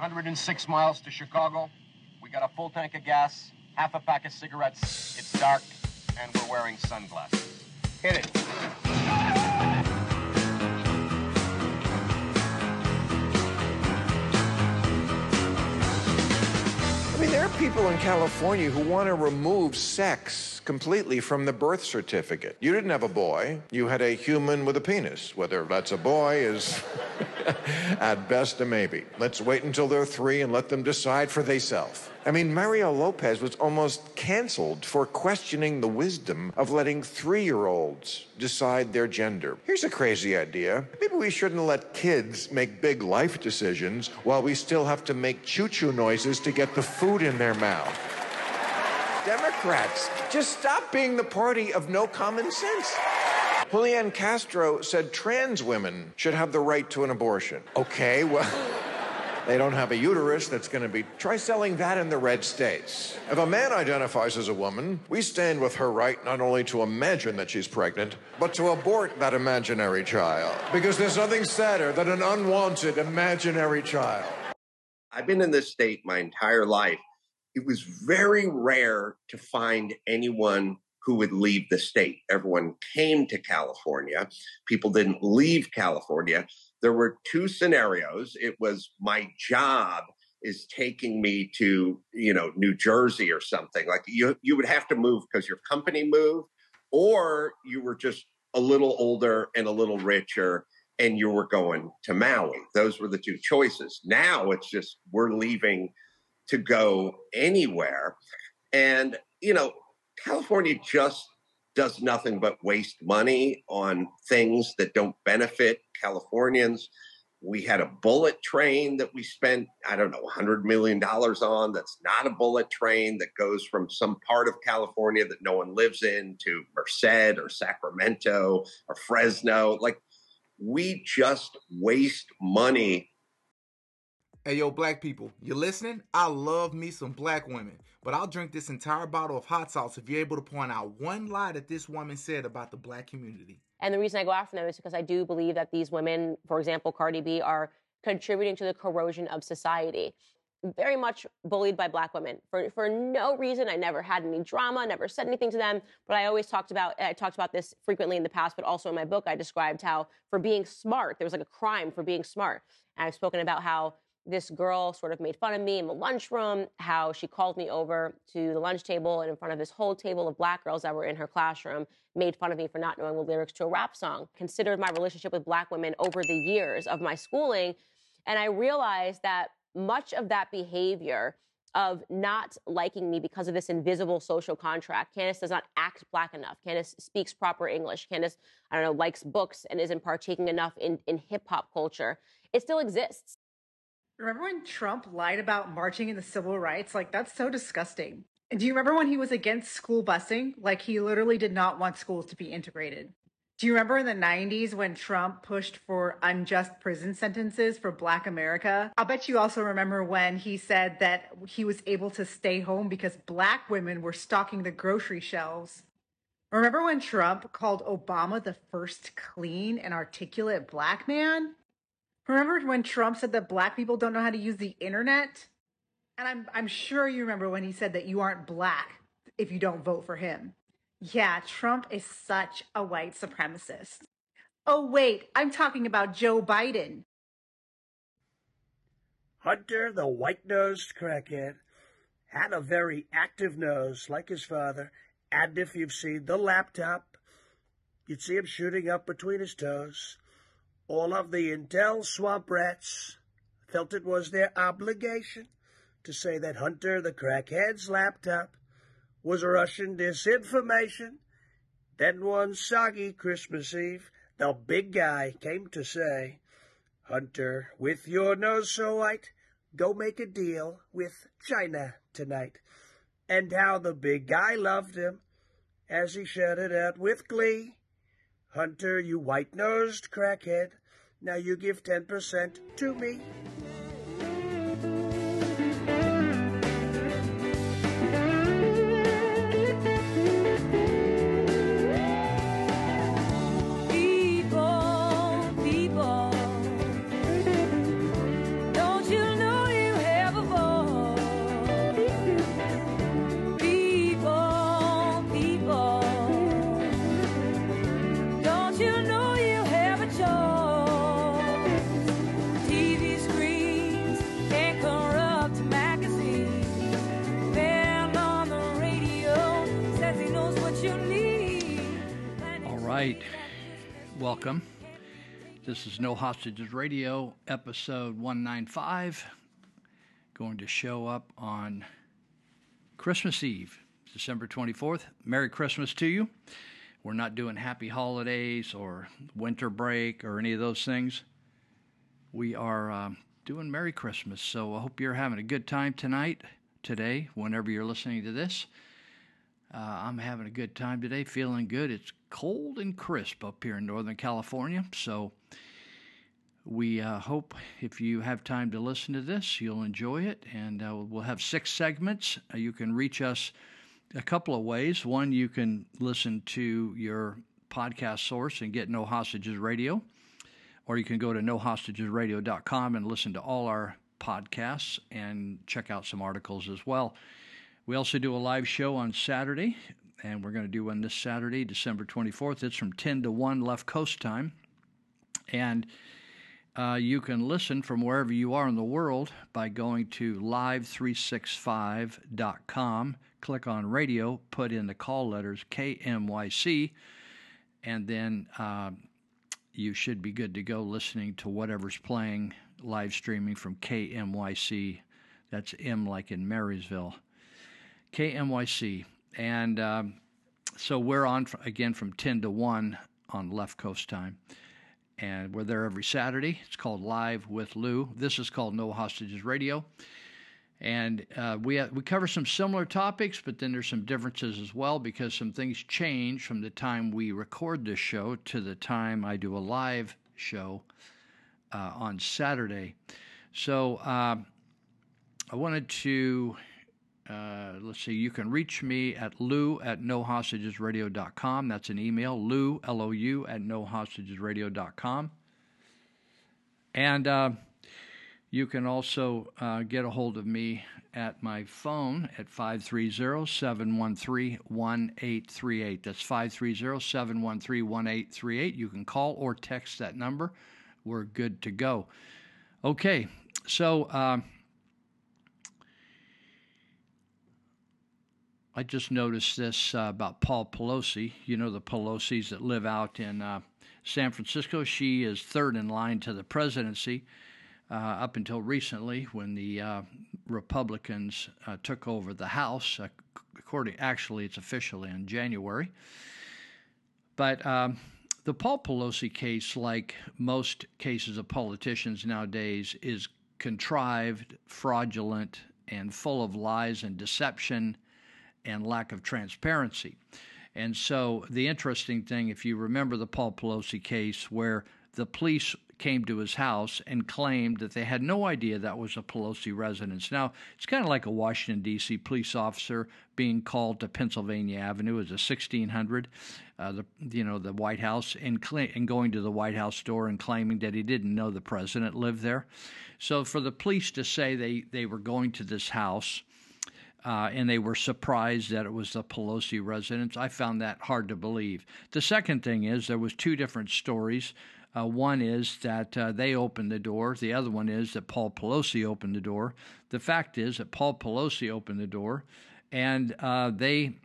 106 miles to Chicago. We got a full tank of gas, half a pack of cigarettes. It's dark, and we're wearing sunglasses. Hit it. I mean, there are people in California who want to remove sex completely from the birth certificate. You didn't have a boy, you had a human with a penis. Whether that's a boy is at best a maybe. Let's wait until they're three and let them decide for theyself. I mean, Mario Lopez was almost canceled for questioning the wisdom of letting three year olds decide their gender. Here's a crazy idea. Maybe we shouldn't let kids make big life decisions while we still have to make choo choo noises to get the food in their mouth. Democrats, just stop being the party of no common sense. Julian Castro said trans women should have the right to an abortion. Okay, well. They don't have a uterus that's going to be. Try selling that in the red states. If a man identifies as a woman, we stand with her right not only to imagine that she's pregnant, but to abort that imaginary child. Because there's nothing sadder than an unwanted imaginary child. I've been in this state my entire life. It was very rare to find anyone who would leave the state. Everyone came to California. People didn't leave California there were two scenarios. It was my job is taking me to, you know, New Jersey or something. Like you you would have to move because your company moved, or you were just a little older and a little richer and you were going to Maui. Those were the two choices. Now it's just we're leaving to go anywhere. And, you know, California just does nothing but waste money on things that don't benefit Californians. We had a bullet train that we spent, I don't know, $100 million on. That's not a bullet train that goes from some part of California that no one lives in to Merced or Sacramento or Fresno. Like, we just waste money Hey, yo, black people, you listening? I love me some black women, but I'll drink this entire bottle of hot sauce if you're able to point out one lie that this woman said about the black community. And the reason I go after them is because I do believe that these women, for example, Cardi B, are contributing to the corrosion of society. Very much bullied by black women for, for no reason. I never had any drama, never said anything to them, but I always talked about I talked about this frequently in the past, but also in my book I described how for being smart, there was like a crime for being smart. And I've spoken about how this girl sort of made fun of me in the lunchroom, how she called me over to the lunch table and in front of this whole table of black girls that were in her classroom, made fun of me for not knowing the lyrics to a rap song, considered my relationship with black women over the years of my schooling. And I realized that much of that behavior of not liking me because of this invisible social contract. Candace does not act black enough. Candace speaks proper English. Candace, I don't know, likes books and isn't partaking enough in, in hip hop culture. It still exists. Remember when Trump lied about marching in the civil rights? Like, that's so disgusting. And do you remember when he was against school busing? Like, he literally did not want schools to be integrated. Do you remember in the 90s when Trump pushed for unjust prison sentences for Black America? I'll bet you also remember when he said that he was able to stay home because Black women were stocking the grocery shelves. Remember when Trump called Obama the first clean and articulate Black man? Remember when Trump said that black people don't know how to use the internet? And I'm I'm sure you remember when he said that you aren't black if you don't vote for him. Yeah, Trump is such a white supremacist. Oh wait, I'm talking about Joe Biden. Hunter, the white-nosed crackhead, had a very active nose like his father, and if you've seen the laptop, you'd see him shooting up between his toes all of the Intel swamp rats felt it was their obligation to say that Hunter the crackhead's laptop was Russian disinformation. Then one soggy Christmas Eve, the big guy came to say, Hunter, with your nose so white, go make a deal with China tonight. And how the big guy loved him as he shouted out with glee, Hunter, you white-nosed crackhead, now you give 10% to me. Welcome. This is No Hostages Radio, episode 195. Going to show up on Christmas Eve, December 24th. Merry Christmas to you. We're not doing happy holidays or winter break or any of those things. We are uh, doing Merry Christmas. So I hope you're having a good time tonight, today, whenever you're listening to this. Uh, I'm having a good time today, feeling good. It's cold and crisp up here in Northern California. So we uh, hope if you have time to listen to this, you'll enjoy it. And uh, we'll have six segments. Uh, you can reach us a couple of ways. One, you can listen to your podcast source and get No Hostages Radio, or you can go to nohostagesradio.com and listen to all our podcasts and check out some articles as well. We also do a live show on Saturday, and we're going to do one this Saturday, December 24th. It's from 10 to 1 left coast time. And uh, you can listen from wherever you are in the world by going to live365.com, click on radio, put in the call letters KMYC, and then uh, you should be good to go listening to whatever's playing live streaming from KMYC. That's M like in Marysville. KMYC. And um, so we're on again from 10 to 1 on left coast time and we're there every Saturday. It's called Live with Lou. This is called No Hostages Radio, and uh, we uh, we cover some similar topics, but then there's some differences as well because some things change from the time we record this show to the time I do a live show uh, on Saturday. So uh, I wanted to uh, let's see, you can reach me at lou at nohostagesradio.com. That's an email, lou, L O U, at nohostagesradio.com. And uh, you can also uh, get a hold of me at my phone at 530 713 1838. That's 530 713 1838. You can call or text that number. We're good to go. Okay, so. I just noticed this uh, about Paul Pelosi. You know, the Pelosi's that live out in uh, San Francisco. She is third in line to the presidency uh, up until recently when the uh, Republicans uh, took over the House. Uh, according, actually, it's officially in January. But um, the Paul Pelosi case, like most cases of politicians nowadays, is contrived, fraudulent, and full of lies and deception and lack of transparency. And so, the interesting thing, if you remember the Paul Pelosi case, where the police came to his house and claimed that they had no idea that was a Pelosi residence. Now, it's kind of like a Washington, D.C. police officer being called to Pennsylvania Avenue as a 1600, uh, the, you know, the White House, and, cl- and going to the White House door and claiming that he didn't know the president lived there. So, for the police to say they, they were going to this house, uh, and they were surprised that it was the Pelosi residence. I found that hard to believe. The second thing is there was two different stories. Uh, one is that uh, they opened the door. The other one is that Paul Pelosi opened the door. The fact is that Paul Pelosi opened the door, and uh, they,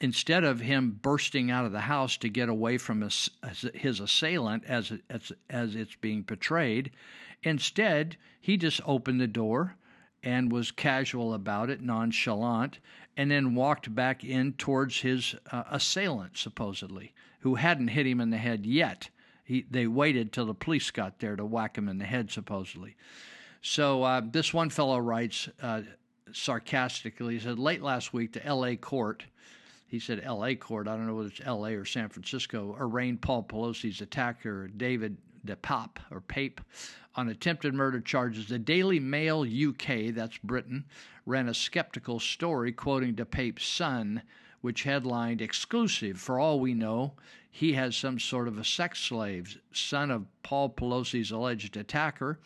instead of him bursting out of the house to get away from his, his assailant as, as as it's being portrayed, instead he just opened the door and was casual about it, nonchalant, and then walked back in towards his uh, assailant, supposedly, who hadn't hit him in the head yet. He, they waited till the police got there to whack him in the head, supposedly. So uh, this one fellow writes uh, sarcastically, he said, late last week, the L.A. court, he said L.A. court, I don't know whether it's L.A. or San Francisco, arraigned Paul Pelosi's attacker, David DePape, or Pape, on attempted murder charges. The Daily Mail UK, that's Britain, ran a skeptical story quoting De DePape's son, which headlined Exclusive. For all we know, he has some sort of a sex slave, son of Paul Pelosi's alleged attacker.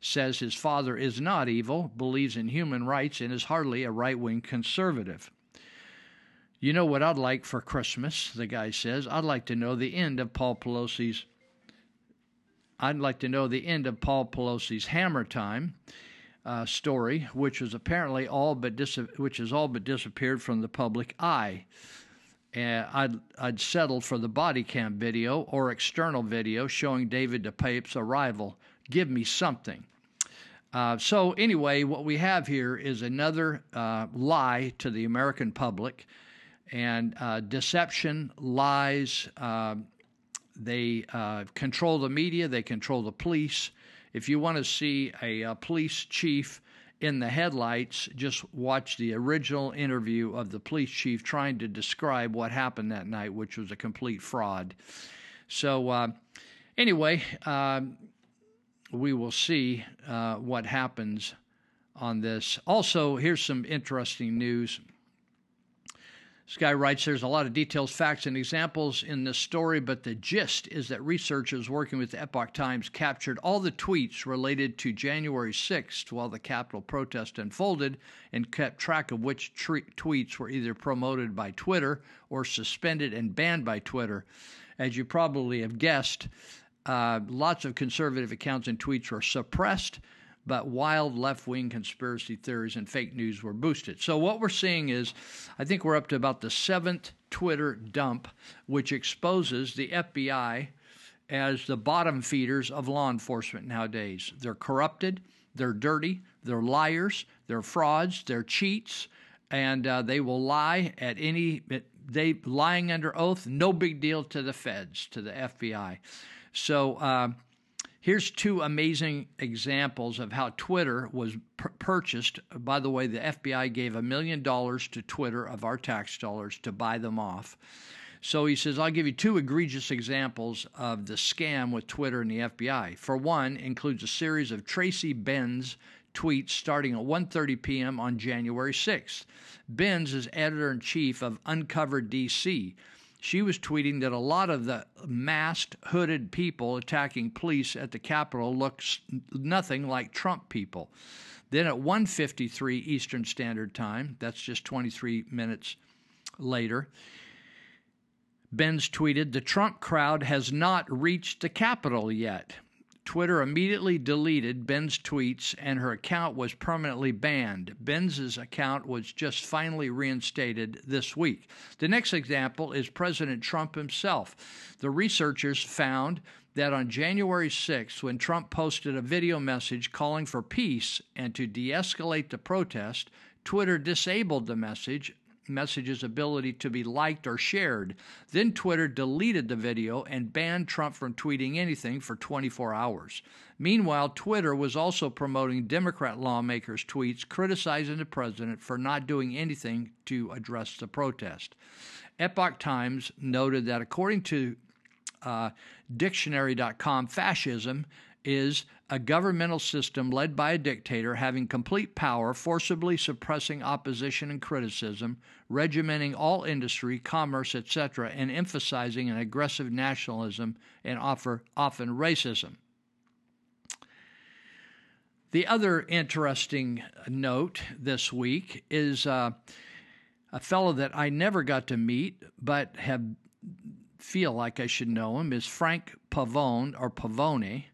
Says his father is not evil, believes in human rights, and is hardly a right wing conservative. You know what I'd like for Christmas, the guy says? I'd like to know the end of Paul Pelosi's I'd like to know the end of Paul Pelosi's Hammer Time uh, story, which was apparently all but dis- which has all but disappeared from the public eye. And I'd, I'd settled for the body cam video or external video showing David DePape's arrival. Give me something. Uh, so, anyway, what we have here is another uh, lie to the American public and uh, deception, lies. Uh, they uh, control the media, they control the police. If you want to see a, a police chief in the headlights, just watch the original interview of the police chief trying to describe what happened that night, which was a complete fraud. So, uh, anyway, um, we will see uh, what happens on this. Also, here's some interesting news. This guy writes There's a lot of details, facts, and examples in this story, but the gist is that researchers working with Epoch Times captured all the tweets related to January 6th while the Capitol protest unfolded and kept track of which tre- tweets were either promoted by Twitter or suspended and banned by Twitter. As you probably have guessed, uh, lots of conservative accounts and tweets were suppressed, but wild left wing conspiracy theories and fake news were boosted. So, what we're seeing is, I think we're up to about the seventh Twitter dump, which exposes the FBI as the bottom feeders of law enforcement nowadays. They're corrupted, they're dirty, they're liars, they're frauds, they're cheats, and uh, they will lie at any. They lying under oath, no big deal to the feds, to the FBI. So uh, here's two amazing examples of how Twitter was purchased. By the way, the FBI gave a million dollars to Twitter of our tax dollars to buy them off. So he says, I'll give you two egregious examples of the scam with Twitter and the FBI. For one, includes a series of Tracy Benz tweets starting at 1:30 p.m. on January 6th. Benz is editor-in-chief of Uncovered DC, she was tweeting that a lot of the masked, hooded people attacking police at the Capitol looks nothing like Trump people. Then at 1:53 Eastern Standard Time, that's just 23 minutes later, Benz tweeted, "The Trump crowd has not reached the Capitol yet." Twitter immediately deleted Ben's tweets and her account was permanently banned. Ben's account was just finally reinstated this week. The next example is President Trump himself. The researchers found that on January 6th, when Trump posted a video message calling for peace and to de escalate the protest, Twitter disabled the message message's ability to be liked or shared. Then Twitter deleted the video and banned Trump from tweeting anything for 24 hours. Meanwhile, Twitter was also promoting Democrat lawmakers' tweets criticizing the president for not doing anything to address the protest. Epoch Times noted that according to uh, dictionary.com, fascism is a governmental system led by a dictator having complete power, forcibly suppressing opposition and criticism, regimenting all industry, commerce, etc., and emphasizing an aggressive nationalism and offer, often racism. The other interesting note this week is uh, a fellow that I never got to meet, but have feel like I should know him, is Frank Pavone or Pavone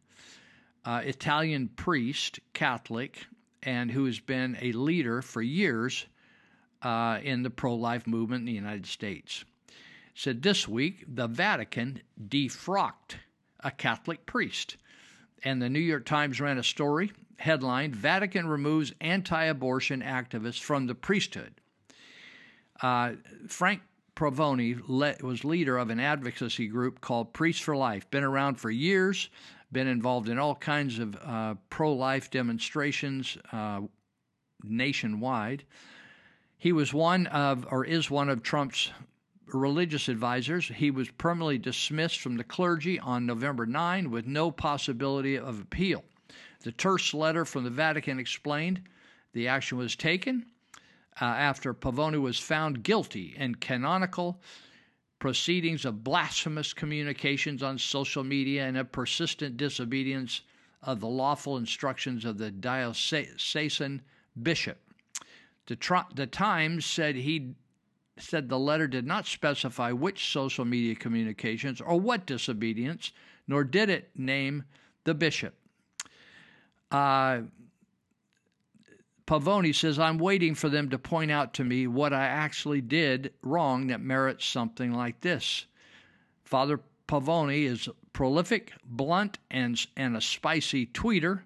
uh, Italian priest, Catholic, and who has been a leader for years uh, in the pro life movement in the United States. Said this week the Vatican defrocked a Catholic priest. And the New York Times ran a story headlined Vatican removes anti abortion activists from the priesthood. Uh, Frank Provoni le- was leader of an advocacy group called Priests for Life, been around for years, been involved in all kinds of uh, pro life demonstrations uh, nationwide. He was one of, or is one of Trump's religious advisors. He was permanently dismissed from the clergy on November 9 with no possibility of appeal. The terse letter from the Vatican explained the action was taken uh, after Pavone was found guilty in canonical proceedings of blasphemous communications on social media and of persistent disobedience of the lawful instructions of the diocesan bishop. The, the Times said he said the letter did not specify which social media communications or what disobedience, nor did it name the bishop. Uh, Pavoni says, I'm waiting for them to point out to me what I actually did wrong that merits something like this. Father Pavoni is prolific, blunt, and, and a spicy tweeter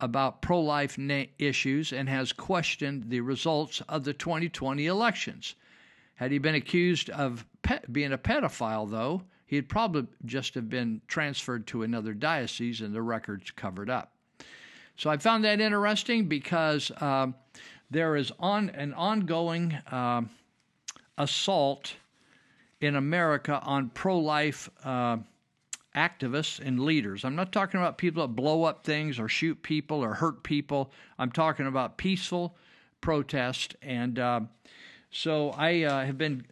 about pro life na- issues and has questioned the results of the 2020 elections. Had he been accused of pe- being a pedophile, though, he'd probably just have been transferred to another diocese and the records covered up. So I found that interesting because uh, there is on an ongoing uh, assault in America on pro life uh, activists and leaders. I'm not talking about people that blow up things or shoot people or hurt people. I'm talking about peaceful protest. And uh, so I uh, have been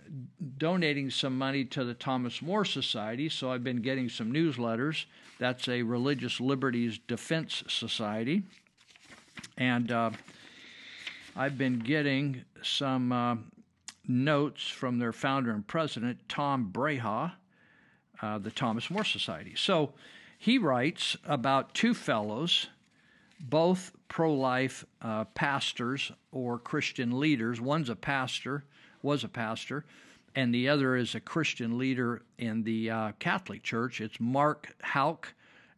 donating some money to the Thomas More Society. So I've been getting some newsletters. That's a religious liberties defense society. And uh, I've been getting some uh, notes from their founder and president, Tom Brejcha uh, the Thomas More Society. So he writes about two fellows, both pro life uh, pastors or Christian leaders. One's a pastor, was a pastor, and the other is a Christian leader in the uh, Catholic Church. It's Mark Houck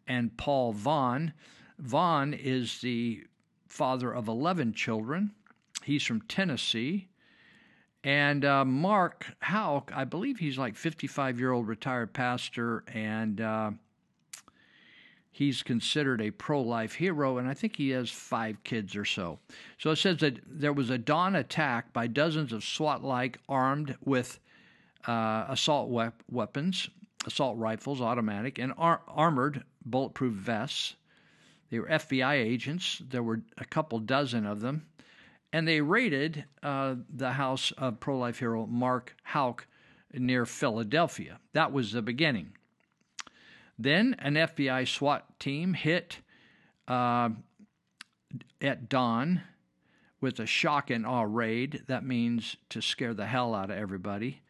and Paul Vaughn. Vaughn is the father of 11 children. He's from Tennessee. And uh, Mark Houck, I believe he's like 55 year old retired pastor, and uh, he's considered a pro life hero, and I think he has five kids or so. So it says that there was a dawn attack by dozens of SWAT like armed with uh, assault we- weapons, assault rifles, automatic, and ar- armored bulletproof vests. They were FBI agents. There were a couple dozen of them and they raided uh, the house of pro life hero Mark Houck near Philadelphia. That was the beginning. Then an FBI SWAT team hit uh, at dawn with a shock and awe raid. That means to scare the hell out of everybody.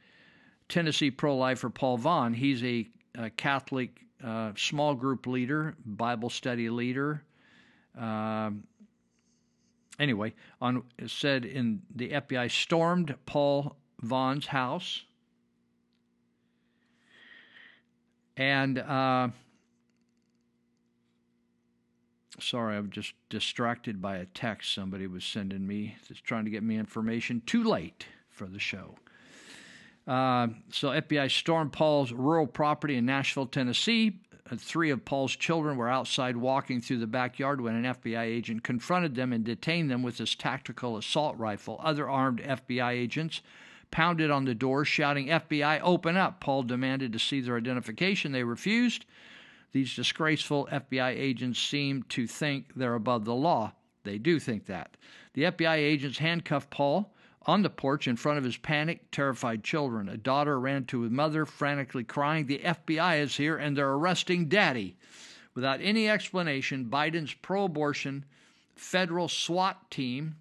Tennessee pro lifer Paul Vaughn, he's a, a Catholic uh, small group leader, Bible study leader. Uh, anyway, on said in the FBI stormed Paul Vaughn's house, and uh, sorry, I'm just distracted by a text somebody was sending me that's trying to get me information. Too late for the show. Uh, so FBI stormed Paul's rural property in Nashville, Tennessee. Uh, three of Paul's children were outside walking through the backyard when an FBI agent confronted them and detained them with his tactical assault rifle. Other armed FBI agents pounded on the door, shouting, FBI, open up. Paul demanded to see their identification. They refused. These disgraceful FBI agents seem to think they're above the law. They do think that. The FBI agents handcuffed Paul on the porch in front of his panicked, terrified children. A daughter ran to his mother, frantically crying, The FBI is here and they're arresting daddy. Without any explanation, Biden's pro abortion federal SWAT team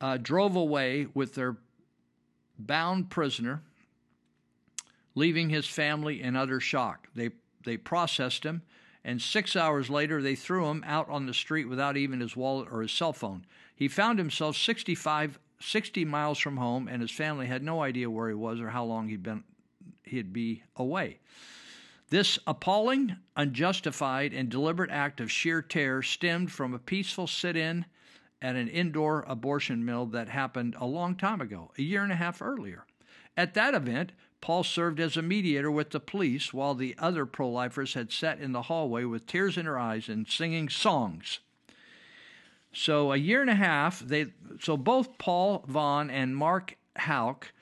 uh, drove away with their bound prisoner, leaving his family in utter shock. They, they processed him, and six hours later, they threw him out on the street without even his wallet or his cell phone. He found himself 65 60 miles from home, and his family had no idea where he was or how long he'd been he'd be away. This appalling, unjustified, and deliberate act of sheer terror stemmed from a peaceful sit-in at an indoor abortion mill that happened a long time ago, a year and a half earlier. At that event, Paul served as a mediator with the police while the other pro lifers had sat in the hallway with tears in their eyes and singing songs. So a year and a half, they so both Paul Vaughn and Mark Houck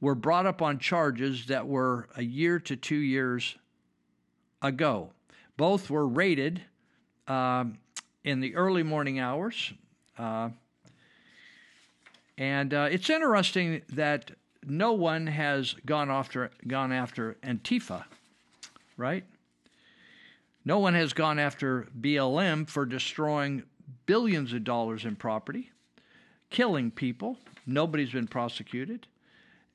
were brought up on charges that were a year to two years ago. Both were raided uh, in the early morning hours. Uh, and uh, it's interesting that no one has gone after gone after Antifa, right? No one has gone after BLM for destroying billions of dollars in property, killing people. Nobody's been prosecuted.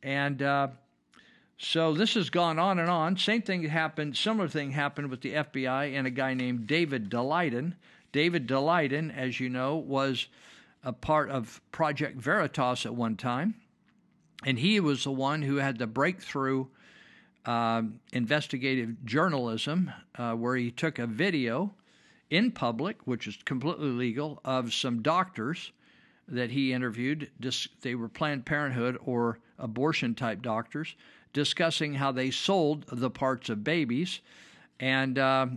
And uh, so this has gone on and on. Same thing happened, similar thing happened with the FBI and a guy named David Daleiden. David Daleiden, as you know, was a part of Project Veritas at one time, and he was the one who had the breakthrough uh, investigative journalism, uh, where he took a video in public, which is completely legal, of some doctors that he interviewed. They were Planned Parenthood or abortion type doctors discussing how they sold the parts of babies and uh,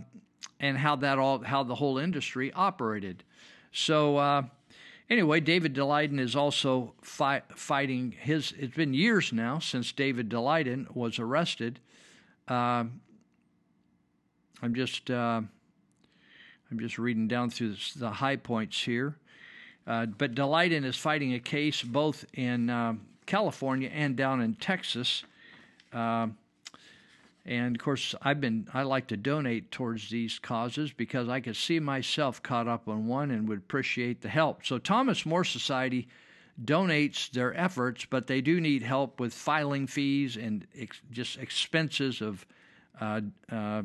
and how that all how the whole industry operated. So uh, anyway, David Daleiden is also fi- fighting his. It's been years now since David Daleiden was arrested. Uh, I'm just uh, I'm just reading down through the high points here. Uh, but Daleiden is fighting a case both in uh, California and down in Texas. Uh, and of course, I've been I like to donate towards these causes because I could see myself caught up on one and would appreciate the help. So Thomas More Society donates their efforts, but they do need help with filing fees and ex- just expenses of uh, uh,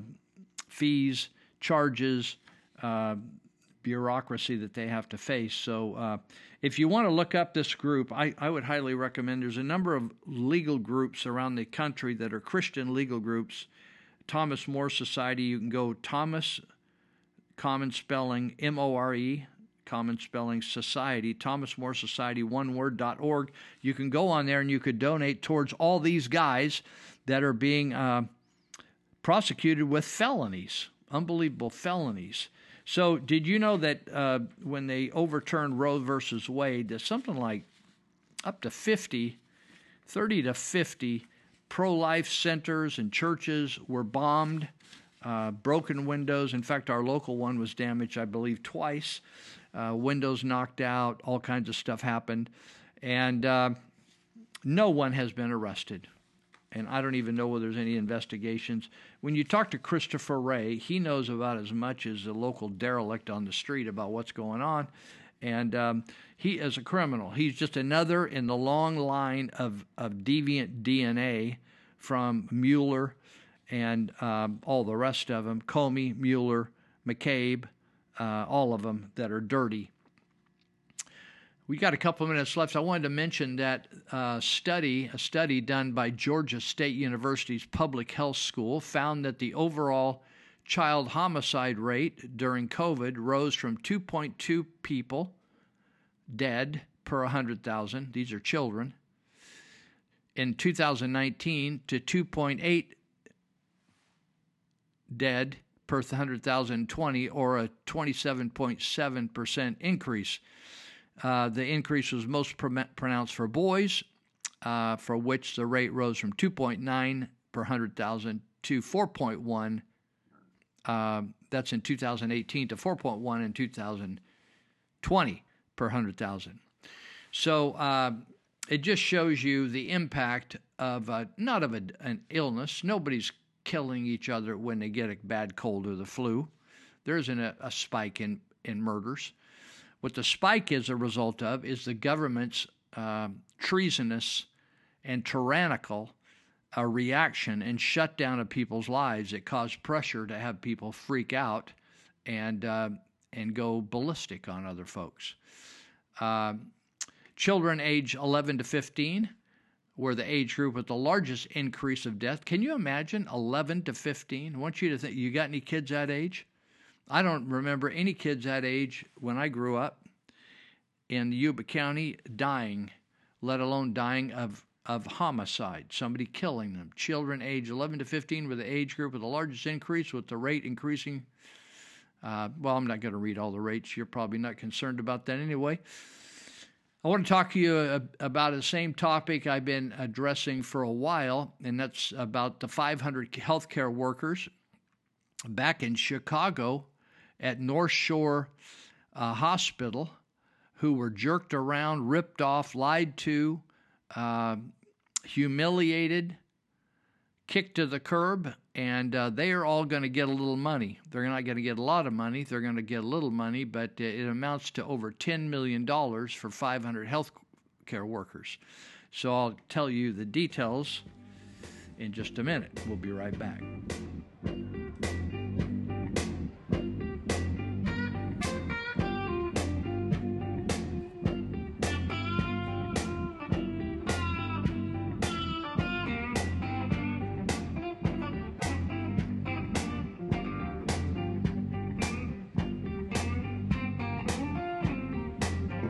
fees, charges, uh, bureaucracy that they have to face. So, uh, if you want to look up this group, I, I would highly recommend. There's a number of legal groups around the country that are Christian legal groups. Thomas More Society, you can go Thomas, common spelling, M O R E, common spelling society, Thomas More Society, one word.org. You can go on there and you could donate towards all these guys that are being uh, prosecuted with felonies, unbelievable felonies. So, did you know that uh, when they overturned Roe versus Wade, that something like up to 50, 30 to 50 pro life centers and churches were bombed, uh, broken windows. In fact, our local one was damaged, I believe, twice. Uh, windows knocked out, all kinds of stuff happened. And uh, no one has been arrested and I don't even know whether there's any investigations. When you talk to Christopher Wray, he knows about as much as a local derelict on the street about what's going on. And um, he is a criminal. He's just another in the long line of, of deviant DNA from Mueller and um, all the rest of them Comey, Mueller, McCabe, uh, all of them that are dirty we got a couple minutes left. I wanted to mention that uh, study, a study done by Georgia State University's Public Health School, found that the overall child homicide rate during COVID rose from 2.2 people dead per 100,000. These are children. In 2019 to 2.8 dead per 100,020, or a 27.7% increase. Uh, the increase was most pronounced for boys, uh, for which the rate rose from 2.9 per 100,000 to 4.1. Uh, that's in 2018 to 4.1 in 2020 per 100,000. So uh, it just shows you the impact of a, not of a, an illness. Nobody's killing each other when they get a bad cold or the flu. There isn't a, a spike in, in murders. What the spike is a result of is the government's uh, treasonous and tyrannical uh, reaction and shutdown of people's lives. It caused pressure to have people freak out and uh, and go ballistic on other folks. Uh, children age 11 to 15 were the age group with the largest increase of death. Can you imagine 11 to 15? I want you to think. You got any kids that age? I don't remember any kids that age when I grew up in Yuba County dying, let alone dying of, of homicide, somebody killing them. Children age 11 to 15 were the age group with the largest increase, with the rate increasing. Uh, well, I'm not going to read all the rates. You're probably not concerned about that anyway. I want to talk to you about the same topic I've been addressing for a while, and that's about the 500 healthcare workers back in Chicago at North Shore uh, Hospital who were jerked around, ripped off, lied to, uh, humiliated, kicked to the curb, and uh, they are all going to get a little money. They're not going to get a lot of money. They're going to get a little money, but it amounts to over $10 million for 500 health care workers. So I'll tell you the details in just a minute. We'll be right back.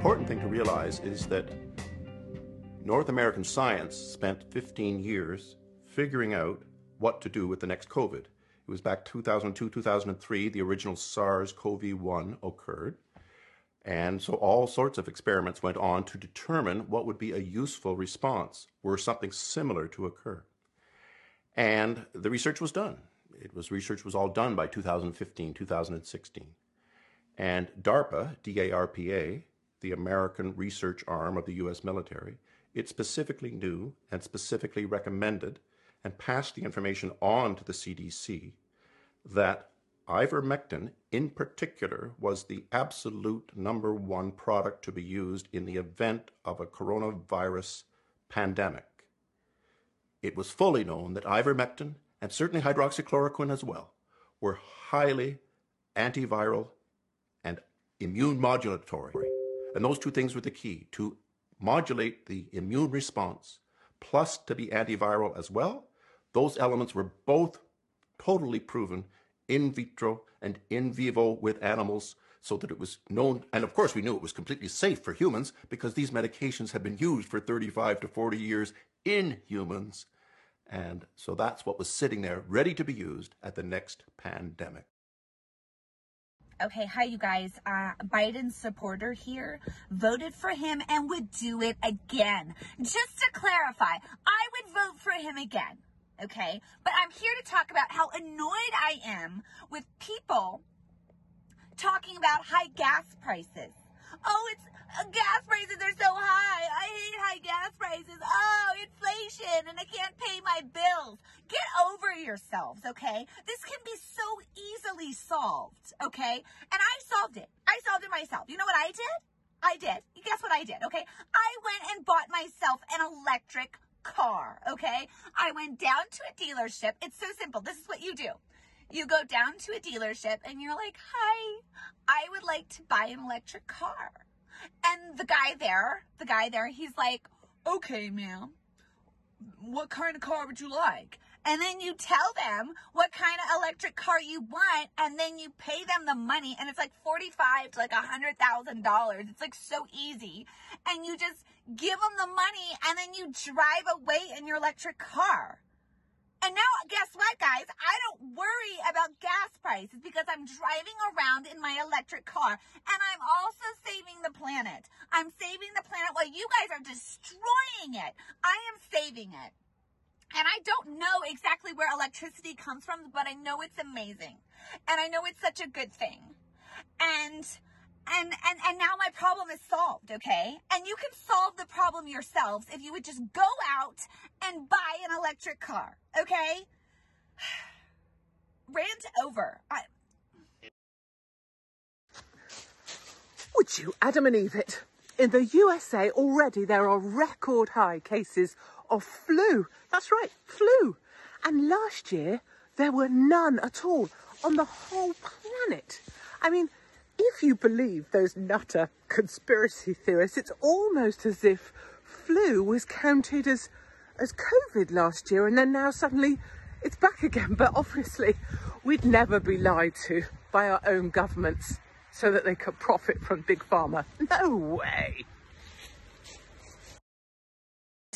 Important thing to realize is that North American science spent 15 years figuring out what to do with the next COVID. It was back 2002, 2003, the original SARS CoV 1 occurred. And so all sorts of experiments went on to determine what would be a useful response were something similar to occur. And the research was done. It was research was all done by 2015, 2016. And DARPA, D-A-R-P-A, the American research arm of the US military, it specifically knew and specifically recommended and passed the information on to the CDC that ivermectin in particular was the absolute number one product to be used in the event of a coronavirus pandemic. It was fully known that ivermectin and certainly hydroxychloroquine as well were highly antiviral and immune modulatory. And those two things were the key to modulate the immune response plus to be antiviral as well. Those elements were both totally proven in vitro and in vivo with animals so that it was known. And of course, we knew it was completely safe for humans because these medications had been used for 35 to 40 years in humans. And so that's what was sitting there ready to be used at the next pandemic. Okay, hi you guys. Uh, Biden's supporter here voted for him and would do it again. Just to clarify, I would vote for him again. Okay, but I'm here to talk about how annoyed I am with people talking about high gas prices. Oh, it's uh, gas prices are so high. I hate high gas prices. Oh, inflation, and I can't pay my bills. Get over yourselves, okay? This can be so easily solved, okay? And I solved it. I solved it myself. You know what I did? I did. Guess what I did, okay? I went and bought myself an electric car, okay? I went down to a dealership. It's so simple. This is what you do. You go down to a dealership and you're like, hi, I would like to buy an electric car. And the guy there, the guy there, he's like, okay, ma'am, what kind of car would you like? And then you tell them what kind of electric car you want, and then you pay them the money, and it's like forty-five to like a hundred thousand dollars. It's like so easy, and you just give them the money, and then you drive away in your electric car. And now, guess what, guys? I don't worry about gas prices because I'm driving around in my electric car and I'm also saving the planet. I'm saving the planet while you guys are destroying it. I am saving it. And I don't know exactly where electricity comes from, but I know it's amazing. And I know it's such a good thing. And and and and now my problem is solved, okay? And you can solve the problem yourselves if you would just go out and buy an electric car, okay? Rant over. I Would you Adam and Eve it? In the USA already there are record high cases of flu. That's right, flu. And last year, there were none at all on the whole planet. I mean, if you believe those nutter conspiracy theorists, it's almost as if flu was counted as, as COVID last year and then now suddenly it's back again. But obviously, we'd never be lied to by our own governments so that they could profit from Big Pharma. No way.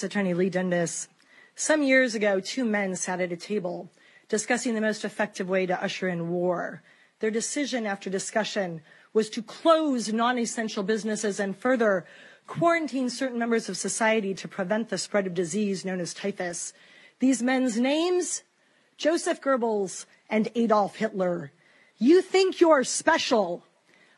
Attorney Leigh Dundas. Some years ago, two men sat at a table discussing the most effective way to usher in war. Their decision after discussion was to close non-essential businesses and further quarantine certain members of society to prevent the spread of disease known as typhus. These men's names? Joseph Goebbels and Adolf Hitler. You think you're special.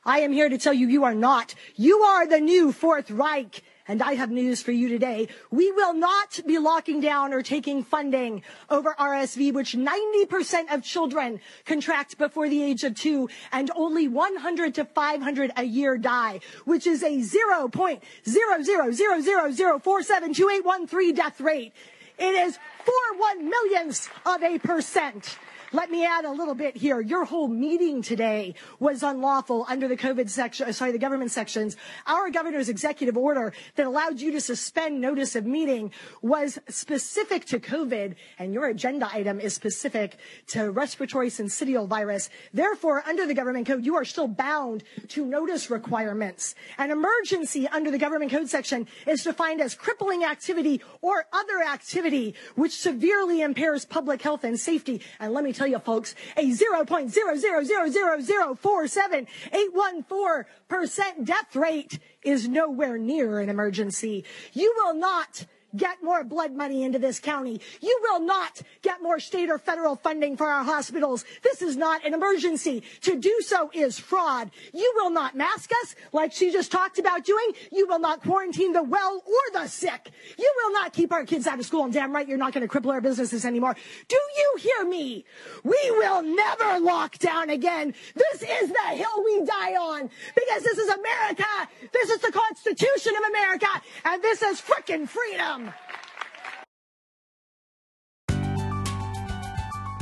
I am here to tell you you are not. You are the new Fourth Reich. And I have news for you today. We will not be locking down or taking funding over RSV, which 90% of children contract before the age of two and only 100 to 500 a year die, which is a 0.00000472813 death rate. It is four one millionths of a percent. Let me add a little bit here. Your whole meeting today was unlawful under the COVID section, uh, sorry, the government sections. Our governor's executive order that allowed you to suspend notice of meeting was specific to COVID, and your agenda item is specific to respiratory syncytial virus. Therefore, under the government code, you are still bound to notice requirements. An emergency under the government code section is defined as crippling activity or other activity which severely impairs public health and safety. And let me tell you, folks, a 0.000047814% death rate is nowhere near an emergency. You will not get more blood money into this county. You will not get more state or federal funding for our hospitals. This is not an emergency. To do so is fraud. You will not mask us like she just talked about doing. You will not quarantine the well or the sick. You will not keep our kids out of school. And damn right, you're not going to cripple our businesses anymore. Do you hear me? We will never lock down again. This is the hill we die on because this is America. This is the Constitution of America. And this is frickin' freedom.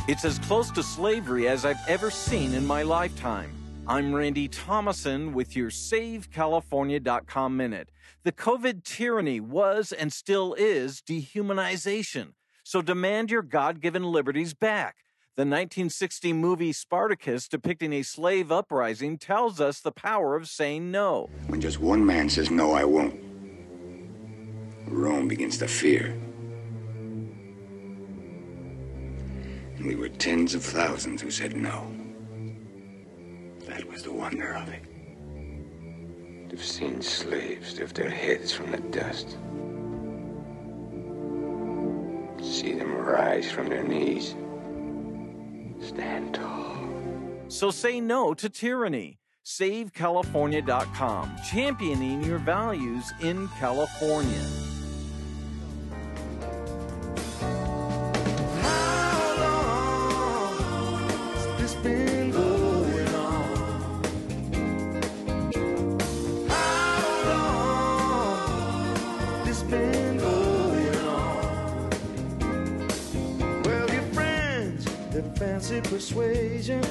It's as close to slavery as I've ever seen in my lifetime. I'm Randy Thomasson with your SaveCalifornia.com Minute. The COVID tyranny was and still is dehumanization. So demand your God given liberties back. The 1960 movie Spartacus, depicting a slave uprising, tells us the power of saying no. When just one man says, No, I won't, Rome begins to fear. And we were tens of thousands who said no. That was the wonder of it. To have seen slaves lift their heads from the dust. See them rise from their knees. Stand tall. So say no to tyranny. SaveCalifornia.com, championing your values in California. Fancy persuasion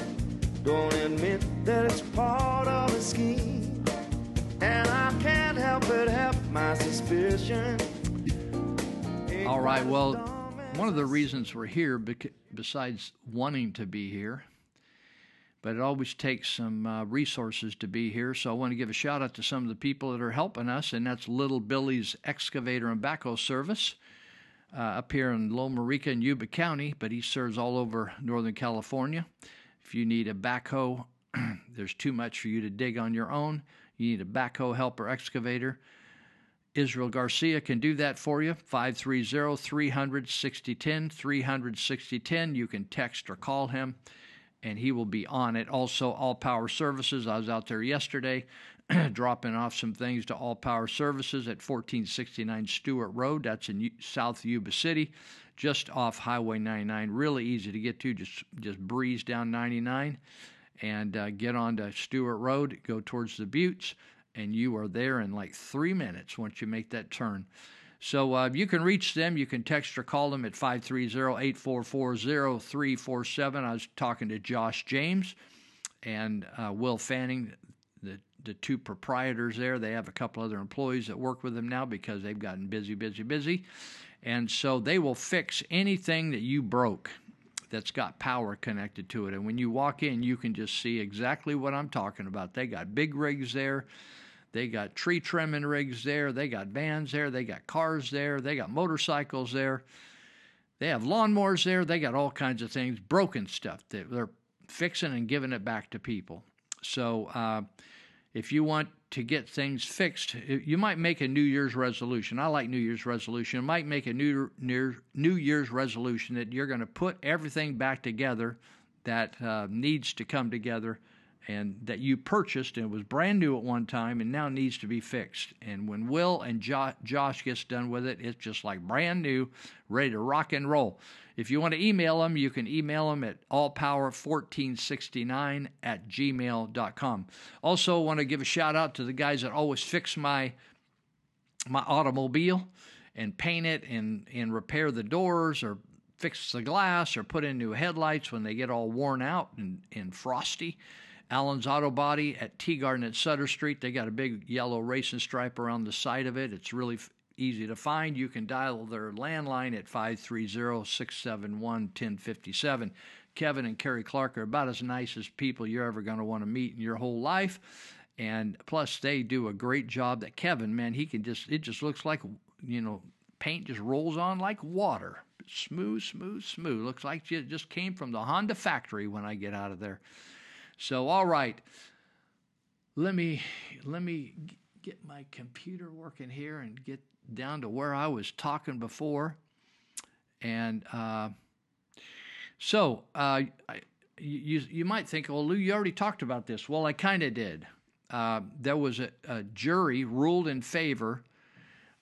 don't admit that it's part of a scheme, and I can't help but have my suspicion. All right, well, one of the reasons we're here, besides wanting to be here, but it always takes some uh, resources to be here. So I want to give a shout out to some of the people that are helping us, and that's Little Billy's Excavator and Backhoe Service uh, up here in Loma Rica in Yuba County, but he serves all over Northern California. If you need a backhoe, there's too much for you to dig on your own. You need a backhoe helper excavator. Israel Garcia can do that for you. 530 300 6010. 300 6010. You can text or call him and he will be on it. Also, All Power Services. I was out there yesterday dropping off some things to All Power Services at 1469 Stewart Road. That's in South Yuba City, just off Highway 99. Really easy to get to. Just just breeze down 99 and uh, get onto Stewart Road. Go towards the Buttes, and you are there in like three minutes once you make that turn. So uh, you can reach them. You can text or call them at 530-844-0347. I was talking to Josh James and uh, Will Fanning, the two proprietors there. They have a couple other employees that work with them now because they've gotten busy, busy, busy. And so they will fix anything that you broke that's got power connected to it. And when you walk in, you can just see exactly what I'm talking about. They got big rigs there. They got tree trimming rigs there. They got vans there. They got cars there. They got motorcycles there. They have lawnmowers there. They got all kinds of things, broken stuff. That they're fixing and giving it back to people. So uh, if you want to get things fixed, you might make a New Year's resolution. I like New Year's resolution. You might make a New, New Year's resolution that you're going to put everything back together that uh, needs to come together and that you purchased and was brand new at one time and now needs to be fixed. And when Will and jo- Josh gets done with it, it's just like brand new, ready to rock and roll. If you want to email them, you can email them at allpower1469 at gmail.com. Also, want to give a shout out to the guys that always fix my my automobile and paint it and, and repair the doors or fix the glass or put in new headlights when they get all worn out and, and frosty. Allen's Auto Body at Teegarden at Sutter Street. They got a big yellow racing stripe around the side of it. It's really easy to find. You can dial their landline at 530 671 1057. Kevin and Kerry Clark are about as nice as people you're ever going to want to meet in your whole life. And plus, they do a great job. That Kevin, man, he can just, it just looks like, you know, paint just rolls on like water. Smooth, smooth, smooth. Looks like it just came from the Honda factory when I get out of there. So, all right. Let me let me get my computer working here and get down to where I was talking before. And uh, so, uh, I, you you might think, well, Lou, you already talked about this. Well, I kind of did. Uh, there was a, a, jury ruled in favor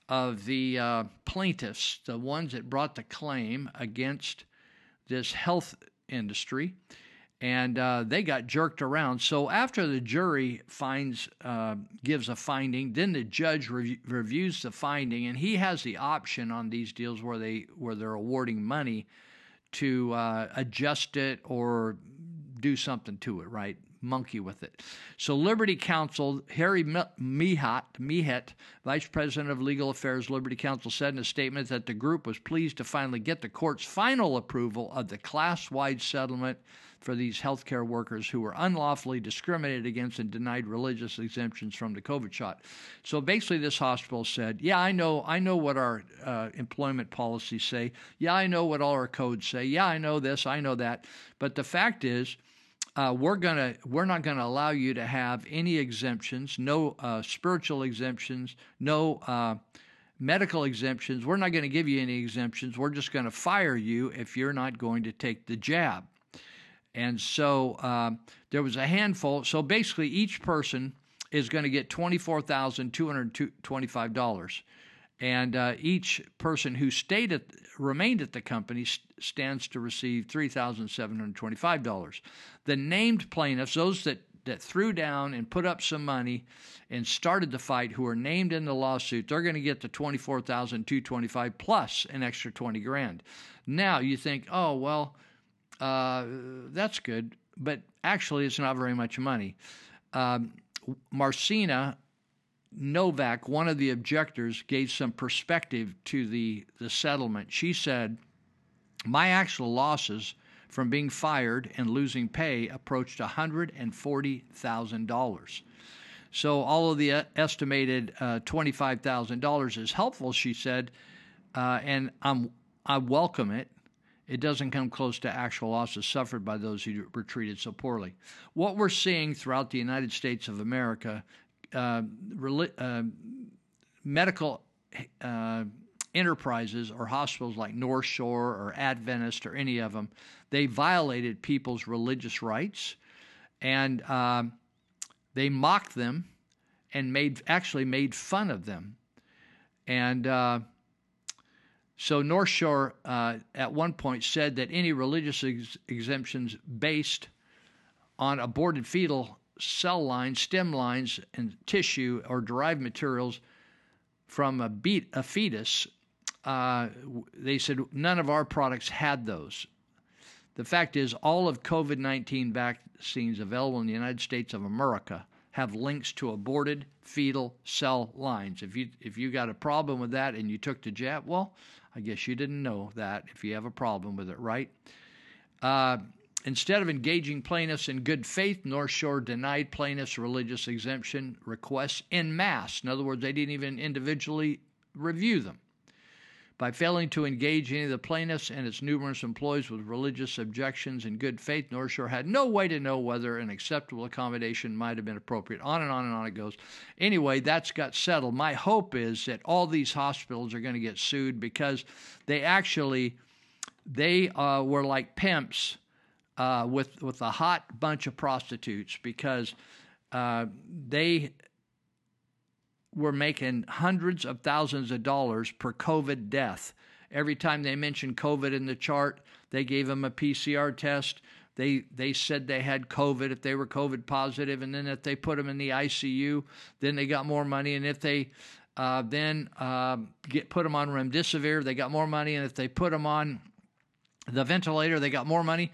of the uh, plaintiffs, the ones that brought the claim against this health industry, and uh, they got jerked around. So after the jury finds uh, gives a finding, then the judge rev- reviews the finding, and he has the option on these deals where they where they're awarding money to uh, adjust it or do something to it, right? Monkey with it. So, Liberty Counsel, Harry Mihet, Mihet, Vice President of Legal Affairs, Liberty Counsel, said in a statement that the group was pleased to finally get the court's final approval of the class wide settlement for these healthcare workers who were unlawfully discriminated against and denied religious exemptions from the COVID shot. So basically, this hospital said, "Yeah, I know, I know what our uh, employment policies say. Yeah, I know what all our codes say. Yeah, I know this, I know that. But the fact is." Uh, we're gonna we're not gonna allow you to have any exemptions, no uh, spiritual exemptions, no uh, medical exemptions. We're not going to give you any exemptions. We're just going to fire you if you're not going to take the jab. And so um, there was a handful. So basically, each person is going to get $24,225. And uh, each person who stayed at, remained at the company stands to receive $3,725. The named plaintiffs, those that, that threw down and put up some money and started the fight, who are named in the lawsuit, they're going to get the 24225 plus an extra 20 grand. Now you think, oh, well, uh, that's good, but actually, it's not very much money. Um, Marcina Novak, one of the objectors, gave some perspective to the, the settlement. She said, My actual losses from being fired and losing pay approached $140,000. So, all of the estimated uh, $25,000 is helpful, she said, uh, and I'm, I welcome it it doesn't come close to actual losses suffered by those who were treated so poorly. What we're seeing throughout the United States of America, uh, uh, medical uh, enterprises or hospitals like North Shore or Adventist or any of them, they violated people's religious rights, and um, they mocked them and made actually made fun of them, and uh, so North Shore uh, at one point said that any religious ex- exemptions based on aborted fetal cell lines, stem lines, and tissue or derived materials from a, beat, a fetus, uh, they said none of our products had those. The fact is, all of COVID 19 vaccines available in the United States of America have links to aborted fetal cell lines. If you if you got a problem with that and you took the jab, well, I guess you didn't know that if you have a problem with it, right? Uh, instead of engaging plaintiffs in good faith, North Shore denied plaintiffs' religious exemption requests in mass. In other words, they didn't even individually review them. By failing to engage any of the plaintiffs and its numerous employees with religious objections in good faith, North Shore had no way to know whether an acceptable accommodation might have been appropriate. On and on and on it goes. Anyway, that's got settled. My hope is that all these hospitals are going to get sued because they actually they uh, were like pimps uh, with with a hot bunch of prostitutes because uh, they were making hundreds of thousands of dollars per COVID death. Every time they mentioned COVID in the chart, they gave them a PCR test. They they said they had COVID if they were COVID positive, and then if they put them in the ICU, then they got more money. And if they uh, then uh, get put them on remdesivir, they got more money. And if they put them on The ventilator, they got more money.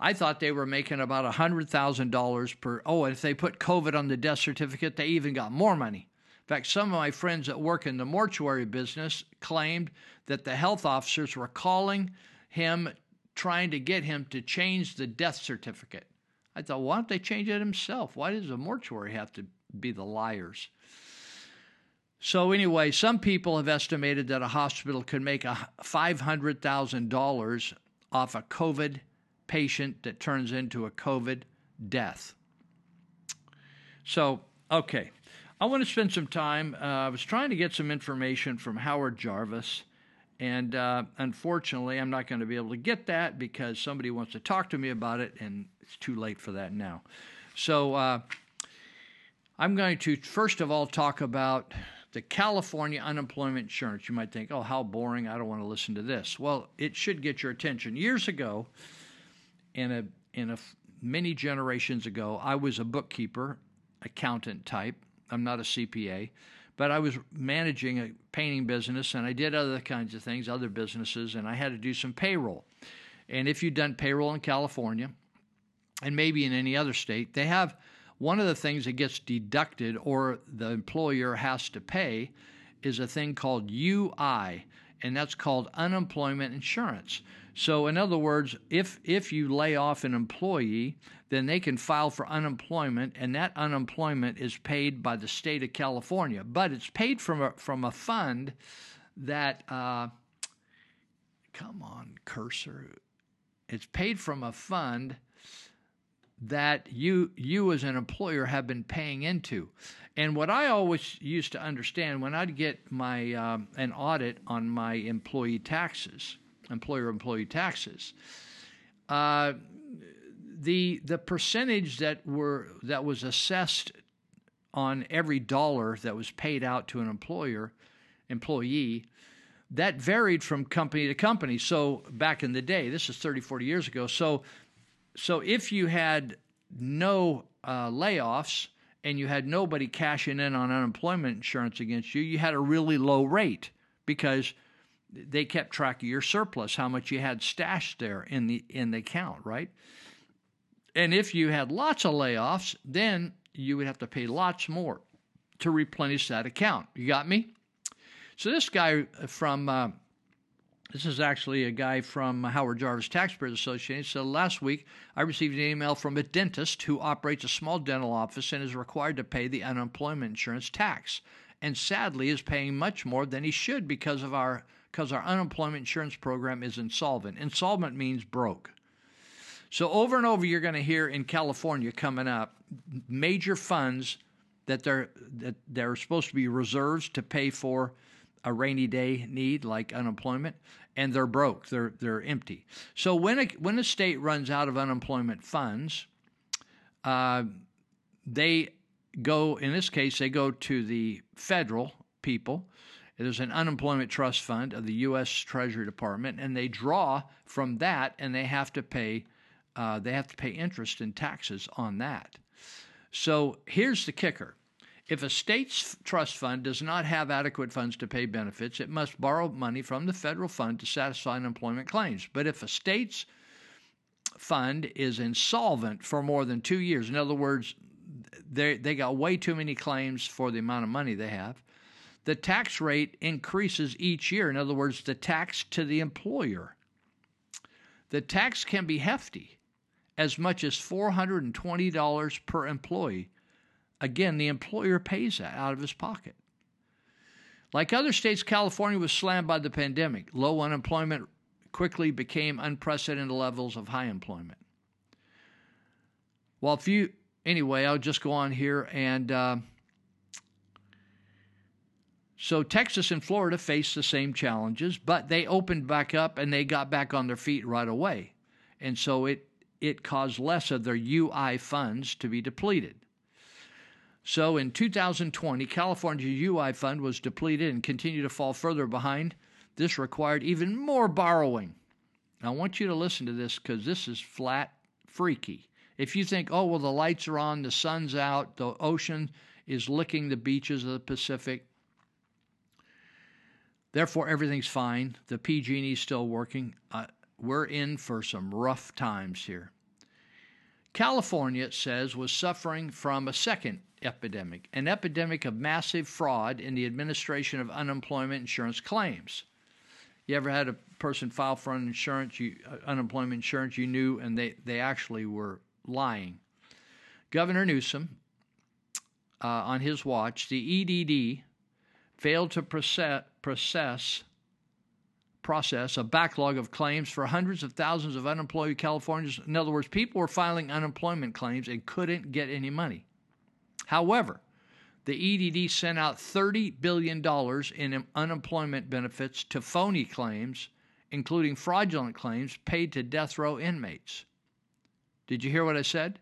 I thought they were making about $100,000 per. Oh, and if they put COVID on the death certificate, they even got more money. Fact, some of my friends that work in the mortuary business claimed that the health officers were calling him, trying to get him to change the death certificate. I thought, why don't they change it himself? Why does the mortuary have to be the liars? So, anyway, some people have estimated that a hospital could make a $500,000 off a COVID patient that turns into a COVID death. So, okay. I want to spend some time. Uh, I was trying to get some information from Howard Jarvis, and uh, unfortunately, I'm not going to be able to get that because somebody wants to talk to me about it, and it's too late for that now. So, uh, I'm going to first of all talk about the California unemployment insurance. You might think, oh, how boring. I don't want to listen to this. Well, it should get your attention. Years ago, in a, in a many generations ago, I was a bookkeeper, accountant type. I'm not a CPA, but I was managing a painting business and I did other kinds of things, other businesses, and I had to do some payroll. And if you've done payroll in California, and maybe in any other state, they have one of the things that gets deducted or the employer has to pay is a thing called UI, and that's called unemployment insurance. So, in other words, if if you lay off an employee, then they can file for unemployment, and that unemployment is paid by the state of California, but it's paid from a from a fund that. Uh, come on, cursor. It's paid from a fund that you you as an employer have been paying into. And what I always used to understand when I'd get my um, an audit on my employee taxes, employer employee taxes, uh, the the percentage that were that was assessed on every dollar that was paid out to an employer employee that varied from company to company. So back in the day this is 30 40 years ago so so if you had no uh, layoffs and you had nobody cashing in on unemployment insurance against you, you had a really low rate because they kept track of your surplus, how much you had stashed there in the in the account, right? And if you had lots of layoffs, then you would have to pay lots more to replenish that account. You got me? So this guy from uh, this is actually a guy from Howard Jarvis Taxpayers Association. So last week, I received an email from a dentist who operates a small dental office and is required to pay the unemployment insurance tax, and sadly is paying much more than he should because of our because our unemployment insurance program is insolvent. Insolvent means broke. So over and over, you're going to hear in California coming up major funds that they're that they're supposed to be reserves to pay for a rainy day need like unemployment and they're broke they're they're empty so when a when a state runs out of unemployment funds uh, they go in this case they go to the federal people there's an unemployment trust fund of the U.S. Treasury Department, and they draw from that, and they have to pay uh, they have to pay interest and taxes on that. So here's the kicker: if a state's trust fund does not have adequate funds to pay benefits, it must borrow money from the federal fund to satisfy unemployment claims. But if a state's fund is insolvent for more than two years, in other words, they they got way too many claims for the amount of money they have, the tax rate increases each year. In other words, the tax to the employer. The tax can be hefty, as much as $420 per employee Again, the employer pays that out of his pocket. Like other states, California was slammed by the pandemic. Low unemployment quickly became unprecedented levels of high employment. Well, if you, anyway, I'll just go on here. And uh, so Texas and Florida faced the same challenges, but they opened back up and they got back on their feet right away. And so it, it caused less of their UI funds to be depleted. So in 2020, California's UI fund was depleted and continued to fall further behind. This required even more borrowing. Now, I want you to listen to this because this is flat freaky. If you think, oh, well, the lights are on, the sun's out, the ocean is licking the beaches of the Pacific, therefore everything's fine, the PG&E is still working. Uh, we're in for some rough times here. California, it says, was suffering from a second epidemic, an epidemic of massive fraud in the administration of unemployment insurance claims. You ever had a person file for insurance, you, uh, unemployment insurance you knew, and they, they actually were lying? Governor Newsom, uh, on his watch, the EDD failed to process, process a backlog of claims for hundreds of thousands of unemployed Californians. In other words, people were filing unemployment claims and couldn't get any money. However, the EDD sent out $30 billion in unemployment benefits to phony claims, including fraudulent claims paid to death row inmates. Did you hear what I said?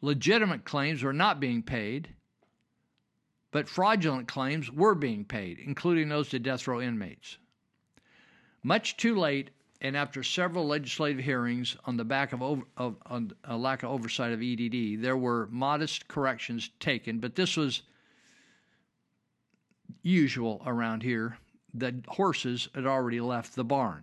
Legitimate claims were not being paid, but fraudulent claims were being paid, including those to death row inmates. Much too late, and after several legislative hearings on the back of, over, of on a lack of oversight of EDD, there were modest corrections taken, but this was usual around here. The horses had already left the barn.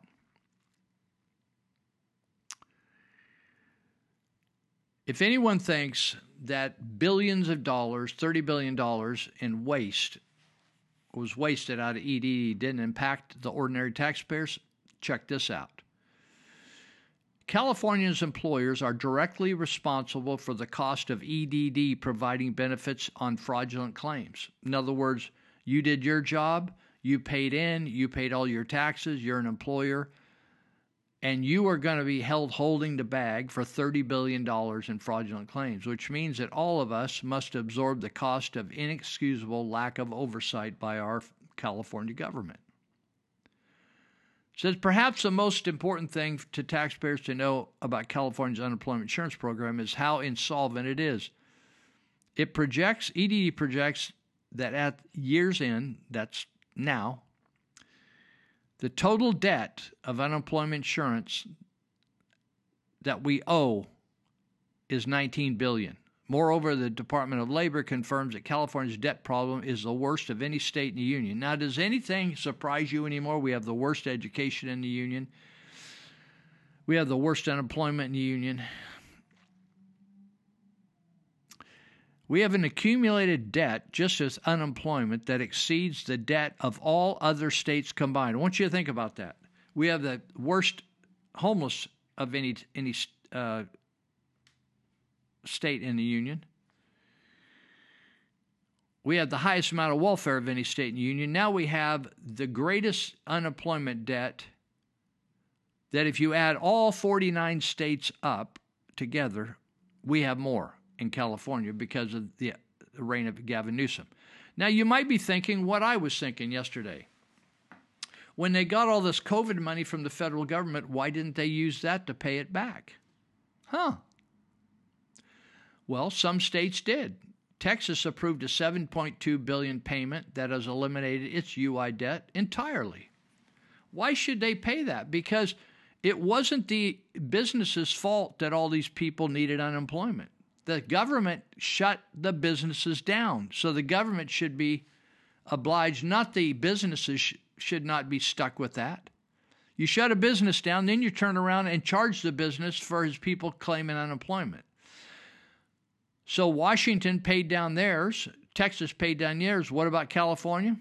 If anyone thinks that billions of dollars, $30 billion in waste was wasted out of EDD didn't impact the ordinary taxpayers, check this out. California's employers are directly responsible for the cost of EDD providing benefits on fraudulent claims. In other words, you did your job, you paid in, you paid all your taxes, you're an employer, and you are going to be held holding the bag for $30 billion in fraudulent claims, which means that all of us must absorb the cost of inexcusable lack of oversight by our California government. It says perhaps the most important thing to taxpayers to know about California's unemployment insurance program is how insolvent it is. It projects, EDD projects that at year's end, that's now, the total debt of unemployment insurance that we owe is 19 billion. Moreover, the Department of Labor confirms that California's debt problem is the worst of any state in the union. Now, does anything surprise you anymore? We have the worst education in the union. We have the worst unemployment in the union. We have an accumulated debt, just as unemployment, that exceeds the debt of all other states combined. I want you to think about that. We have the worst homeless of any any uh, state in the union. We have the highest amount of welfare of any state in the union. Now we have the greatest unemployment debt that if you add all 49 states up together, we have more in California because of the reign of Gavin Newsom. Now, you might be thinking what I was thinking yesterday. When they got all this COVID money from the federal government, why didn't they use that to pay it back? Huh. Well, some states did. Texas approved a 7.2 billion payment that has eliminated its UI debt entirely. Why should they pay that? Because it wasn't the business's fault that all these people needed unemployment the government shut the businesses down. So the government should be obliged, not the businesses sh- should not be stuck with that. You shut a business down, then you turn around and charge the business for his people claiming unemployment. So Washington paid down theirs, Texas paid down theirs. What about California?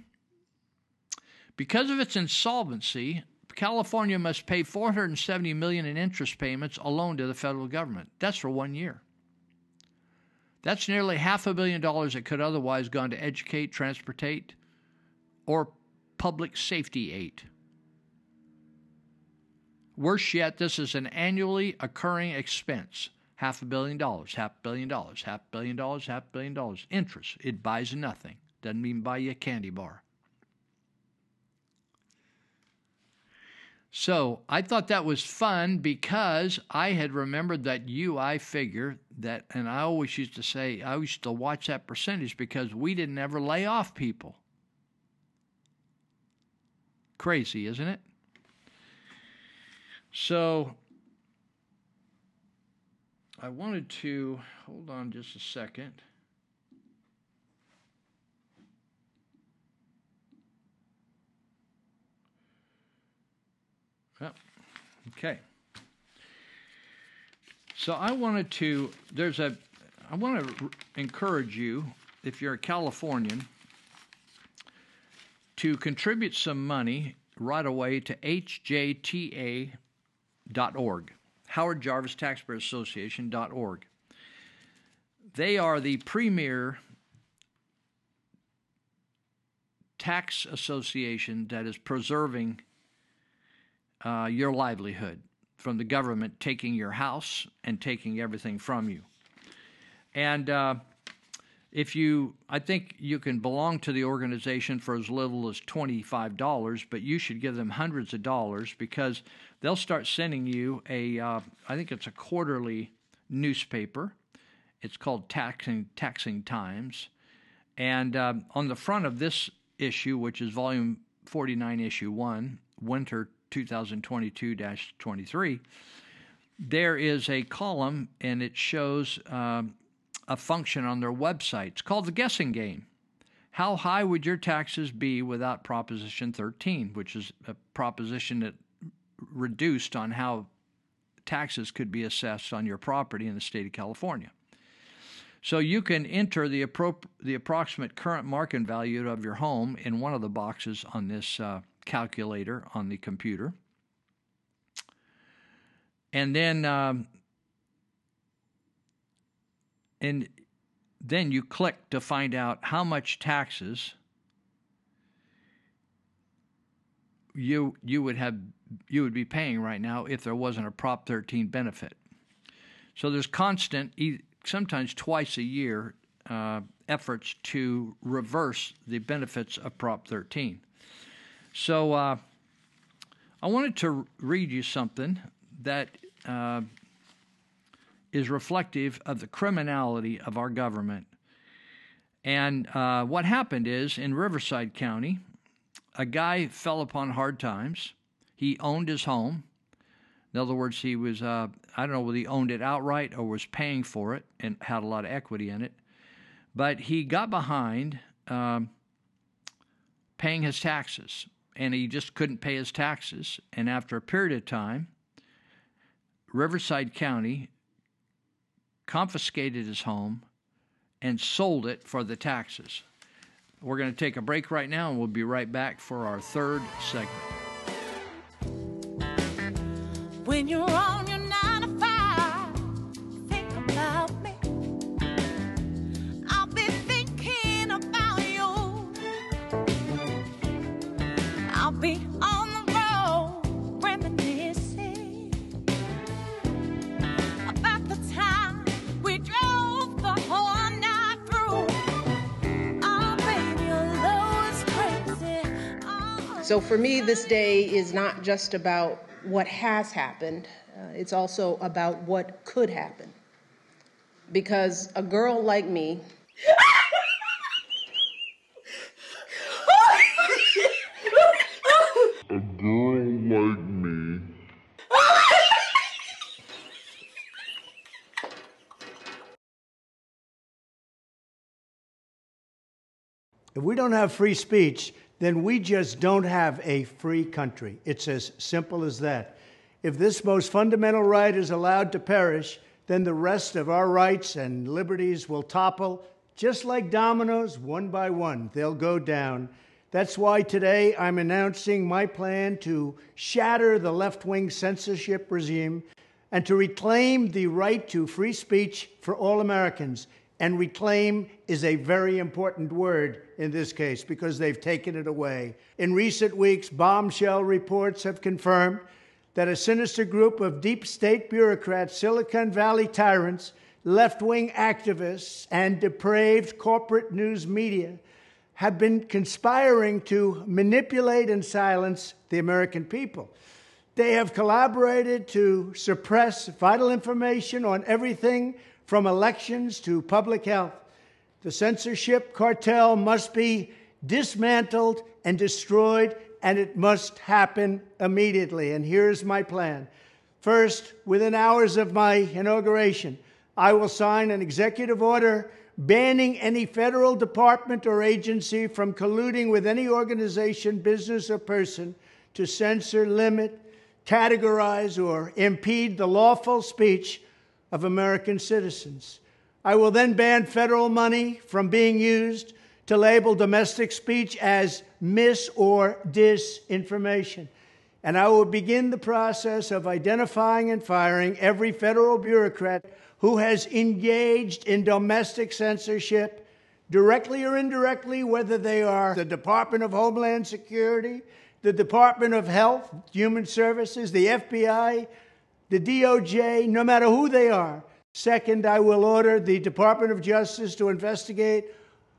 Because of its insolvency, California must pay 470 million in interest payments alone to the federal government. That's for one year. That's nearly half a billion dollars that could otherwise gone to educate, transportate, or public safety aid. Worse yet, this is an annually occurring expense. Half a billion dollars, half a billion dollars, half a billion dollars, half a billion dollars. Interest. It buys nothing. Doesn't even buy you a candy bar. So I thought that was fun because I had remembered that UI figure that, and I always used to say, I used to watch that percentage because we didn't ever lay off people. Crazy, isn't it? So I wanted to hold on just a second. Okay. So I wanted to, there's a, I want to encourage you, if you're a Californian, to contribute some money right away to hjta.org, Howard Jarvis Taxpayer Association.org. They are the premier tax association that is preserving uh, your livelihood from the government taking your house and taking everything from you. And uh, if you, I think you can belong to the organization for as little as $25, but you should give them hundreds of dollars because they'll start sending you a, uh, I think it's a quarterly newspaper. It's called Taxing, Taxing Times. And uh, on the front of this issue, which is volume 49, issue 1, winter 2022 23, there is a column and it shows um, a function on their website. It's called the guessing game. How high would your taxes be without Proposition 13, which is a proposition that reduced on how taxes could be assessed on your property in the state of California? So you can enter the, appro- the approximate current market value of your home in one of the boxes on this uh, calculator on the computer. And then um, and then you click to find out how much taxes you you would have you would be paying right now if there wasn't a Prop 13 benefit. So there's constant, sometimes twice a year, uh, efforts to reverse the benefits of Prop 13. So uh, I wanted to read you something that uh, is reflective of the criminality of our government. And uh, what happened is in Riverside County, a guy fell upon hard times. He owned his home. In other words, he was, uh, I don't know whether he owned it outright or was paying for it and had a lot of equity in it. But he got behind um, paying his taxes and he just couldn't pay his taxes. And after a period of time, Riverside County confiscated his home and sold it for the taxes. We're going to take a break right now and we'll be right back for our third segment. When you're on So for me, this day is not just about what has happened, uh, it's also about what could happen. Because a girl like me, A girl like me. If we don't have free speech, then we just don't have a free country. It's as simple as that. If this most fundamental right is allowed to perish, then the rest of our rights and liberties will topple just like dominoes, one by one. They'll go down. That's why today I'm announcing my plan to shatter the left wing censorship regime and to reclaim the right to free speech for all Americans. And reclaim is a very important word in this case because they've taken it away. In recent weeks, bombshell reports have confirmed that a sinister group of deep state bureaucrats, Silicon Valley tyrants, left wing activists, and depraved corporate news media have been conspiring to manipulate and silence the American people. They have collaborated to suppress vital information on everything from elections to public health. The censorship cartel must be dismantled and destroyed, and it must happen immediately. And here's my plan. First, within hours of my inauguration, I will sign an executive order banning any federal department or agency from colluding with any organization, business, or person to censor, limit, categorize, or impede the lawful speech of American citizens. I will then ban federal money from being used to label domestic speech as mis or disinformation. And I will begin the process of identifying and firing every federal bureaucrat who has engaged in domestic censorship, directly or indirectly, whether they are the Department of Homeland Security, the Department of Health, Human Services, the FBI, the DOJ, no matter who they are. Second, I will order the Department of Justice to investigate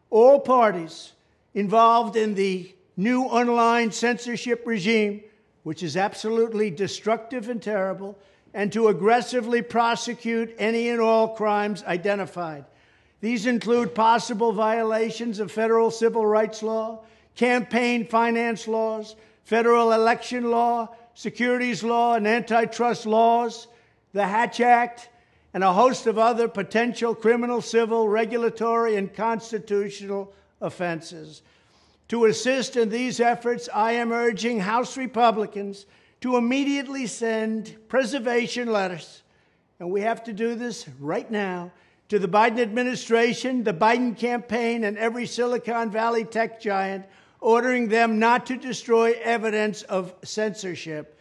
all parties involved in the new online censorship regime, which is absolutely destructive and terrible, and to aggressively prosecute any and all crimes identified. These include possible violations of federal civil rights law, campaign finance laws, federal election law, securities law, and antitrust laws, the Hatch Act, and a host of other potential criminal, civil, regulatory, and constitutional offenses. To assist in these efforts, I am urging House Republicans to immediately send preservation letters, and we have to do this right now, to the Biden administration, the Biden campaign, and every Silicon Valley tech giant, ordering them not to destroy evidence of censorship.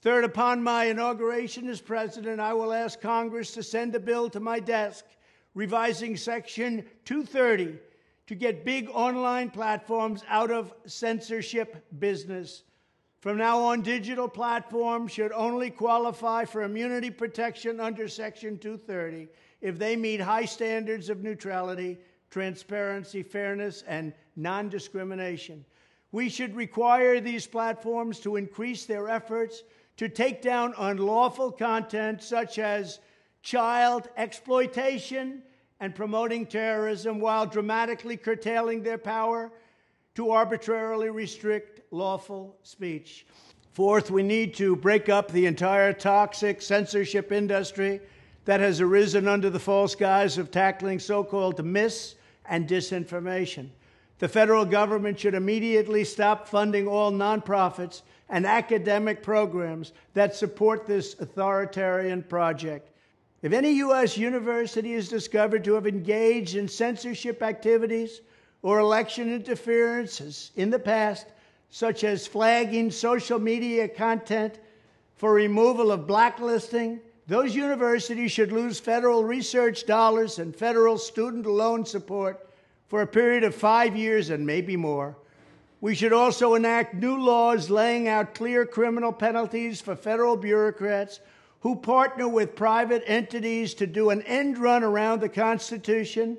Third, upon my inauguration as president, I will ask Congress to send a bill to my desk revising Section 230 to get big online platforms out of censorship business. From now on, digital platforms should only qualify for immunity protection under Section 230 if they meet high standards of neutrality, transparency, fairness, and non discrimination. We should require these platforms to increase their efforts to take down unlawful content such as child exploitation and promoting terrorism while dramatically curtailing their power to arbitrarily restrict lawful speech. Fourth, we need to break up the entire toxic censorship industry that has arisen under the false guise of tackling so called mis and disinformation. The federal government should immediately stop funding all nonprofits and academic programs that support this authoritarian project. If any U.S. university is discovered to have engaged in censorship activities or election interferences in the past, such as flagging social media content for removal of blacklisting, those universities should lose federal research dollars and federal student loan support for a period of five years and maybe more. We should also enact new laws laying out clear criminal penalties for federal bureaucrats who partner with private entities to do an end run around the Constitution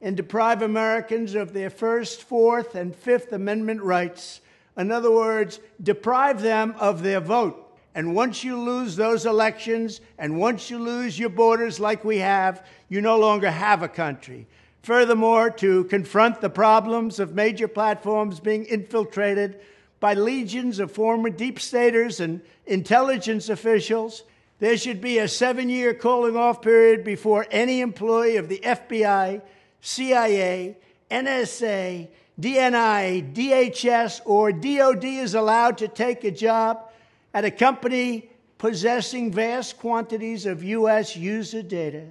and deprive Americans of their First, Fourth, and Fifth Amendment rights. In other words, deprive them of their vote. And once you lose those elections, and once you lose your borders like we have, you no longer have a country. Furthermore, to confront the problems of major platforms being infiltrated by legions of former deep staters and intelligence officials, there should be a seven year calling off period before any employee of the FBI, CIA, NSA, DNI, DHS, or DOD is allowed to take a job at a company possessing vast quantities of U.S. user data.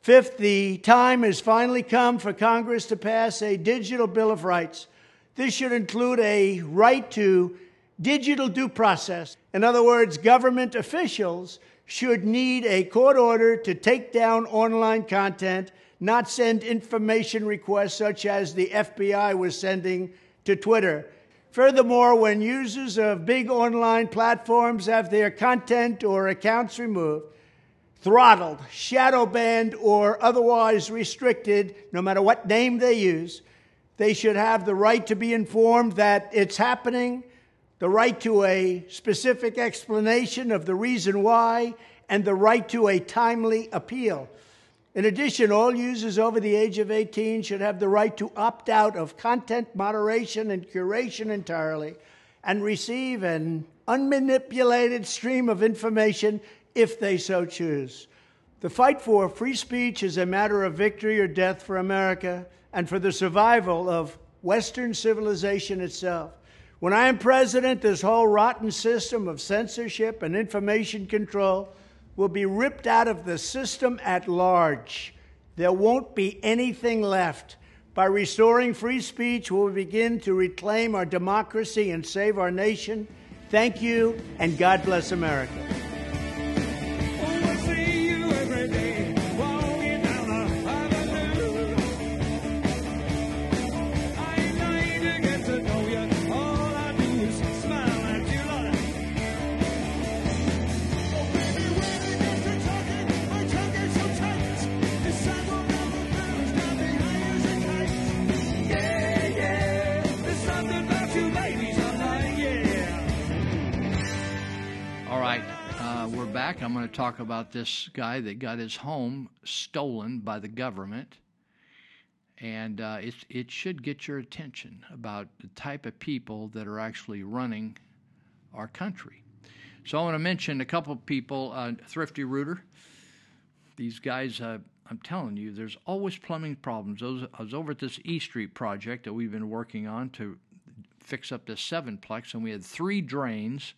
Fifth, the time has finally come for Congress to pass a digital Bill of Rights. This should include a right to digital due process. In other words, government officials should need a court order to take down online content, not send information requests such as the FBI was sending to Twitter. Furthermore, when users of big online platforms have their content or accounts removed, throttled, shadow banned, or otherwise restricted, no matter what name they use, they should have the right to be informed that it's happening, the right to a specific explanation of the reason why, and the right to a timely appeal. In addition, all users over the age of 18 should have the right to opt out of content moderation and curation entirely and receive an unmanipulated stream of information if they so choose. The fight for free speech is a matter of victory or death for America and for the survival of Western civilization itself. When I am president, this whole rotten system of censorship and information control will be ripped out of the system at large. There won't be anything left. By restoring free speech, we'll begin to reclaim our democracy and save our nation. Thank you, and God bless America. Back, I'm going to talk about this guy that got his home stolen by the government. And uh, it, it should get your attention about the type of people that are actually running our country. So I want to mention a couple of people uh, Thrifty Rooter. These guys, uh, I'm telling you, there's always plumbing problems. I was over at this E Street project that we've been working on to fix up this sevenplex, and we had three drains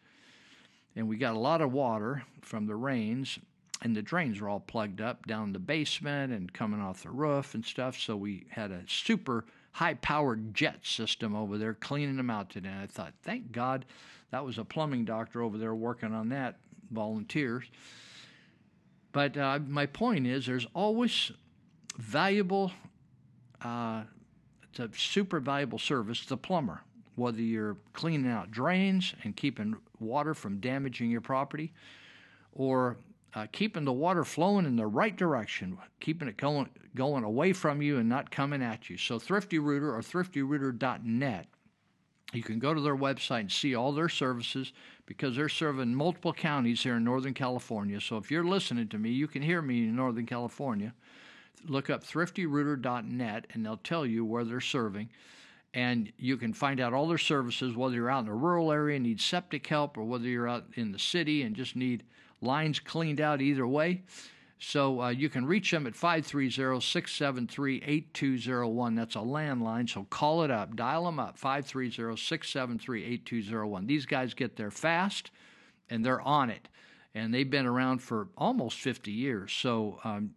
and we got a lot of water from the rains and the drains were all plugged up down the basement and coming off the roof and stuff. So we had a super high powered jet system over there cleaning them out today. And i thought thank god that was a plumbing doctor over there working on that volunteers. But uh, my point is there's always valuable uh, it's a super valuable service the plumber whether you're cleaning out drains and keeping water from damaging your property, or uh, keeping the water flowing in the right direction, keeping it going, going away from you and not coming at you. So, Thrifty Rooter or thriftyrooter.net, you can go to their website and see all their services because they're serving multiple counties here in Northern California. So, if you're listening to me, you can hear me in Northern California. Look up thriftyrooter.net and they'll tell you where they're serving and you can find out all their services, whether you're out in a rural area and need septic help, or whether you're out in the city and just need lines cleaned out either way. So uh, you can reach them at 530 673 8201. That's a landline, so call it up, dial them up, 530 673 8201. These guys get there fast and they're on it. And they've been around for almost 50 years. So um,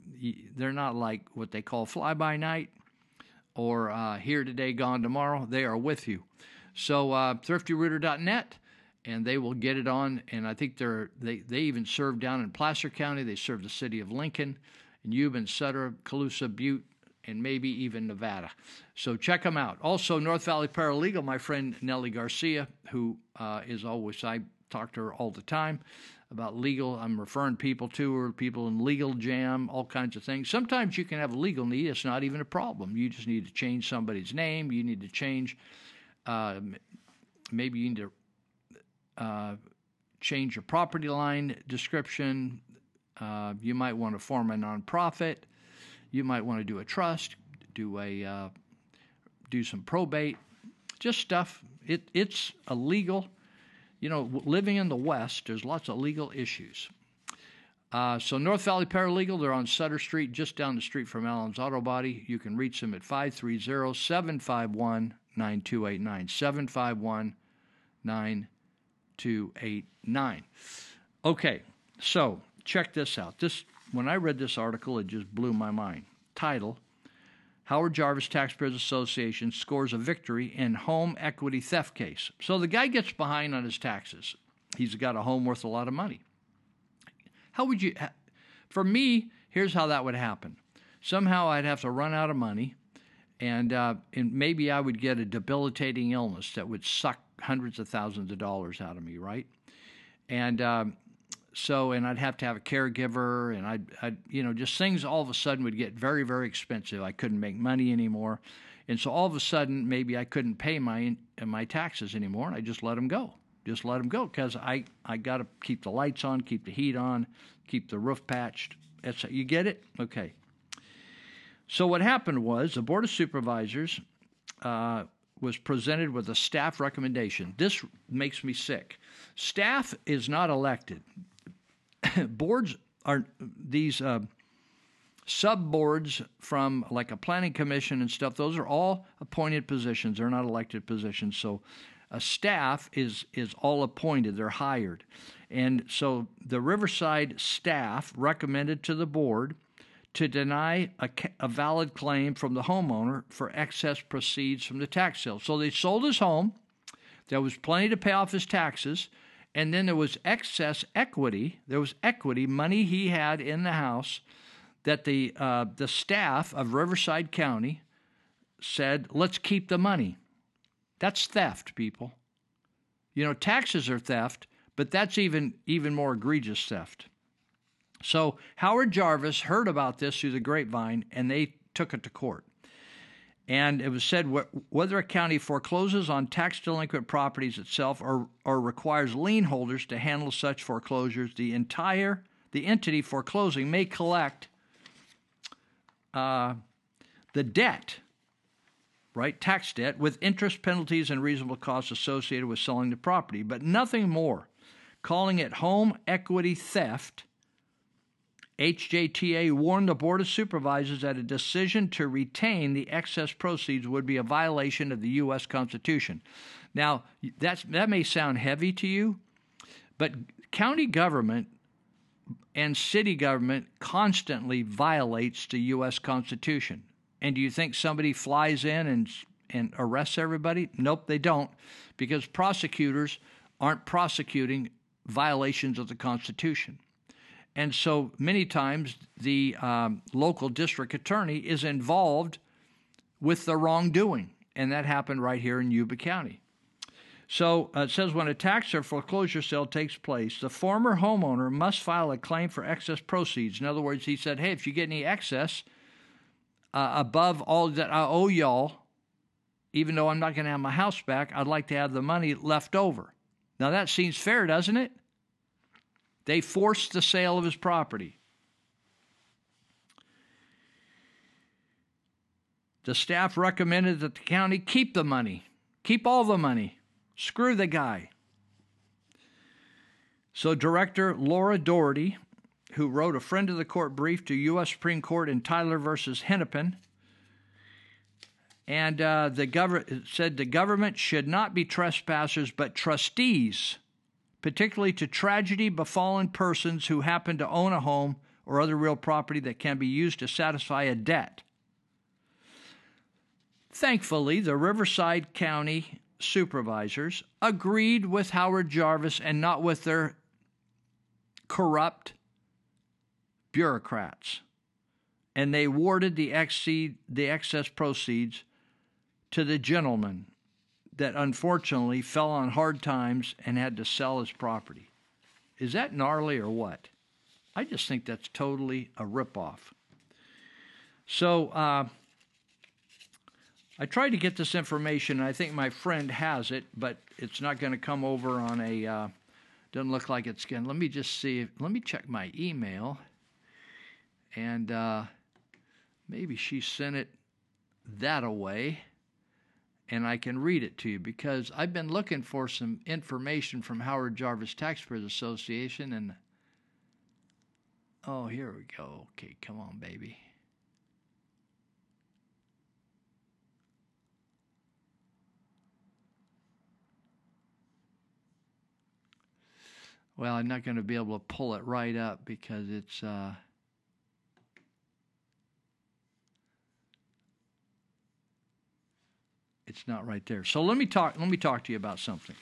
they're not like what they call fly by night or uh, here today, gone tomorrow, they are with you. So uh, thriftyrooter.net, and they will get it on. And I think they're they they even serve down in Placer County. They serve the city of Lincoln, and Yuba, Sutter, Colusa, Butte, and maybe even Nevada. So check them out. Also, North Valley Paralegal, my friend Nellie Garcia, who uh, is always I talk to her all the time about legal. I'm referring people to or people in legal jam, all kinds of things. Sometimes you can have a legal need. It's not even a problem. You just need to change somebody's name. You need to change, uh, maybe you need to uh, change your property line description. Uh, you might want to form a nonprofit. You might want to do a trust, do a uh, do some probate, just stuff. It, it's a legal you know, living in the West, there's lots of legal issues. Uh, so North Valley Paralegal, they're on Sutter Street, just down the street from Allen's Auto Body. You can reach them at 530-751-9289. 751-9289. Okay, so check this out. This when I read this article, it just blew my mind. Title Howard Jarvis Taxpayers Association scores a victory in home equity theft case. So the guy gets behind on his taxes. He's got a home worth a lot of money. How would you, for me, here's how that would happen. Somehow I'd have to run out of money, and, uh, and maybe I would get a debilitating illness that would suck hundreds of thousands of dollars out of me, right? And um, so and I'd have to have a caregiver and I'd, I'd you know just things all of a sudden would get very very expensive. I couldn't make money anymore. And so all of a sudden maybe I couldn't pay my my taxes anymore and I just let them go. Just let them go because I I got to keep the lights on keep the heat on keep the roof patched That's, you get it? Okay. So what happened was the board of supervisors uh, was presented with a staff recommendation. This makes me sick. Staff is not elected boards are these uh, sub boards from like a planning commission and stuff. Those are all appointed positions. They're not elected positions. So a staff is is all appointed; they're hired, and so the Riverside staff recommended to the board to deny a, a, valid claim from the homeowner for excess proceeds from the tax sale. So they sold his home. There was plenty to pay off his taxes. And then there was excess equity. There was equity, money he had in the house that the, uh, the staff of Riverside County said, let's keep the money. That's theft, people. You know, taxes are theft, but that's even, even more egregious theft. So Howard Jarvis heard about this through the grapevine and they took it to court. And it was said whether a county forecloses on tax delinquent properties itself or, or requires lien holders to handle such foreclosures, the entire the entity foreclosing may collect uh, the debt, right, tax debt, with interest, penalties, and reasonable costs associated with selling the property, but nothing more. Calling it home equity theft HJTA warned the Board of Supervisors that a decision to retain the excess proceeds would be a violation of the U.S. Constitution. Now, that's, that may sound heavy to you, but county government and city government constantly violates the U.S. Constitution. And do you think somebody flies in and, and arrests everybody? Nope, they don't, because prosecutors aren't prosecuting violations of the Constitution. And so many times the um, local district attorney is involved with the wrongdoing. And that happened right here in Yuba County. So uh, it says when a tax or foreclosure sale takes place, the former homeowner must file a claim for excess proceeds. In other words, he said, hey, if you get any excess uh, above all that I owe y'all, even though I'm not going to have my house back, I'd like to have the money left over. Now that seems fair, doesn't it? They forced the sale of his property. The staff recommended that the county keep the money, keep all the money, screw the guy. So, Director Laura Dougherty, who wrote a friend of the court brief to U.S. Supreme Court in Tyler versus Hennepin, and uh, the gov- said the government should not be trespassers but trustees particularly to tragedy befallen persons who happen to own a home or other real property that can be used to satisfy a debt. Thankfully, the Riverside County supervisors agreed with Howard Jarvis and not with their corrupt bureaucrats. And they awarded the, exceed, the excess proceeds to the gentleman that unfortunately fell on hard times and had to sell his property. Is that gnarly or what? I just think that's totally a ripoff. So uh, I tried to get this information, and I think my friend has it, but it's not going to come over on a. Uh, doesn't look like it's going. Let me just see. If, let me check my email, and uh, maybe she sent it that away and I can read it to you because I've been looking for some information from Howard Jarvis Taxpayers Association and oh, here we go. Okay, come on, baby. Well, I'm not going to be able to pull it right up because it's uh it's not right there. So let me talk. Let me talk to you about something.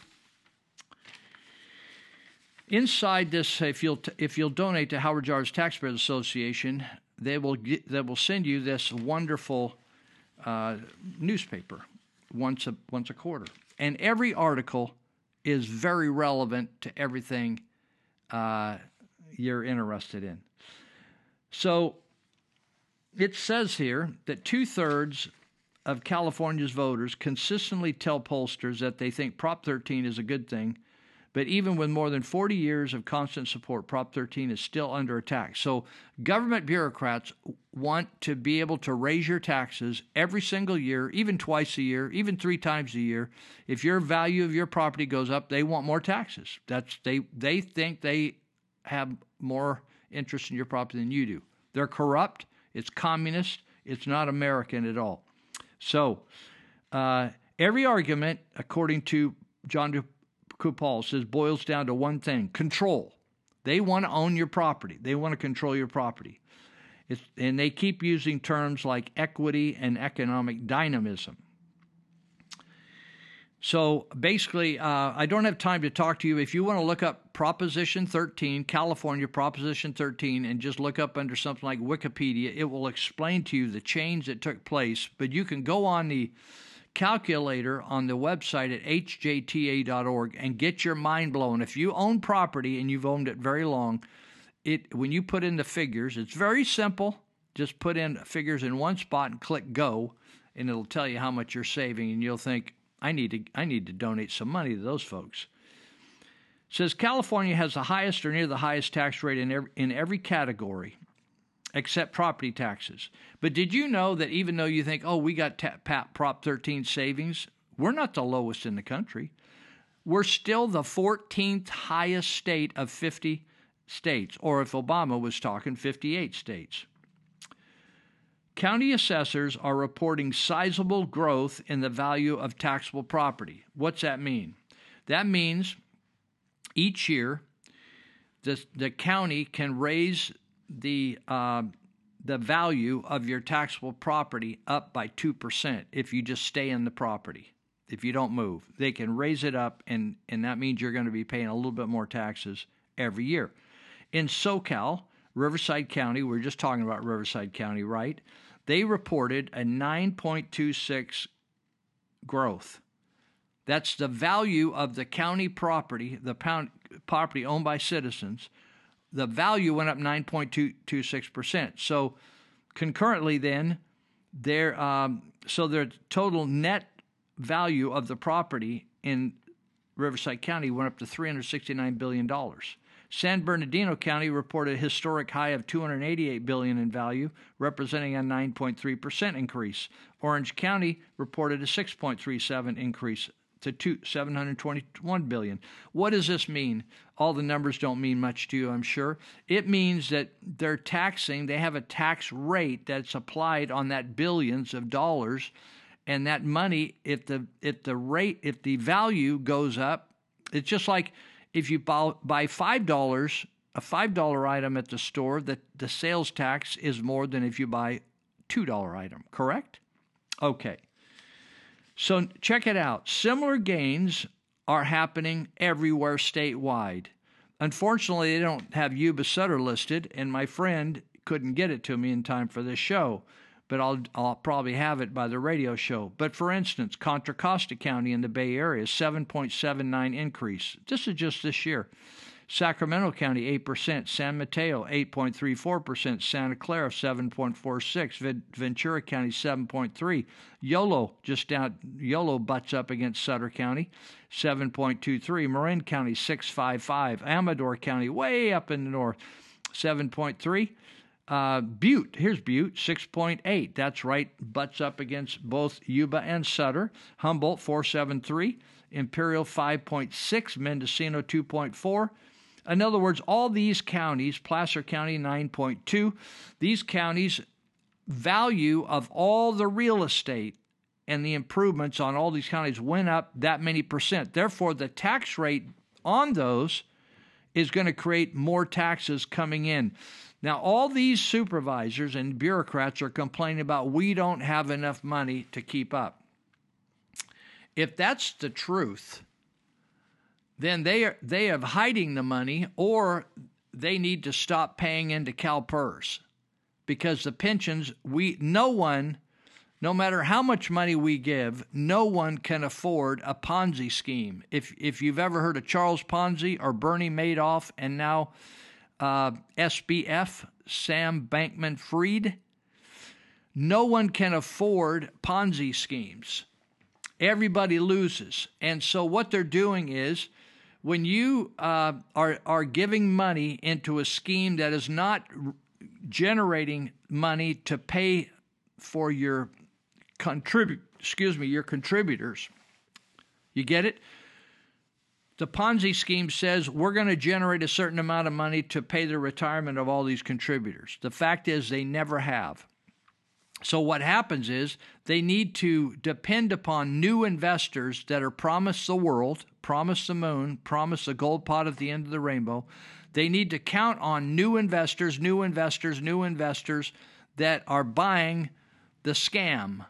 Inside this, if you'll if you'll donate to Howard Jarvis Taxpayers Association, they will get, they will send you this wonderful uh, newspaper once a once a quarter, and every article is very relevant to everything uh, you're interested in. So it says here that two thirds of California's voters consistently tell pollsters that they think Prop 13 is a good thing, but even with more than 40 years of constant support, Prop 13 is still under attack. So, government bureaucrats want to be able to raise your taxes every single year, even twice a year, even three times a year. If your value of your property goes up, they want more taxes. That's they they think they have more interest in your property than you do. They're corrupt, it's communist, it's not American at all. So, uh, every argument, according to Jon Coupal says boils down to one thing control. They want to own your property, they want to control your property. It's, and they keep using terms like equity and economic dynamism. So basically, uh, I don't have time to talk to you. If you want to look up Proposition 13, California Proposition 13, and just look up under something like Wikipedia, it will explain to you the change that took place. But you can go on the calculator on the website at hjta.org and get your mind blown. If you own property and you've owned it very long, it when you put in the figures, it's very simple. Just put in figures in one spot and click go, and it'll tell you how much you're saving, and you'll think, I need to I need to donate some money to those folks. It says California has the highest or near the highest tax rate in every, in every category except property taxes. But did you know that even though you think, oh, we got ta- Prop 13 savings, we're not the lowest in the country. We're still the 14th highest state of 50 states, or if Obama was talking, 58 states. County assessors are reporting sizable growth in the value of taxable property. What's that mean? That means each year the, the county can raise the uh, the value of your taxable property up by 2% if you just stay in the property. If you don't move, they can raise it up, and, and that means you're going to be paying a little bit more taxes every year. In SoCal, Riverside County, we are just talking about Riverside County, right? They reported a 9.26 growth. That's the value of the county property, the pound, property owned by citizens. The value went up 9.26%. So concurrently, then, their um, so their total net value of the property in Riverside County went up to 369 billion dollars. San Bernardino County reported a historic high of 288 billion in value, representing a 9.3% increase. Orange County reported a 6.37 increase to two, 721 billion. What does this mean? All the numbers don't mean much to you, I'm sure. It means that they're taxing, they have a tax rate that's applied on that billions of dollars and that money if the if the rate if the value goes up, it's just like if you buy five dollars a five dollar item at the store, that the sales tax is more than if you buy two dollar item. Correct? Okay. So check it out. Similar gains are happening everywhere statewide. Unfortunately, they don't have Yuba Sutter listed, and my friend couldn't get it to me in time for this show but I'll, I'll probably have it by the radio show. But for instance, Contra Costa County in the Bay Area, 7.79 increase. This is just this year. Sacramento County, 8%. San Mateo, 8.34%. Santa Clara, 7.46. Ventura County, 7.3. Yolo, just down, Yolo butts up against Sutter County, 7.23. Marin County, 6.55. Amador County, way up in the north, 7.3. Uh, Butte, here's Butte, 6.8. That's right, butts up against both Yuba and Sutter. Humboldt, 473. Imperial, 5.6. Mendocino, 2.4. In other words, all these counties, Placer County, 9.2, these counties' value of all the real estate and the improvements on all these counties went up that many percent. Therefore, the tax rate on those is going to create more taxes coming in. Now, all these supervisors and bureaucrats are complaining about we don't have enough money to keep up. If that's the truth, then they are they are hiding the money or they need to stop paying into CalPERS because the pensions we no one no matter how much money we give, no one can afford a Ponzi scheme. If if you've ever heard of Charles Ponzi or Bernie Madoff and now uh, SBF, Sam Bankman Fried. No one can afford Ponzi schemes. Everybody loses. And so, what they're doing is when you uh, are, are giving money into a scheme that is not generating money to pay for your contribute excuse me your contributors you get it the Ponzi scheme says we're going to generate a certain amount of money to pay the retirement of all these contributors. The fact is, they never have. So, what happens is they need to depend upon new investors that are promised the world, promised the moon, promised the gold pot at the end of the rainbow. They need to count on new investors, new investors, new investors that are buying the scam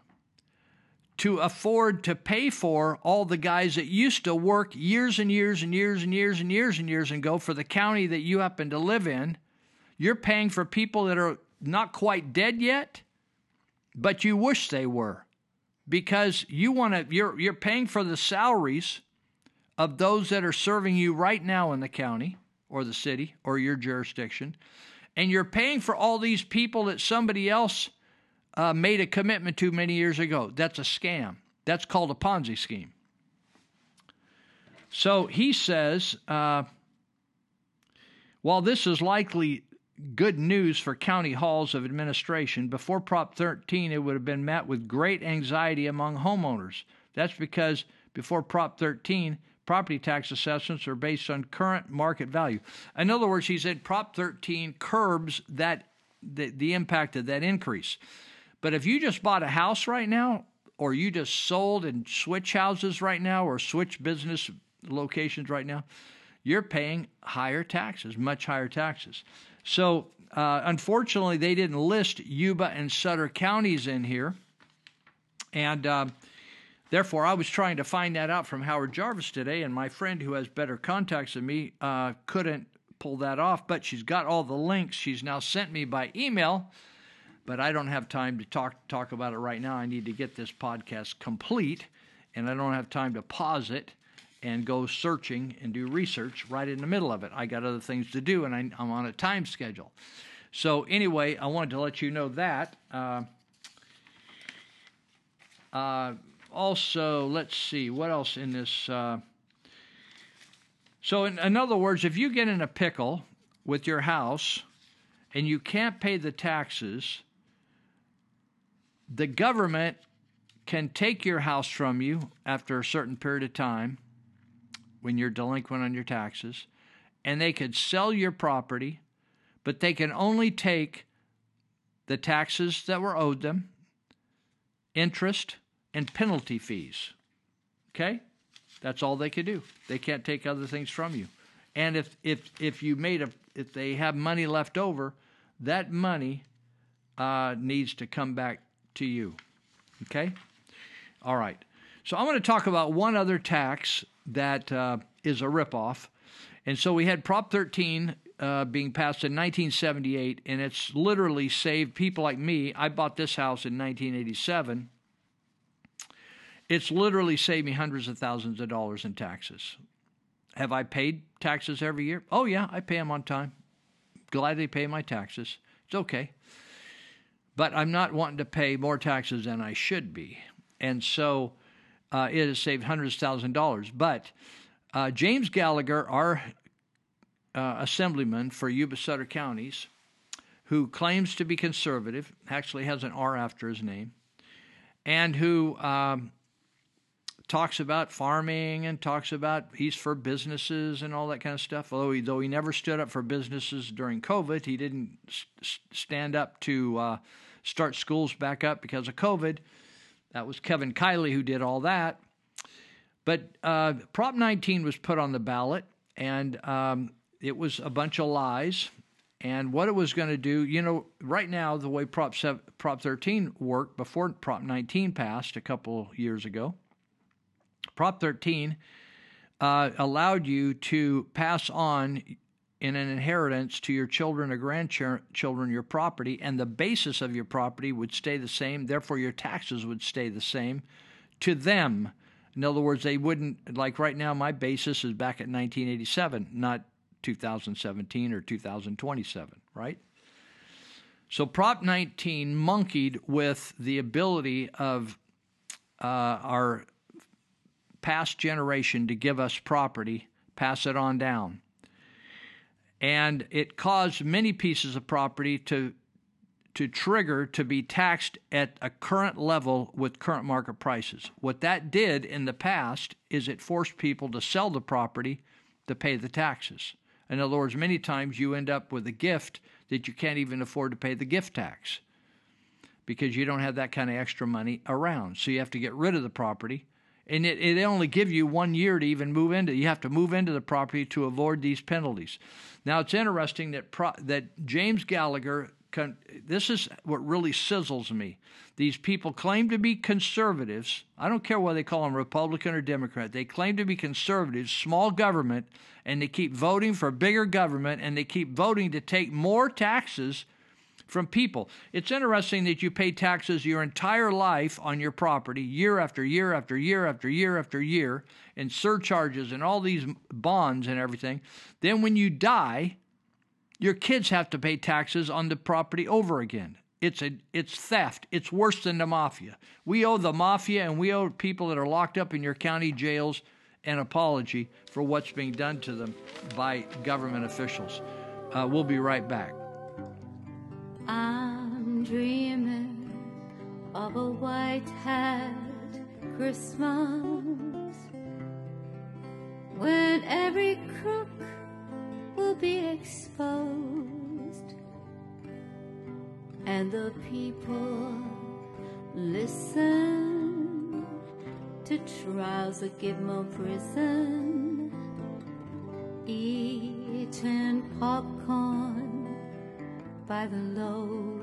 to afford to pay for all the guys that used to work years and years and years and years and years and years and go for the county that you happen to live in. You're paying for people that are not quite dead yet, but you wish they were because you want to you're you're paying for the salaries of those that are serving you right now in the county or the city or your jurisdiction and you're paying for all these people that somebody else uh, made a commitment to many years ago. That's a scam. That's called a Ponzi scheme. So he says, uh, while this is likely good news for county halls of administration, before Prop 13, it would have been met with great anxiety among homeowners. That's because before Prop 13, property tax assessments are based on current market value. In other words, he said Prop 13 curbs that the, the impact of that increase. But if you just bought a house right now, or you just sold and switch houses right now, or switch business locations right now, you're paying higher taxes, much higher taxes. So, uh, unfortunately, they didn't list Yuba and Sutter counties in here. And uh, therefore, I was trying to find that out from Howard Jarvis today, and my friend who has better contacts than me uh, couldn't pull that off, but she's got all the links she's now sent me by email but I don't have time to talk talk about it right now. I need to get this podcast complete, and I don't have time to pause it and go searching and do research right in the middle of it. I got other things to do, and I, am on a time schedule. So anyway, I wanted to let you know that. Uh, uh, also, let's see what else in this. Uh, so, in, in other words, if you get in a pickle with your house and you can't pay the taxes the government can take your house from you after a certain period of time when you're delinquent on your taxes, and they could sell your property, but they can only take the taxes that were owed them, interest, and penalty fees. Okay? That's all they could do. They can't take other things from you. And if if if you made a if they have money left over, that money uh, needs to come back to you. Okay? All right. So I want to talk about one other tax that uh, is a ripoff. And so we had Prop 13 uh, being passed in 1978, and it's literally saved people like me. I bought this house in 1987. It's literally saved me hundreds of thousands of dollars in taxes. Have I paid taxes every year? Oh, yeah, I pay them on time. Gladly pay my taxes. It's okay but I'm not wanting to pay more taxes than I should be. And so uh, it has saved hundreds of thousands of dollars. But uh, James Gallagher, our uh, assemblyman for Yuba Sutter counties, who claims to be conservative, actually has an R after his name, and who um, talks about farming and talks about he's for businesses and all that kind of stuff. Although he, though he never stood up for businesses during COVID, he didn't st- stand up to uh, start schools back up because of COVID. That was Kevin Kiley who did all that. But uh, Prop 19 was put on the ballot, and um, it was a bunch of lies. And what it was going to do, you know, right now, the way Prop, 7, Prop 13 worked before Prop 19 passed a couple years ago, Prop 13 uh, allowed you to pass on in an inheritance to your children or grandchildren your property, and the basis of your property would stay the same, therefore, your taxes would stay the same to them. In other words, they wouldn't, like right now, my basis is back at 1987, not 2017 or 2027, right? So Prop 19 monkeyed with the ability of uh, our past generation to give us property, pass it on down and it caused many pieces of property to to trigger to be taxed at a current level with current market prices. What that did in the past is it forced people to sell the property to pay the taxes. In other words, many times you end up with a gift that you can't even afford to pay the gift tax because you don't have that kind of extra money around. So you have to get rid of the property. And it, it only give you one year to even move into. You have to move into the property to avoid these penalties. Now it's interesting that pro, that James Gallagher. Con, this is what really sizzles me. These people claim to be conservatives. I don't care whether they call them Republican or Democrat. They claim to be conservatives, small government, and they keep voting for bigger government, and they keep voting to take more taxes from people. It's interesting that you pay taxes your entire life on your property, year after year after year after year after year, and surcharges and all these bonds and everything. Then when you die, your kids have to pay taxes on the property over again. It's a it's theft. It's worse than the mafia. We owe the mafia and we owe people that are locked up in your county jails an apology for what's being done to them by government officials. Uh, we'll be right back. I'm dreaming of a white hat Christmas when every crook will be exposed and the people listen to trials that give more prison eating popcorn by the load.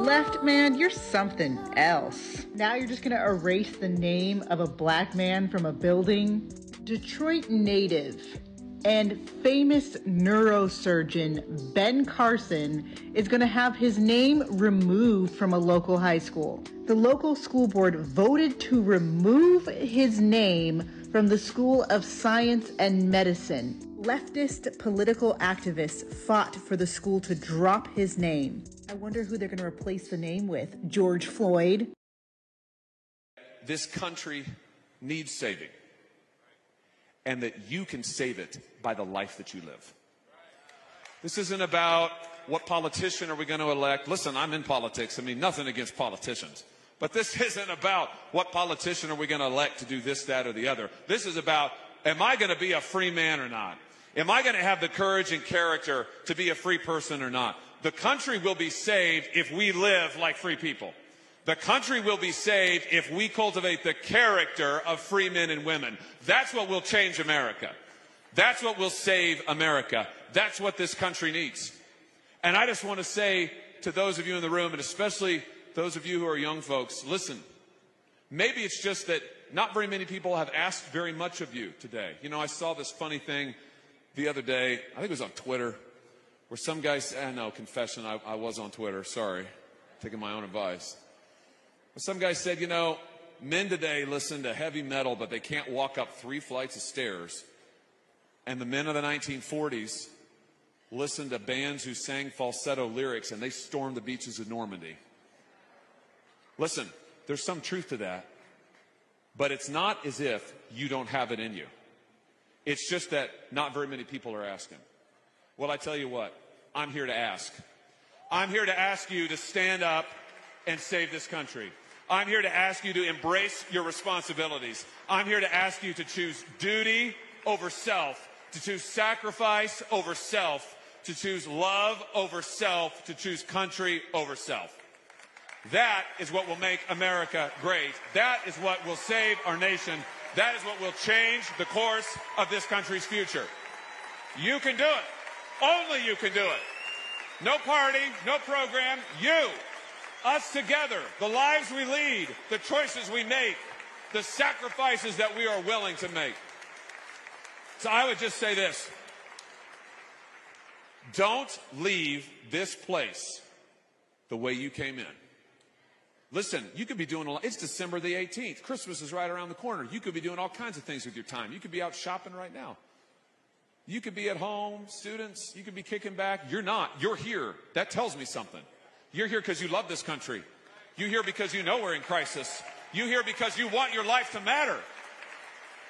Left, man, you're something else. Now you're just gonna erase the name of a black man from a building? Detroit native and famous neurosurgeon Ben Carson is gonna have his name removed from a local high school. The local school board voted to remove his name from the School of Science and Medicine. Leftist political activists fought for the school to drop his name. I wonder who they're going to replace the name with. George Floyd. This country needs saving, and that you can save it by the life that you live. This isn't about what politician are we going to elect. Listen, I'm in politics. I mean, nothing against politicians. But this isn't about what politician are we going to elect to do this, that, or the other. This is about, am I going to be a free man or not? Am I going to have the courage and character to be a free person or not? The country will be saved if we live like free people. The country will be saved if we cultivate the character of free men and women. That's what will change America. That's what will save America. That's what this country needs. And I just want to say to those of you in the room, and especially those of you who are young folks, listen. Maybe it's just that not very many people have asked very much of you today. You know, I saw this funny thing the other day, I think it was on Twitter, where some guy said, ah, no, confession, I, I was on Twitter, sorry, taking my own advice. But some guy said, you know, men today listen to heavy metal, but they can't walk up three flights of stairs. And the men of the 1940s listened to bands who sang falsetto lyrics and they stormed the beaches of Normandy. Listen, there's some truth to that, but it's not as if you don't have it in you. It's just that not very many people are asking. Well, I tell you what, I'm here to ask. I'm here to ask you to stand up and save this country. I'm here to ask you to embrace your responsibilities. I'm here to ask you to choose duty over self, to choose sacrifice over self, to choose love over self, to choose country over self. That is what will make America great. That is what will save our nation. That is what will change the course of this country's future. You can do it. Only you can do it. No party, no program. You, us together, the lives we lead, the choices we make, the sacrifices that we are willing to make. So I would just say this. Don't leave this place the way you came in. Listen, you could be doing a lot. It's December the 18th. Christmas is right around the corner. You could be doing all kinds of things with your time. You could be out shopping right now. You could be at home, students. You could be kicking back. You're not. You're here. That tells me something. You're here because you love this country. You're here because you know we're in crisis. You're here because you want your life to matter.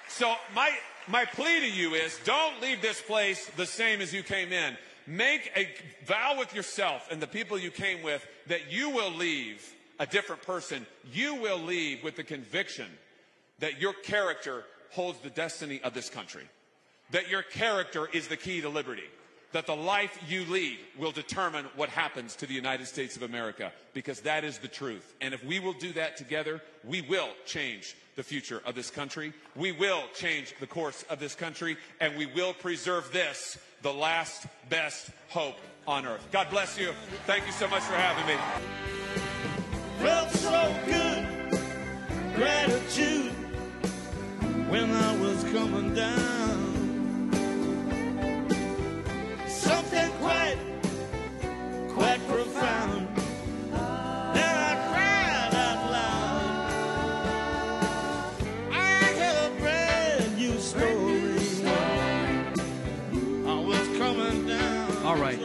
So my, my plea to you is don't leave this place the same as you came in. Make a vow with yourself and the people you came with that you will leave a different person. You will leave with the conviction that your character holds the destiny of this country, that your character is the key to liberty, that the life you lead will determine what happens to the United States of America, because that is the truth. And if we will do that together, we will change the future of this country. We will change the course of this country, and we will preserve this, the last best hope on earth. God bless you. Thank you so much for having me. Felt so good, gratitude when I was coming down. Something quite, quite profound. Then I cried out loud. I have a brand new story. I was coming down. All right.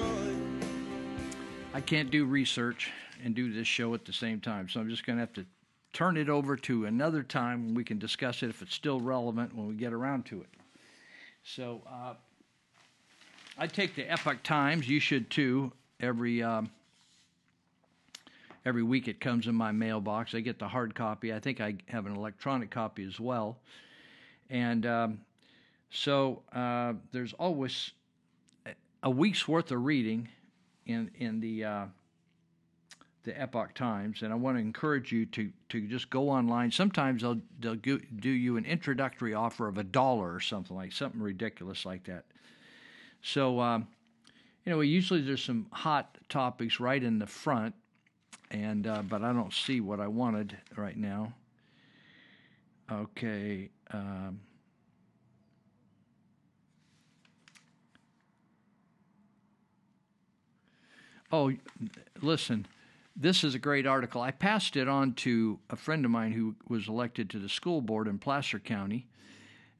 I can't do research and do this show at the same time, so I'm just going to have to turn it over to another time when we can discuss it if it's still relevant when we get around to it. So uh, I take the Epoch Times. You should too. Every um, every week it comes in my mailbox. I get the hard copy. I think I have an electronic copy as well. And um, so uh, there's always a week's worth of reading in in the uh, the Epoch Times, and I want to encourage you to to just go online. Sometimes they'll they'll do you an introductory offer of a dollar or something like something ridiculous like that. So, um, you know, usually there's some hot topics right in the front, and uh, but I don't see what I wanted right now. Okay. Um, oh, listen this is a great article. I passed it on to a friend of mine who was elected to the school board in Placer County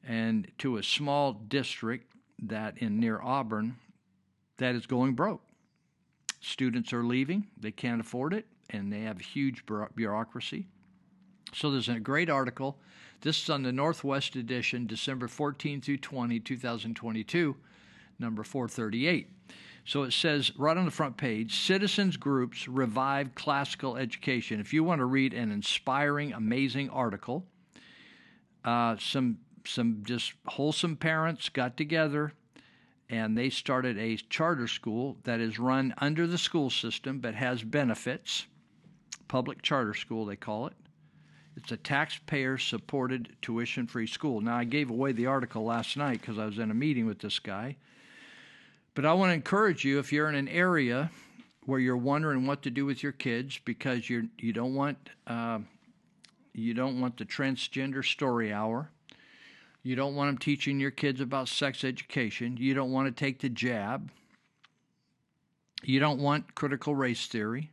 and to a small district that in near Auburn that is going broke. Students are leaving, they can't afford it, and they have huge bureaucracy. So there's a great article. This is on the Northwest edition, December 14 through 20, 2022, number 438. So it says right on the front page citizens groups revive classical education. If you want to read an inspiring, amazing article, uh, some some just wholesome parents got together and they started a charter school that is run under the school system but has benefits. Public charter school, they call it. It's a taxpayer supported tuition free school. Now, I gave away the article last night because I was in a meeting with this guy. But I want to encourage you if you're in an area where you're wondering what to do with your kids because you're you don't want uh, you don't want the transgender story hour. You don't want them teaching your kids about sex education. You don't want to take the jab. You don't want critical race theory.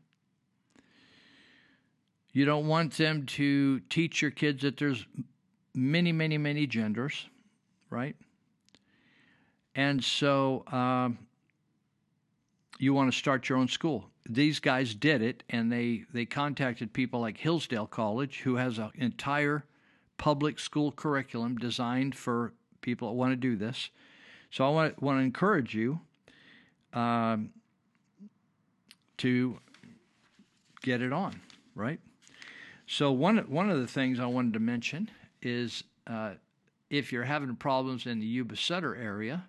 You don't want them to teach your kids that there's many, many, many genders, right? And so um, you want to start your own school. These guys did it, and they, they contacted people like Hillsdale College, who has an entire public school curriculum designed for people that want to do this. So I want, want to encourage you um, to get it on, right? So one one of the things I wanted to mention is uh, if you're having problems in the Yuba Sutter area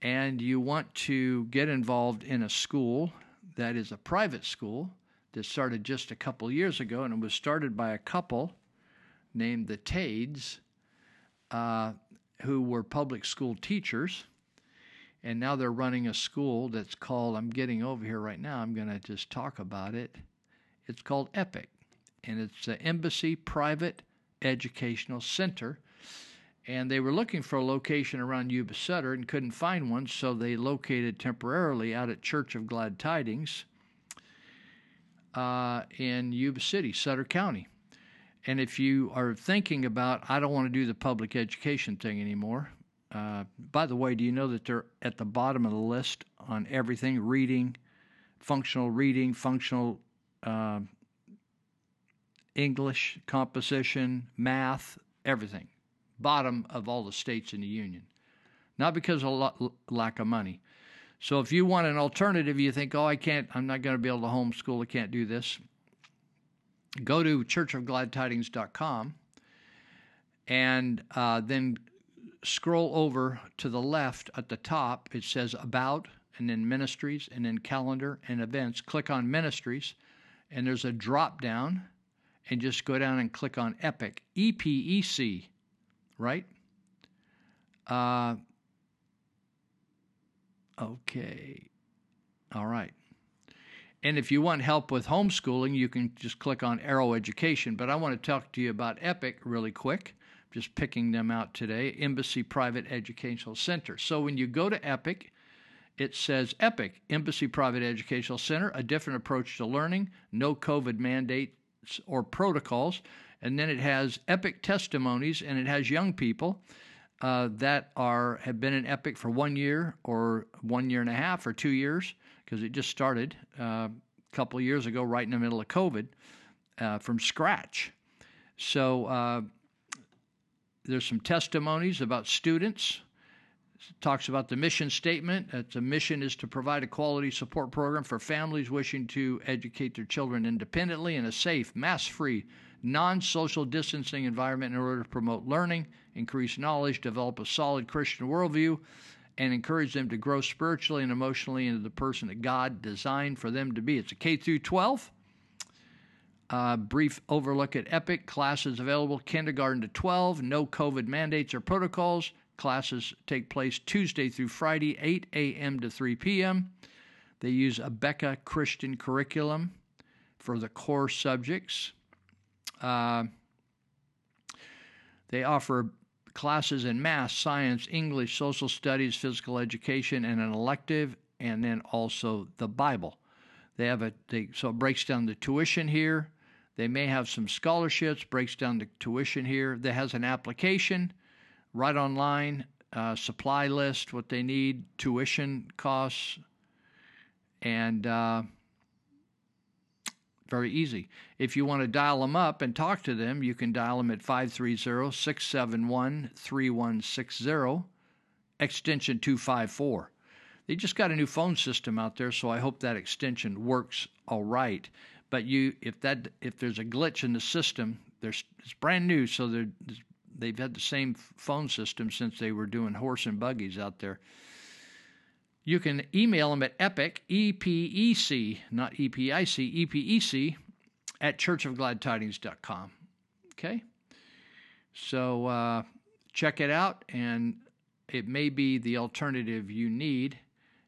and you want to get involved in a school that is a private school that started just a couple years ago, and it was started by a couple named the Tades, uh, who were public school teachers. And now they're running a school that's called, I'm getting over here right now, I'm going to just talk about it. It's called EPIC, and it's the Embassy Private Educational Center. And they were looking for a location around Yuba Sutter and couldn't find one, so they located temporarily out at Church of Glad Tidings uh, in Yuba City, Sutter County. And if you are thinking about, I don't want to do the public education thing anymore, uh, by the way, do you know that they're at the bottom of the list on everything reading, functional reading, functional uh, English, composition, math, everything. Bottom of all the states in the union. Not because of lo- lack of money. So if you want an alternative, you think, oh, I can't, I'm not going to be able to homeschool, I can't do this. Go to churchofgladtidings.com and uh, then scroll over to the left at the top. It says About, and then Ministries, and then Calendar and Events. Click on Ministries, and there's a drop down and just go down and click on Epic, E P E C, right? Uh, okay. All right. And if you want help with homeschooling, you can just click on Arrow Education. But I want to talk to you about Epic really quick. Just picking them out today Embassy Private Educational Center. So when you go to Epic, it says Epic, Embassy Private Educational Center, a different approach to learning, no COVID mandates or protocols. And then it has epic testimonies, and it has young people uh, that are have been in Epic for one year or one year and a half or two years because it just started uh, a couple of years ago, right in the middle of COVID, uh, from scratch. So uh, there's some testimonies about students talks about the mission statement. That the mission is to provide a quality support program for families wishing to educate their children independently in a safe, mass free, non social distancing environment in order to promote learning, increase knowledge, develop a solid Christian worldview, and encourage them to grow spiritually and emotionally into the person that God designed for them to be. It's a K through 12. Uh, brief overlook at EPIC classes available kindergarten to 12, no COVID mandates or protocols. Classes take place Tuesday through Friday, 8 a.m. to 3 p.m. They use Abeka Christian curriculum for the core subjects. Uh, they offer classes in math, science, English, social studies, physical education, and an elective, and then also the Bible. They have a they, so it breaks down the tuition here. They may have some scholarships, breaks down the tuition here. That has an application right online, uh, supply list, what they need, tuition costs, and uh, very easy. If you want to dial them up and talk to them, you can dial them at 530 671 3160, extension 254. They just got a new phone system out there, so I hope that extension works all right. But you, if that, if there's a glitch in the system, there's it's brand new, so they've had the same phone system since they were doing horse and buggies out there. You can email them at epic, E P E C, not E P I C, E P E C, at churchofgladtidings.com. Okay? So uh, check it out, and it may be the alternative you need.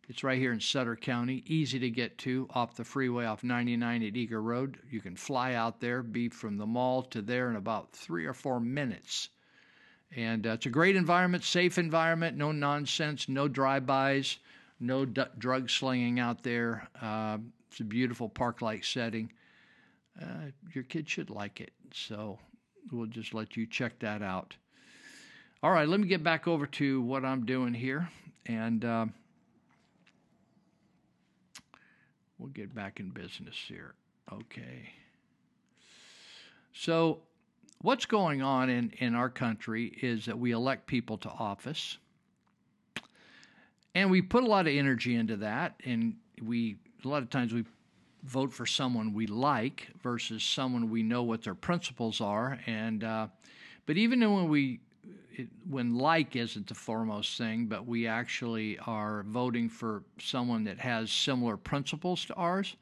It's right here in Sutter County, easy to get to off the freeway off 99 at Eager Road. You can fly out there, be from the mall to there in about three or four minutes. And uh, it's a great environment, safe environment, no nonsense, no drive-bys, no d- drug slinging out there. Uh, it's a beautiful park-like setting. Uh, your kid should like it, so we'll just let you check that out. All right, let me get back over to what I'm doing here, and uh, we'll get back in business here. Okay. So what's going on in, in our country is that we elect people to office and we put a lot of energy into that and we a lot of times we vote for someone we like versus someone we know what their principles are and uh, but even when we it, when like isn't the foremost thing but we actually are voting for someone that has similar principles to ours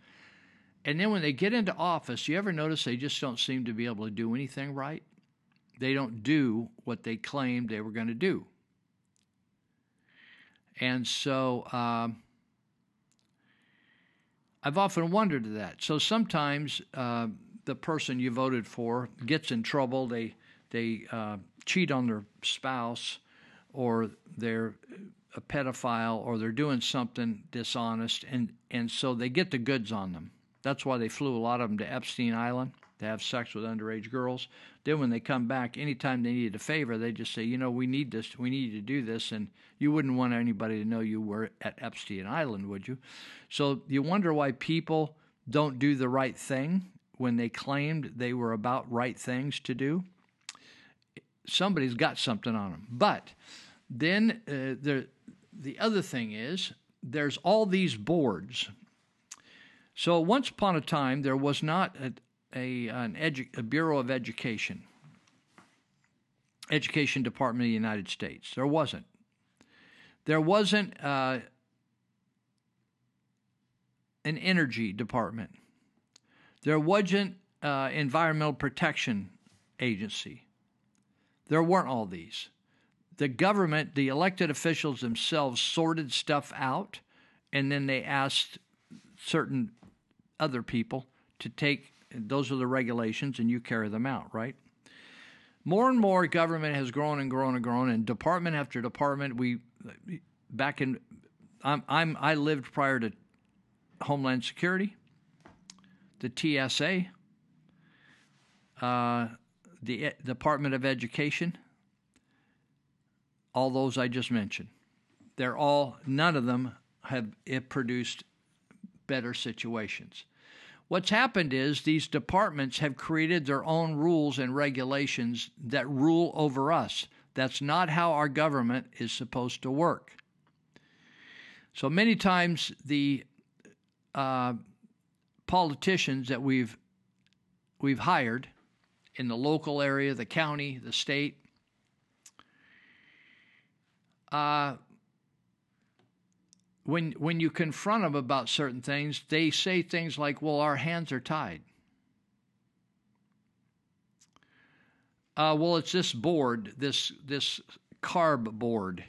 and then when they get into office you ever notice they just don't seem to be able to do anything right they don't do what they claimed they were going to do. And so um, I've often wondered that. So sometimes uh, the person you voted for gets in trouble. They they uh, cheat on their spouse, or they're a pedophile, or they're doing something dishonest, and and so they get the goods on them. That's why they flew a lot of them to Epstein Island to have sex with underage girls. Then when they come back, anytime they needed a favor, they just say, you know, we need this, we need you to do this, and you wouldn't want anybody to know you were at Epstein Island, would you? So you wonder why people don't do the right thing when they claimed they were about right things to do. Somebody's got something on them. But then uh, the the other thing is there's all these boards. So once upon a time, there was not a, a, an edu- a Bureau of Education, Education Department of the United States. There wasn't. There wasn't uh, an energy department. There wasn't uh, environmental protection agency. There weren't all these. The government, the elected officials themselves sorted stuff out, and then they asked certain other people to take those are the regulations, and you carry them out, right? More and more, government has grown and grown and grown, and department after department. We back in, I'm, I'm I lived prior to Homeland Security, the TSA, uh, the Department of Education, all those I just mentioned. They're all none of them have produced better situations. What's happened is these departments have created their own rules and regulations that rule over us. That's not how our government is supposed to work. So many times the uh, politicians that we've we've hired in the local area, the county, the state, uh, when when you confront them about certain things, they say things like, "Well, our hands are tied." Uh, well, it's this board, this this CARB board,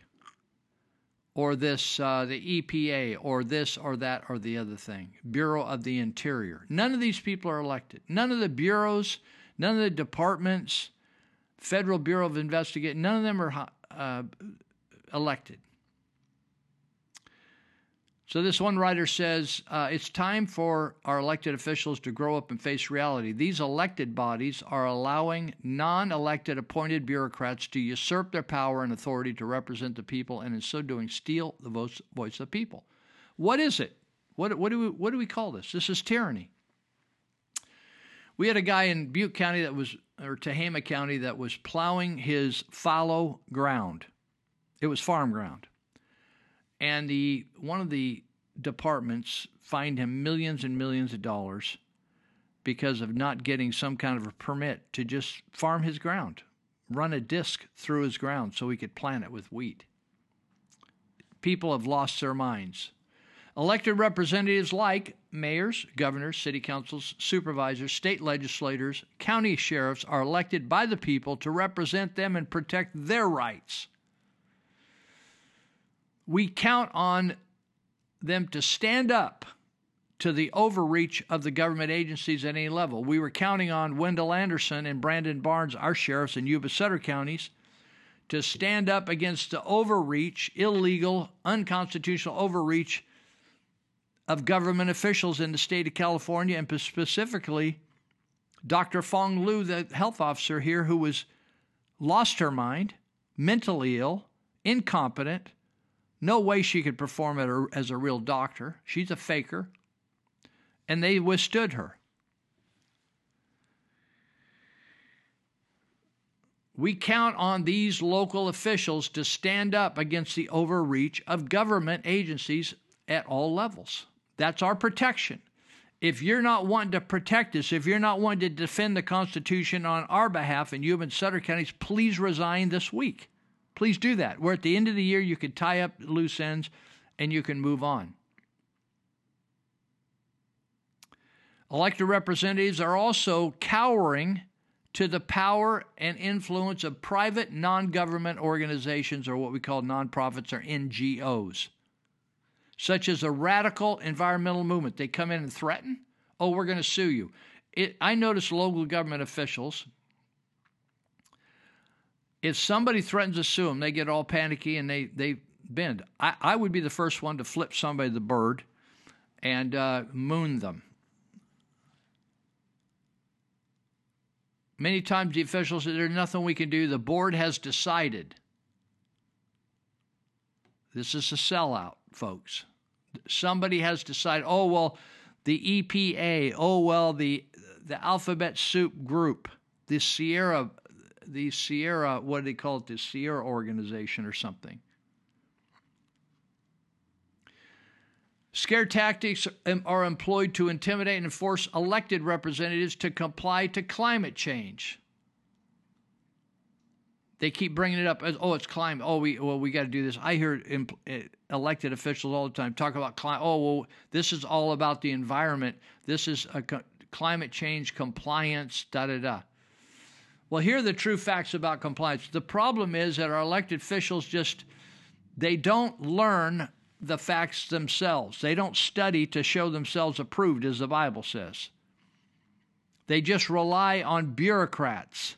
or this uh, the EPA, or this or that or the other thing, Bureau of the Interior. None of these people are elected. None of the bureaus, none of the departments, Federal Bureau of Investigation, none of them are uh, elected. So, this one writer says uh, it's time for our elected officials to grow up and face reality. These elected bodies are allowing non elected appointed bureaucrats to usurp their power and authority to represent the people and, in so doing, steal the voice, voice of the people. What is it? What, what, do we, what do we call this? This is tyranny. We had a guy in Butte County that was, or Tehama County, that was plowing his fallow ground. It was farm ground and the one of the departments fined him millions and millions of dollars because of not getting some kind of a permit to just farm his ground, run a disc through his ground so he could plant it with wheat. People have lost their minds. Elected representatives like mayors, governors, city councils, supervisors, state legislators, county sheriffs are elected by the people to represent them and protect their rights we count on them to stand up to the overreach of the government agencies at any level. We were counting on Wendell Anderson and Brandon Barnes, our sheriffs in Yuba Sutter counties, to stand up against the overreach, illegal, unconstitutional overreach of government officials in the state of California, and specifically Dr. Phuong Luu, the health officer here, who was lost her mind, mentally ill, incompetent, no way she could perform as a real doctor. She's a faker and they withstood her. We count on these local officials to stand up against the overreach of government agencies at all levels. That's our protection. If you're not wanting to protect us, if you're not wanting to defend the Constitution on our behalf in Yuba and Sutter counties, please resign this week. Please do that. We're at the end of the year. You could tie up loose ends and you can move on. Elected representatives are also cowering to the power and influence of private non government organizations, or what we call nonprofits or NGOs, such as a radical environmental movement. They come in and threaten, oh, we're going to sue you. It, I notice local government officials, if somebody threatens to sue them, they get all panicky and they, they bend. I, I would be the first one to flip somebody the bird and uh, moon them Many times the officials say there's nothing we can do. The board has decided. This is a sellout, folks. Somebody has decided, oh, well, the EPA, oh, well, the, the Alphabet Soup Group, the Sierra, the Sierra, what do they call it, the Sierra organization or something. Scare tactics are employed to intimidate and force elected representatives to comply to climate change. They keep bringing it up as, oh, it's climate. Oh, we well, we got to do this. I hear imp- eh, elected officials all the time talk about climate. Oh, well, this is all about the environment. This is a co- climate change compliance. Da da da. Well, here are the true facts about compliance. The problem is that our elected officials just they don't learn the facts themselves. They don't study to show themselves approved, as the Bible says. They just rely on bureaucrats.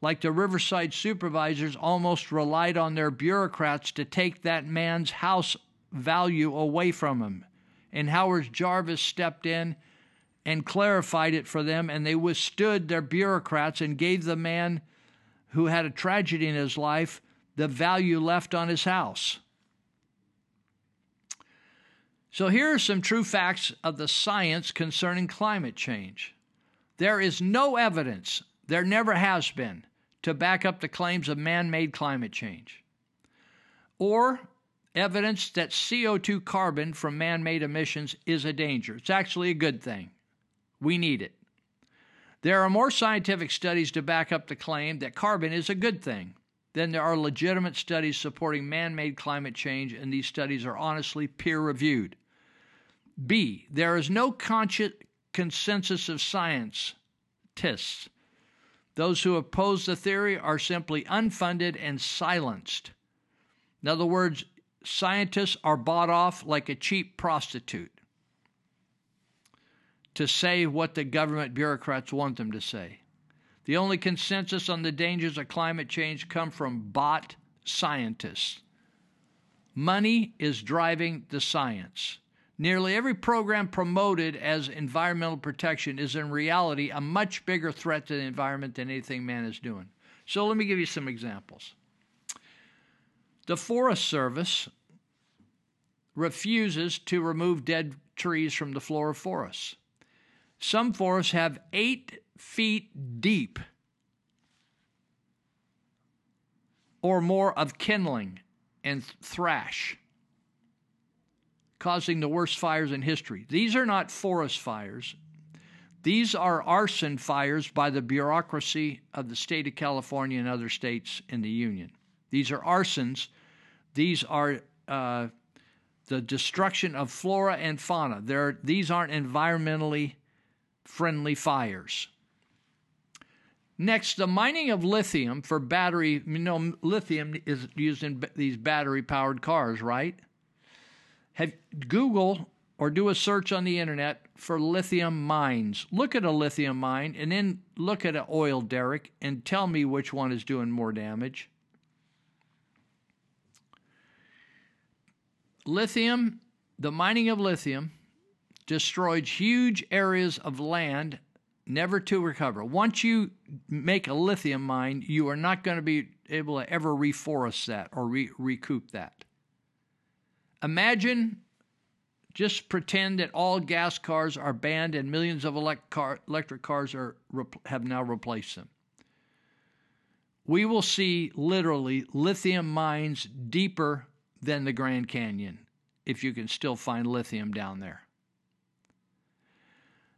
Like the Riverside supervisors almost relied on their bureaucrats to take that man's house value away from him. And Howard Jarvis stepped in and clarified it for them, and they withstood their bureaucrats and gave the man who had a tragedy in his life the value left on his house. So here are some true facts of the science concerning climate change. There is no evidence, there never has been, to back up the claims of man made climate change, or evidence that CO2 carbon from man made emissions is a danger. It's actually a good thing. We need it. There are more scientific studies to back up the claim that carbon is a good thing than there are legitimate studies supporting man made climate change, and these studies are honestly peer reviewed. B. There is no conscious consensus of scientists. Those who oppose the theory are simply unfunded and silenced. In other words, scientists are bought off like a cheap prostitute to say what the government bureaucrats want them to say. The only consensus on the dangers of climate change come from bot scientists. Money is driving the science. Nearly every program promoted as environmental protection is in reality a much bigger threat to the environment than anything man is doing. So let me give you some examples. The Forest Service refuses to remove dead trees from the floor of forests. Some forests have eight feet deep or more of kindling and thrash causing the worst fires in history. These are not forest fires. These are arson fires by the bureaucracy of the state of California and other states in the Union. These are arsons. These are uh, the destruction of flora and fauna. They're, these aren't environmentally friendly fires. Next, the mining of lithium for battery. You know, lithium is used in these battery powered cars, right? Have Google or do a search on the internet for lithium mines. Look at a lithium mine and then look at an oil derrick and tell me which one is doing more damage. Lithium, the mining of lithium destroyed huge areas of land never to recover. Once you make a lithium mine, you are not going to be able to ever reforest that or re- recoup that. Imagine, just pretend that all gas cars are banned and millions of elect car, electric cars are have now replaced them. We will see literally lithium mines deeper than the Grand Canyon if you can still find lithium down there.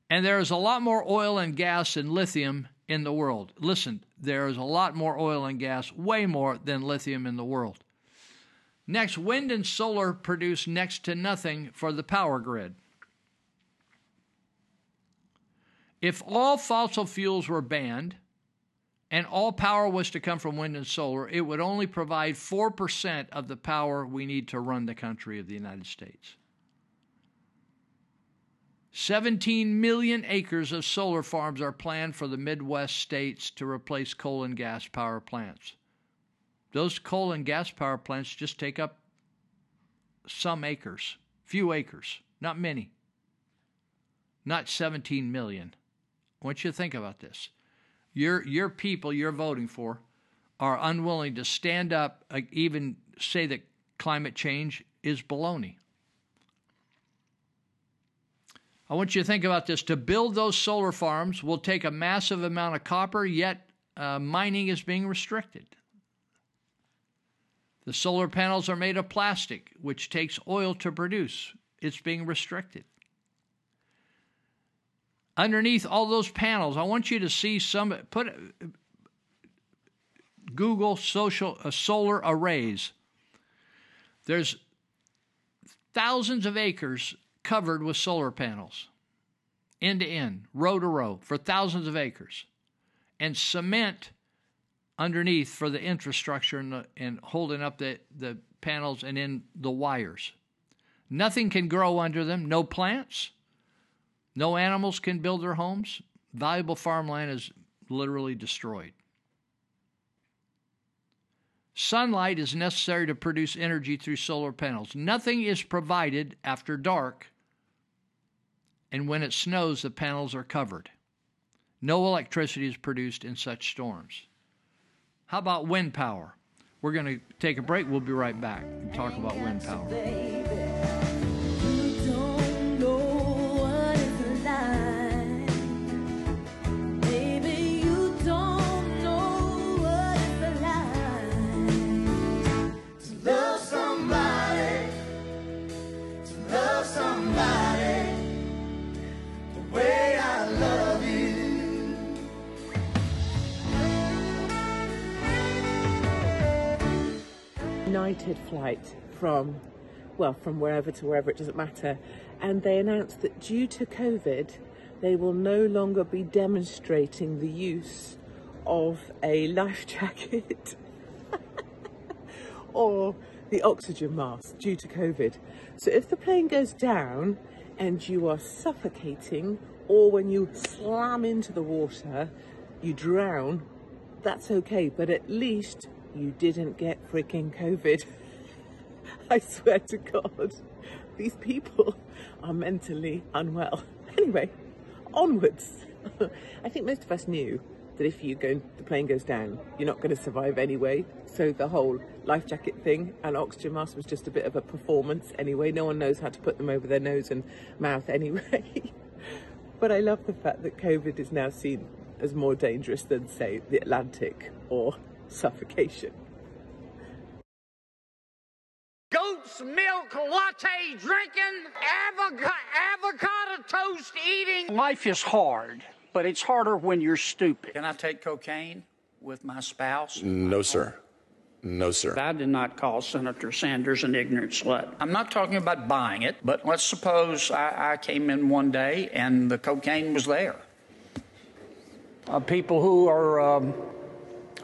And there is a lot more oil and gas and lithium in the world. Listen, there is a lot more oil and gas, way more than lithium in the world. Next, wind and solar produce next to nothing for the power grid. If all fossil fuels were banned and all power was to come from wind and solar, it would only provide 4% of the power we need to run the country of the United States. 17 million acres of solar farms are planned for the Midwest states to replace coal and gas power plants. Those coal and gas power plants just take up some acres, few acres, not many, not 17 million. I want you to think about this. Your, your people you're voting for are unwilling to stand up, uh, even say that climate change is baloney. I want you to think about this. To build those solar farms will take a massive amount of copper, yet uh, mining is being restricted. The solar panels are made of plastic, which takes oil to produce. It's being restricted. Underneath all those panels, I want you to see some put Google social uh, solar arrays. There's thousands of acres covered with solar panels, end to end, row to row, for thousands of acres, and cement underneath for the infrastructure and, the, and holding up the, the panels and in the wires. Nothing can grow under them, no plants, no animals can build their homes. Valuable farmland is literally destroyed. Sunlight is necessary to produce energy through solar panels. Nothing is provided after dark and when it snows, the panels are covered. No electricity is produced in such storms. How about wind power? We're going to take a break. We'll be right back and talk about wind power. United flight from, well, from wherever to wherever, it doesn't matter. And they announced that due to COVID, they will no longer be demonstrating the use of a life jacket or the oxygen mask due to COVID. So if the plane goes down and you are suffocating, or when you slam into the water, you drown, that's okay, but at least you didn't get freaking COVID. I swear to God, these people are mentally unwell. Anyway, onwards. I think most of us knew that if you go, the plane goes down, you're not going to survive anyway. So the whole life jacket thing and oxygen mask was just a bit of a performance anyway. No one knows how to put them over their nose and mouth anyway. but I love the fact that COVID is now seen as more dangerous than, say, the Atlantic or suffocation. Goat's milk latte drinking, avocado, avocado toast eating. Life is hard, but it's harder when you're stupid. Can I take cocaine with my spouse? No, sir. No, sir. I did not call Senator Sanders an ignorant slut. I'm not talking about buying it, but let's suppose I, I came in one day and the cocaine was there. Uh, people who are um,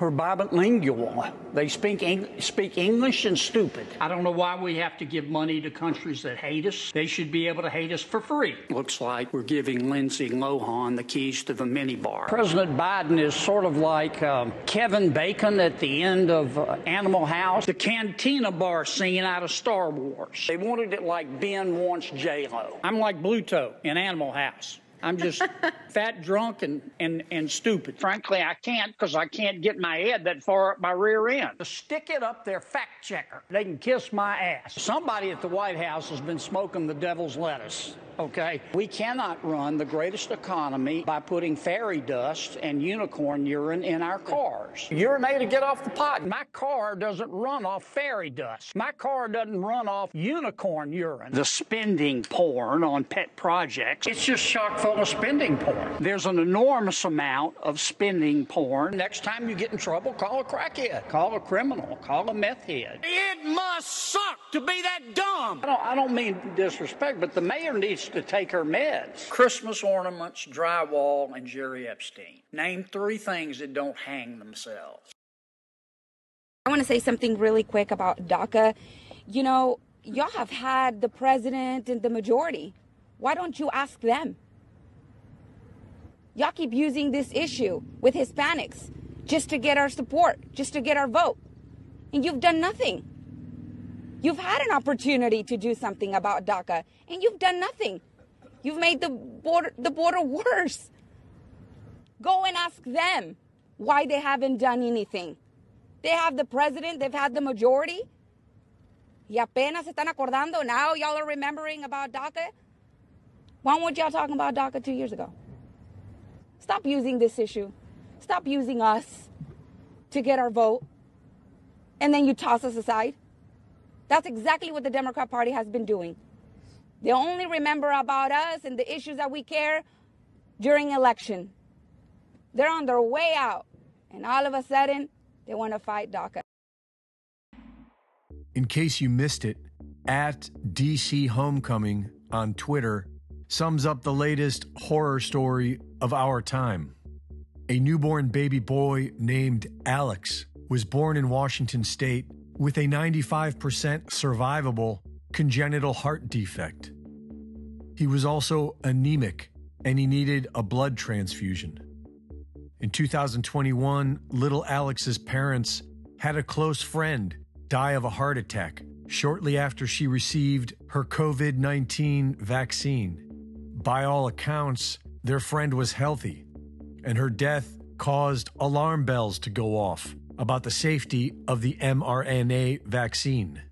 are bilingual. They speak Eng- speak English and stupid. I don't know why we have to give money to countries that hate us. They should be able to hate us for free. Looks like we're giving Lindsay Lohan the keys to the minibar. President Biden is sort of like um, Kevin Bacon at the end of uh, Animal House, the cantina bar scene out of Star Wars. They wanted it like Ben wants J Lo. I'm like Bluto in Animal House. I'm just fat, drunk, and, and, and stupid. Frankly, I can't because I can't get my head that far up my rear end. To stick it up their fact checker. They can kiss my ass. Somebody at the White House has been smoking the devil's lettuce. Okay, we cannot run the greatest economy by putting fairy dust and unicorn urine in our cars. Urinate to get off the pot. My car doesn't run off fairy dust. My car doesn't run off unicorn urine. The spending porn on pet projects, it's just chock full of spending porn. There's an enormous amount of spending porn. Next time you get in trouble, call a crackhead, call a criminal, call a meth head. It must suck to be that dumb. I don't, I don't mean disrespect, but the mayor needs to take her meds. Christmas ornaments, drywall, and Jerry Epstein. Name three things that don't hang themselves. I want to say something really quick about DACA. You know, y'all have had the president and the majority. Why don't you ask them? Y'all keep using this issue with Hispanics just to get our support, just to get our vote. And you've done nothing. You've had an opportunity to do something about DACA, and you've done nothing. You've made the border, the border worse. Go and ask them why they haven't done anything. They have the president, they've had the majority. Y apenas están acordando. Now y'all are remembering about DACA. Why weren't y'all talking about DACA two years ago? Stop using this issue. Stop using us to get our vote. And then you toss us aside. That's exactly what the Democrat Party has been doing. They only remember about us and the issues that we care during election. They're on their way out. And all of a sudden, they want to fight DACA. In case you missed it, at DC Homecoming on Twitter sums up the latest horror story of our time. A newborn baby boy named Alex was born in Washington state with a 95% survivable congenital heart defect. He was also anemic and he needed a blood transfusion. In 2021, little Alex's parents had a close friend die of a heart attack shortly after she received her COVID 19 vaccine. By all accounts, their friend was healthy, and her death caused alarm bells to go off about the safety of the mRNA vaccine.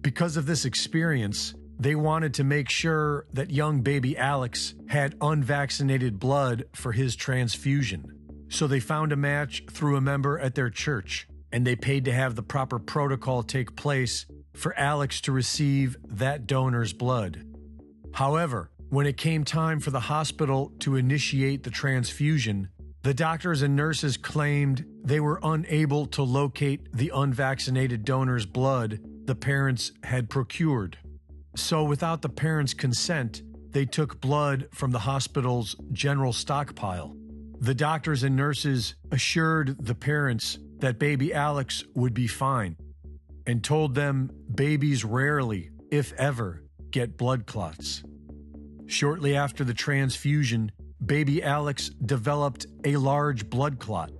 Because of this experience, they wanted to make sure that young baby Alex had unvaccinated blood for his transfusion. So they found a match through a member at their church, and they paid to have the proper protocol take place for Alex to receive that donor's blood. However, when it came time for the hospital to initiate the transfusion, the doctors and nurses claimed they were unable to locate the unvaccinated donor's blood the parents had procured. So, without the parents' consent, they took blood from the hospital's general stockpile. The doctors and nurses assured the parents that baby Alex would be fine and told them babies rarely, if ever, get blood clots. Shortly after the transfusion, baby Alex developed a large blood clot.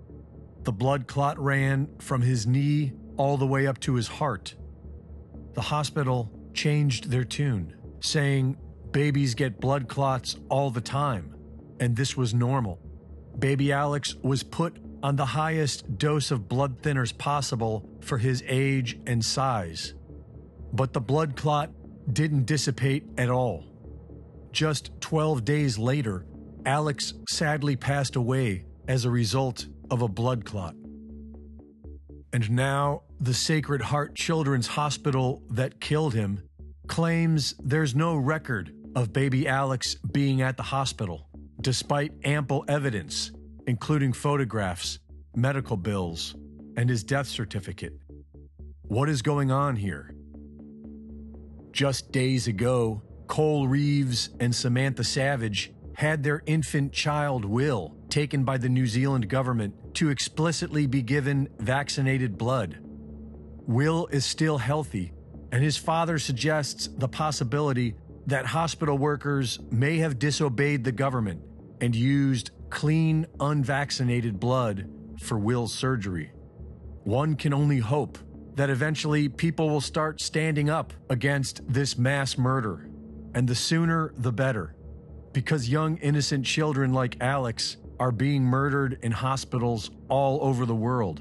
The blood clot ran from his knee all the way up to his heart. The hospital changed their tune, saying babies get blood clots all the time, and this was normal. Baby Alex was put on the highest dose of blood thinners possible for his age and size. But the blood clot didn't dissipate at all. Just 12 days later, Alex sadly passed away as a result of a blood clot. And now, the Sacred Heart Children's Hospital that killed him claims there's no record of baby Alex being at the hospital, despite ample evidence, including photographs, medical bills, and his death certificate. What is going on here? Just days ago, Cole Reeves and Samantha Savage had their infant child, Will, taken by the New Zealand government to explicitly be given vaccinated blood. Will is still healthy, and his father suggests the possibility that hospital workers may have disobeyed the government and used clean, unvaccinated blood for Will's surgery. One can only hope that eventually people will start standing up against this mass murder, and the sooner the better, because young innocent children like Alex are being murdered in hospitals all over the world.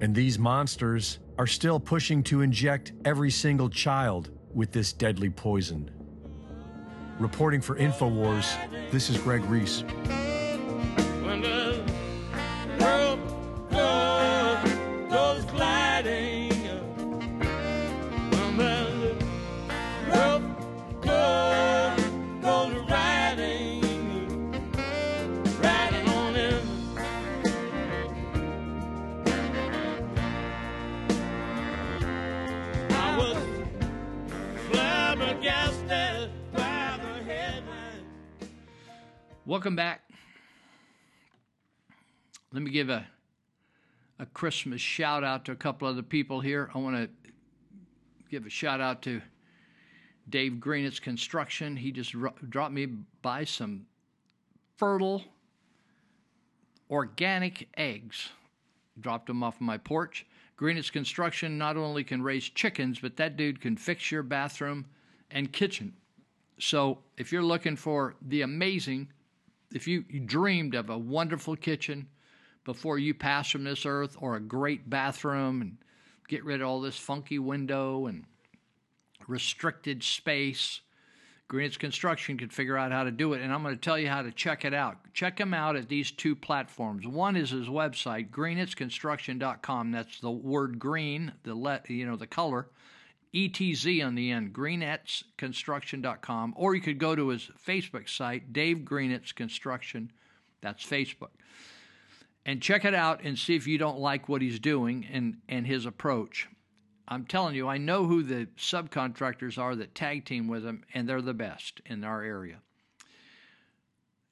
And these monsters are still pushing to inject every single child with this deadly poison. Reporting for InfoWars, this is Greg Reese. When the world goes, goes gliding, Welcome back. Let me give a a Christmas shout out to a couple other people here. I want to give a shout out to Dave Green. Greenitz Construction. He just ro- dropped me by some fertile organic eggs. Dropped them off my porch. Greenitz Construction not only can raise chickens, but that dude can fix your bathroom and kitchen. So if you're looking for the amazing, if you, you dreamed of a wonderful kitchen before you pass from this earth, or a great bathroom, and get rid of all this funky window and restricted space, Greenitz Construction can figure out how to do it, and I'm going to tell you how to check it out. Check him out at these two platforms. One is his website, greenitzconstruction.com. That's the word green, the let you know the color, ETZ on the end, greenetzconstruction.com, or you could go to his Facebook site, Dave Greenitz Construction. That's Facebook. And check it out and see if you don't like what he's doing and, and his approach. I'm telling you, I know who the subcontractors are that tag team with him, and they're the best in our area.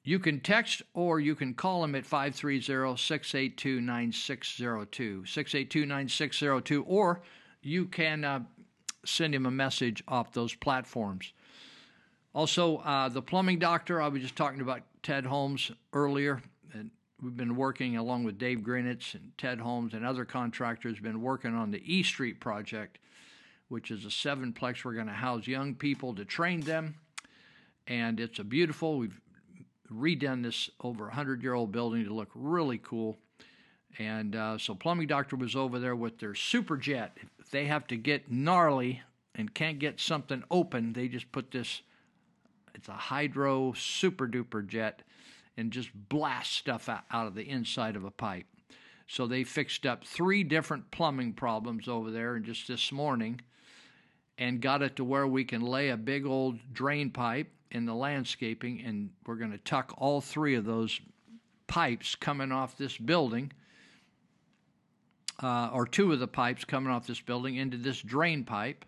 You can text or you can call him at 530 682 9602. 682 9602, or you can uh, send him a message off those platforms. Also, uh, the plumbing doctor, I was just talking about Ted Holmes earlier, and we've been working along with Dave Greenitz and Ted Holmes and other contractors, been working on the E Street project, which is a sevenplex. We're going to house young people to train them, and it's a beautiful. We've redone this over a hundred year old building to look really cool. And uh, so, Plumbing Doctor was over there with their super jet. They have to get gnarly and can't get something open, they just put this. It's a hydro super duper jet, and just blast stuff out of the inside of a pipe. So they fixed up three different plumbing problems over there, and just this morning, and got it to where we can lay a big old drain pipe in the landscaping, and we're going to tuck all three of those pipes coming off this building, uh, or two of the pipes coming off this building into this drain pipe,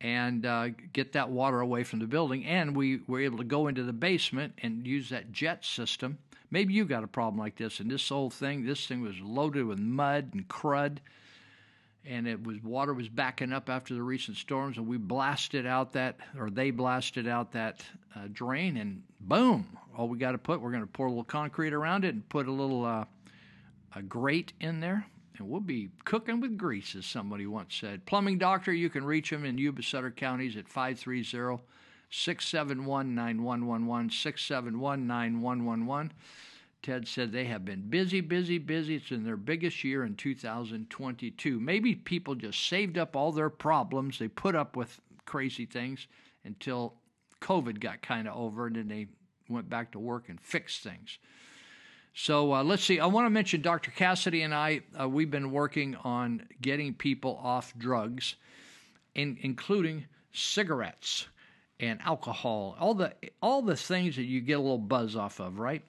and uh, get that water away from the building. And we were able to go into the basement and use that jet system. Maybe you got a problem like this, and this whole thing, this thing was loaded with mud and crud and it was water was backing up after the recent storms, and we blasted out that, or they blasted out that uh, drain, and boom! All we got to put, we're going to pour a little concrete around it and put a little uh, a grate in there, and we'll be cooking with grease, as somebody once said. Plumbing Doctor, you can reach him in Yuba Sutter counties at 530 671 9111, 671 9111. Ted said they have been busy, busy, busy. It's in their biggest year in 2022. Maybe people just saved up all their problems. They put up with crazy things until COVID got kind of over, and then they went back to work and fixed things. So uh, let's see. I want to mention Dr. Cassidy and I. Uh, we've been working on getting people off drugs, in, including cigarettes and alcohol. All the all the things that you get a little buzz off of, right?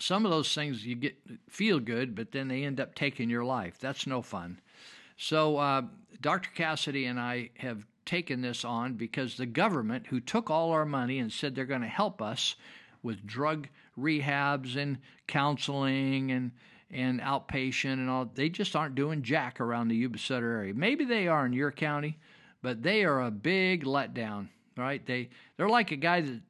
some of those things you get feel good, but then they end up taking your life. That's no fun. So uh, Dr. Cassidy and I have taken this on because the government, who took all our money and said they're going to help us with drug rehabs and counseling and and outpatient and all. They just aren't doing jack around the Yuba Sutter area. Maybe they are in your county, but they are a big letdown. Right? They they're like a guy that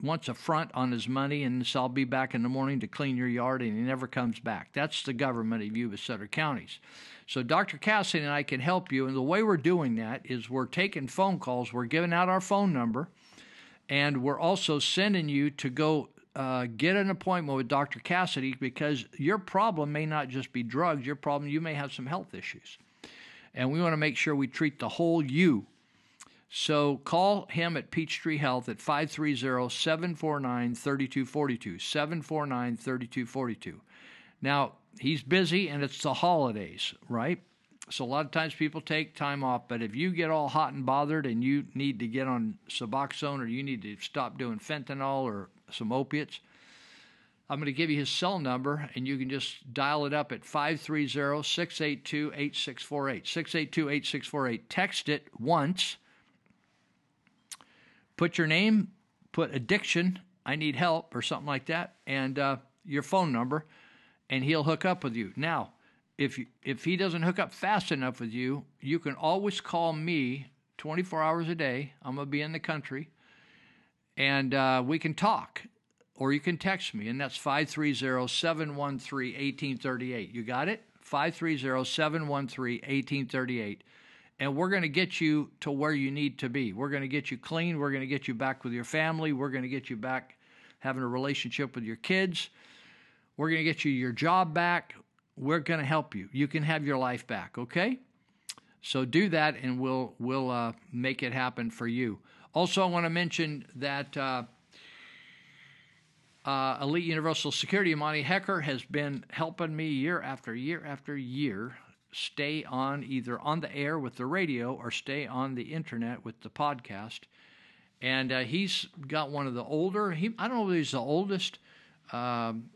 wants a front on his money and says, I'll be back in the morning to clean your yard, and he never comes back. That's the government of Yuba Sutter counties. So Dr. Cassidy and I can help you, and the way we're doing that is we're taking phone calls, we're giving out our phone number, and we're also sending you to go uh, get an appointment with Dr. Cassidy because your problem may not just be drugs, your problem, you may have some health issues. And we want to make sure we treat the whole you. So call him at Peachtree Health at 530 749 3242. 749 3242. Now, he's busy and it's the holidays, right? So a lot of times people take time off, but if you get all hot and bothered and you need to get on Suboxone or you need to stop doing fentanyl or some opiates, I'm going to give you his cell number and you can just dial it up at 530 682 8648. 682 8648. Text it once. Put your name, put addiction, I need help, or something like that, and uh, your phone number, and he'll hook up with you. Now, if you, if he doesn't hook up fast enough with you, you can always call me 24 hours a day. I'm gonna be in the country, and uh, we can talk, or you can text me, and that's 530-713-1838. You got it? 530-713-1838. And we're going to get you to where you need to be. We're going to get you clean. We're going to get you back with your family. We're going to get you back having a relationship with your kids. We're going to get you your job back we're going to help you. You can have your life back, okay? So do that, and we'll we'll uh, make it happen for you. Also, I want to mention that uh, uh, Elite Universal Security, Monty Hecker, has been helping me year after year after year stay on either on the air with the radio or stay on the internet with the podcast. And uh, he's got one of the older. He I don't know if he's the oldest. Um,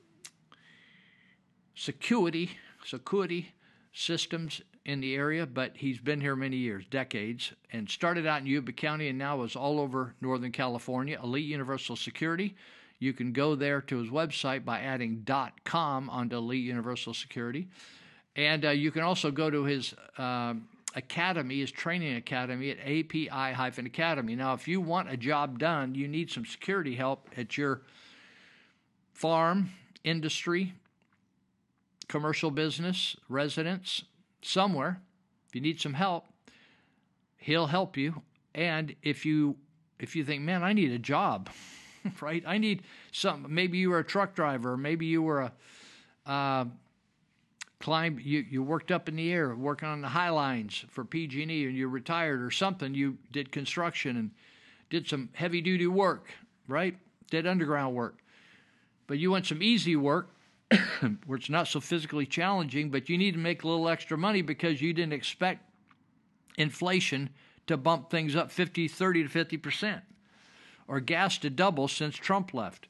security security systems in the area, but he's been here many years, decades, and started out in Yuba County and now is all over Northern California. Elite Universal Security. You can go there to his website by adding .com onto Elite Universal Security, and uh, you can also go to his uh, academy, his training academy at API-Academy. Now, if you want a job done, you need some security help at your farm, industry, commercial business, residence, somewhere, if you need some help, he'll help you. And if you if you think, man, I need a job, right? I need some. Maybe you were a truck driver, maybe you were a uh, climb. You you worked up in the air, working on the high lines for PG&E, and you're retired or something. You did construction and did some heavy duty work, right? Did underground work, but you want some easy work where it's not so physically challenging, but you need to make a little extra money because you didn't expect inflation to bump things up 50, 30 to 50 percent, or gas to double since Trump left.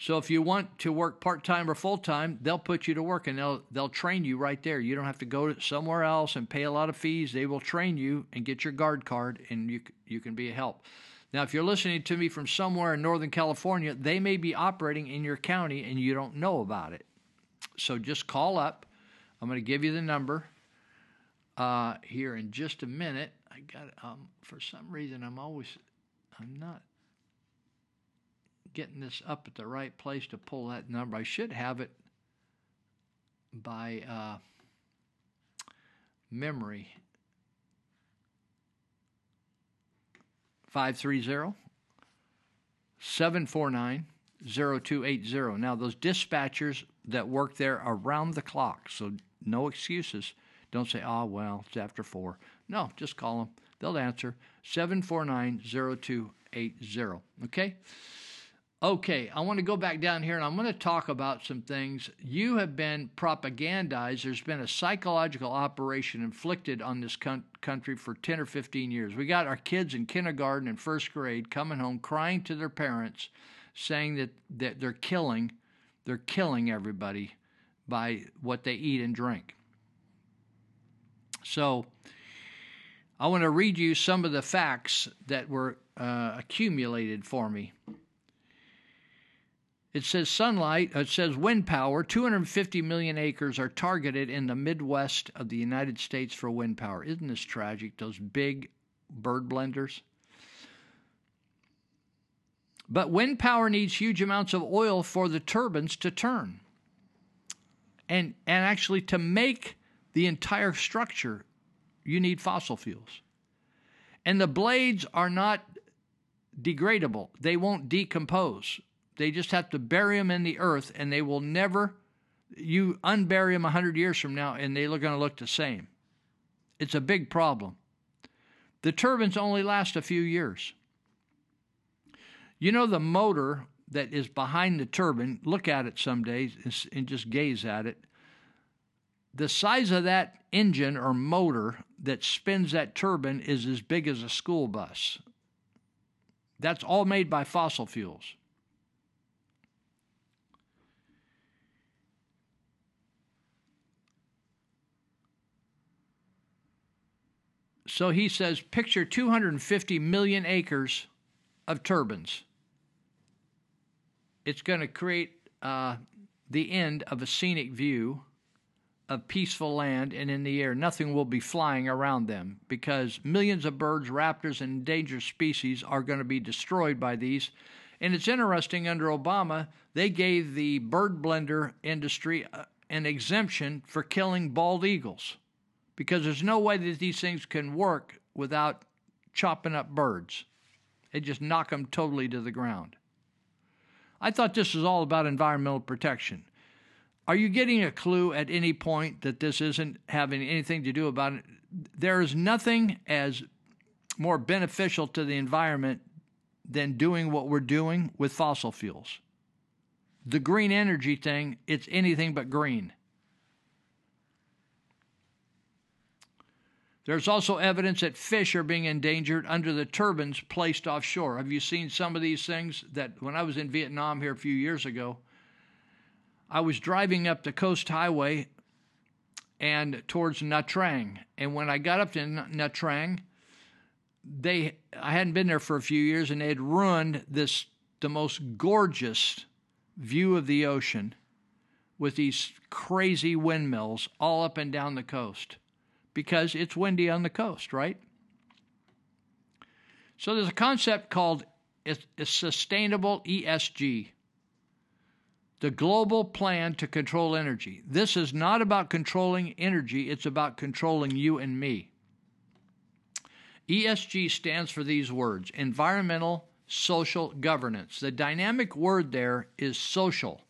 So if you want to work part time or full time, they'll put you to work and they'll they'll train you right there. You don't have to go somewhere else and pay a lot of fees. They will train you and get your guard card, and you you can be a help. Now, if you're listening to me from somewhere in Northern California, they may be operating in your county and you don't know about it. So just call up. I'm going to give you the number uh, here in just a minute. I got um, for some reason I'm always I'm not getting this up at the right place to pull that number. I should have it by uh, memory. 530 749 0280. Now, those dispatchers that work there around the clock, so no excuses. Don't say, oh, well, it's after four. No, just call them. They'll answer 749 0280. Okay? Okay, I want to go back down here and I'm going to talk about some things. You have been propagandized. There's been a psychological operation inflicted on this country for 10 or 15 years. We got our kids in kindergarten and first grade coming home crying to their parents saying that, that they're killing they're killing everybody by what they eat and drink. So, I want to read you some of the facts that were uh, accumulated for me. It says sunlight, uh, it says wind power. 250 million acres are targeted in the Midwest of the United States for wind power. Isn't this tragic? Those big bird blenders. But wind power needs huge amounts of oil for the turbines to turn. And, and actually, to make the entire structure, you need fossil fuels. And the blades are not degradable, they won't decompose. They just have to bury them in the earth, and they will never, you unbury them 100 years from now, and they're going to look the same. It's a big problem. The turbines only last a few years. You know, the motor that is behind the turbine, look at it some days and just gaze at it. The size of that engine or motor that spins that turbine is as big as a school bus. That's all made by fossil fuels. So he says, picture 250 million acres of turbines. It's going to create uh, the end of a scenic view of peaceful land and in the air. Nothing will be flying around them because millions of birds, raptors, and endangered species are going to be destroyed by these. And it's interesting, under Obama, they gave the bird blender industry uh, an exemption for killing bald eagles because there's no way that these things can work without chopping up birds. They just knock them totally to the ground. I thought this was all about environmental protection. Are you getting a clue at any point that this isn't having anything to do about it? There is nothing as more beneficial to the environment than doing what we're doing with fossil fuels. The green energy thing, it's anything but green. There's also evidence that fish are being endangered under the turbines placed offshore. Have you seen some of these things that when I was in Vietnam here a few years ago, I was driving up the coast highway and towards Nha Trang. And when I got up to Nha Trang, they I hadn't been there for a few years and they had ruined this the most gorgeous view of the ocean with these crazy windmills all up and down the coast because it's windy on the coast, right? So there's a concept called sustainable ESG the global plan to control energy. This is not about controlling energy, it's about controlling you and me. ESG stands for these words environmental, social, governance. The dynamic word there is social.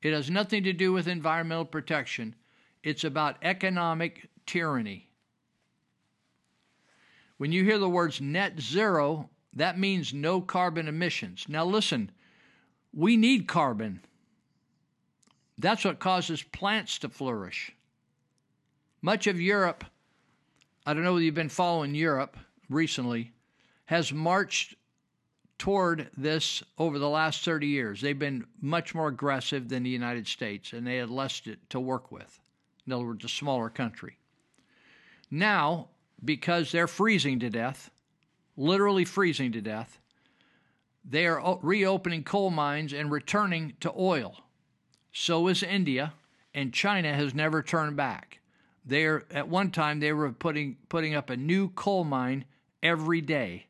It has nothing to do with environmental protection, it's about economic tyranny. When you hear the words net zero, that means no carbon emissions. Now, listen, we need carbon. That's what causes plants to flourish. Much of Europe, I don't know whether you've been following Europe recently, has marched toward this over the last 30 years. They've been much more aggressive than the United States, and they had less to, to work with. In other words, a smaller country. Now, because they're freezing to death, literally freezing to death, they are reopening coal mines and returning to oil. So is India, and China has never turned back. They are, at one time they were putting putting up a new coal mine every day.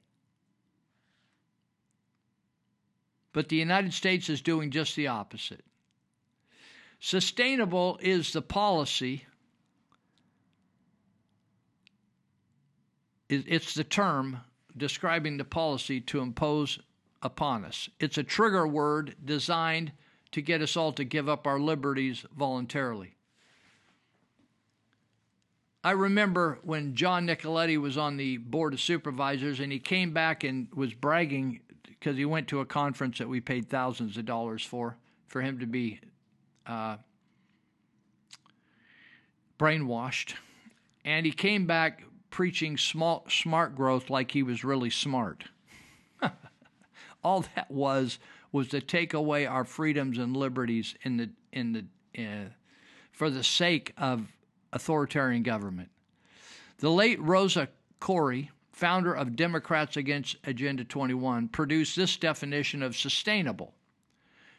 But the United States is doing just the opposite. Sustainable is the policy. It's the term describing the policy to impose upon us. It's a trigger word designed to get us all to give up our liberties voluntarily. I remember when John Nicoletti was on the board of supervisors and he came back and was bragging because he went to a conference that we paid thousands of dollars for, for him to be uh, brainwashed. And he came back preaching small, smart growth like he was really smart. All that was was to take away our freedoms and liberties in the in the uh, for the sake of authoritarian government. The late Rosa Koire, founder of Democrats Against Agenda 21, produced this definition of sustainable.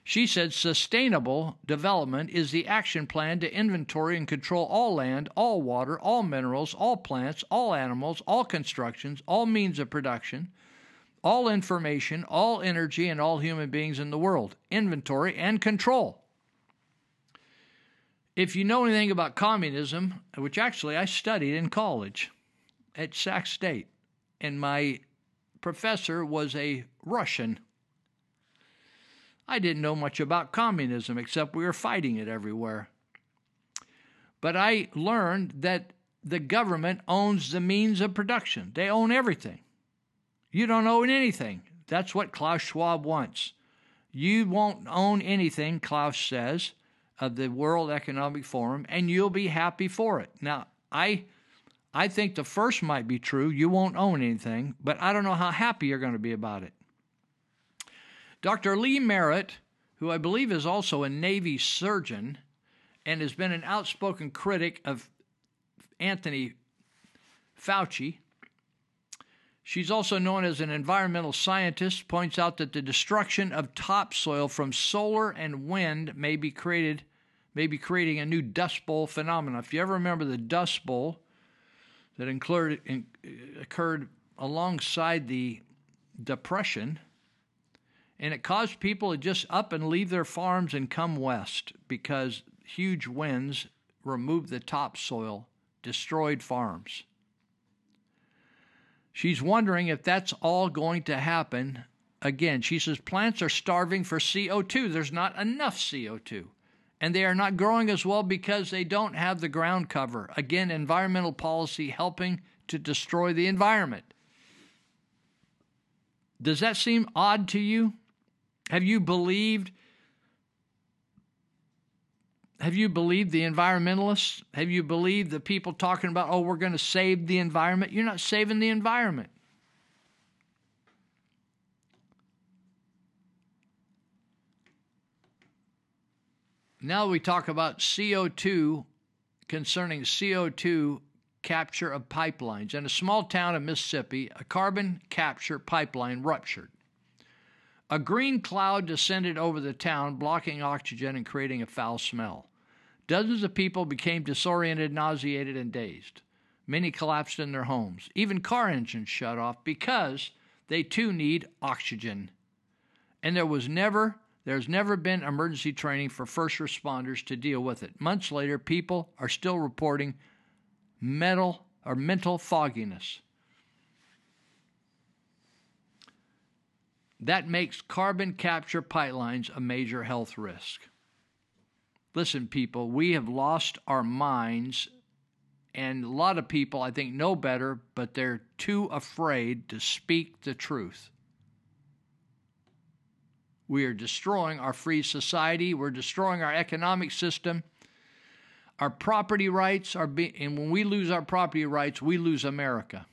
She said sustainable development is the action plan to inventory and control all land, all water, all minerals, all plants, all animals, all constructions, all means of production, all information, all energy, and all human beings in the world. Inventory and control. If you know anything about communism, which actually I studied in college at Sac State, and my professor was a Russian. I didn't know much about communism except we were fighting it everywhere. But I learned that the government owns the means of production, they own everything. You don't own anything. That's what Klaus Schwab wants. You won't own anything, Klaus says, of the World Economic Forum, and you'll be happy for it. Now, I I think the first might be true. You won't own anything, but I don't know how happy you're going to be about it. Dr. Lee Merritt, who I believe is also a Navy surgeon and has been an outspoken critic of Anthony Fauci, She's also known as an environmental scientist, points out that the destruction of topsoil from solar and wind may be created may be creating a new dust bowl phenomenon. If you ever remember the dust bowl that incurred, in, occurred alongside the depression, and it caused people to just up and leave their farms and come west because huge winds removed the topsoil, destroyed farms. She's wondering if that's all going to happen again. She says plants are starving for CO2. There's not enough CO2. And they are not growing as well because they don't have the ground cover. Again, environmental policy helping to destroy the environment. Does that seem odd to you? Have you believed have you believed the environmentalists? Have you believed the people talking about, oh, we're going to save the environment? You're not saving the environment. Now we talk about CO2 concerning CO2 capture of pipelines. In a small town in Mississippi, a carbon capture pipeline ruptured. A green cloud descended over the town, blocking oxygen and creating a foul smell. Dozens of people became disoriented, nauseated, and dazed. Many collapsed in their homes. Even car engines shut off because they too need oxygen. And there was never there's never been emergency training for first responders to deal with it. Months later, people are still reporting mental or mental fogginess. That makes carbon capture pipelines a major health risk. Listen, people, we have lost our minds, and a lot of people, I think, know better, but they're too afraid to speak the truth. We are destroying our free society, we're destroying our economic system. Our property rights are being, and when we lose our property rights, we lose America.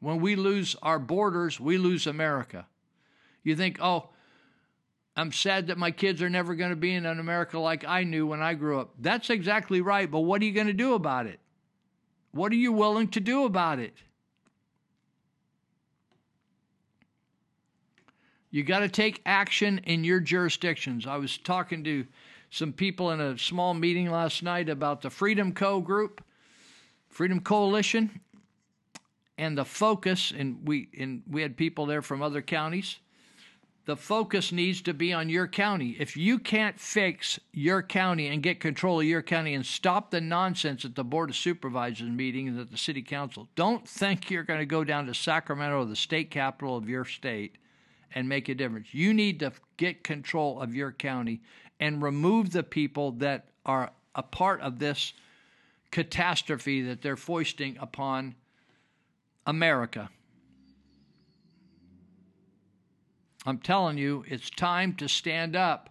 When we lose our borders, we lose America. You think, oh, I'm sad that my kids are never going to be in an America like I knew when I grew up. That's exactly right, but what are you going to do about it? What are you willing to do about it? You got to take action in your jurisdictions. I was talking to some people in a small meeting last night about the Freedom Co group, Freedom Coalition, and the focus and we and we had people there from other counties the focus needs to be on your county. If you can't fix your county and get control of your county and stop the nonsense at the Board of Supervisors meeting and at the City Council, don't think you're going to go down to Sacramento, the state capital of your state, and make a difference. You need to get control of your county and remove the people that are a part of this catastrophe that they're foisting upon America. I'm telling you, it's time to stand up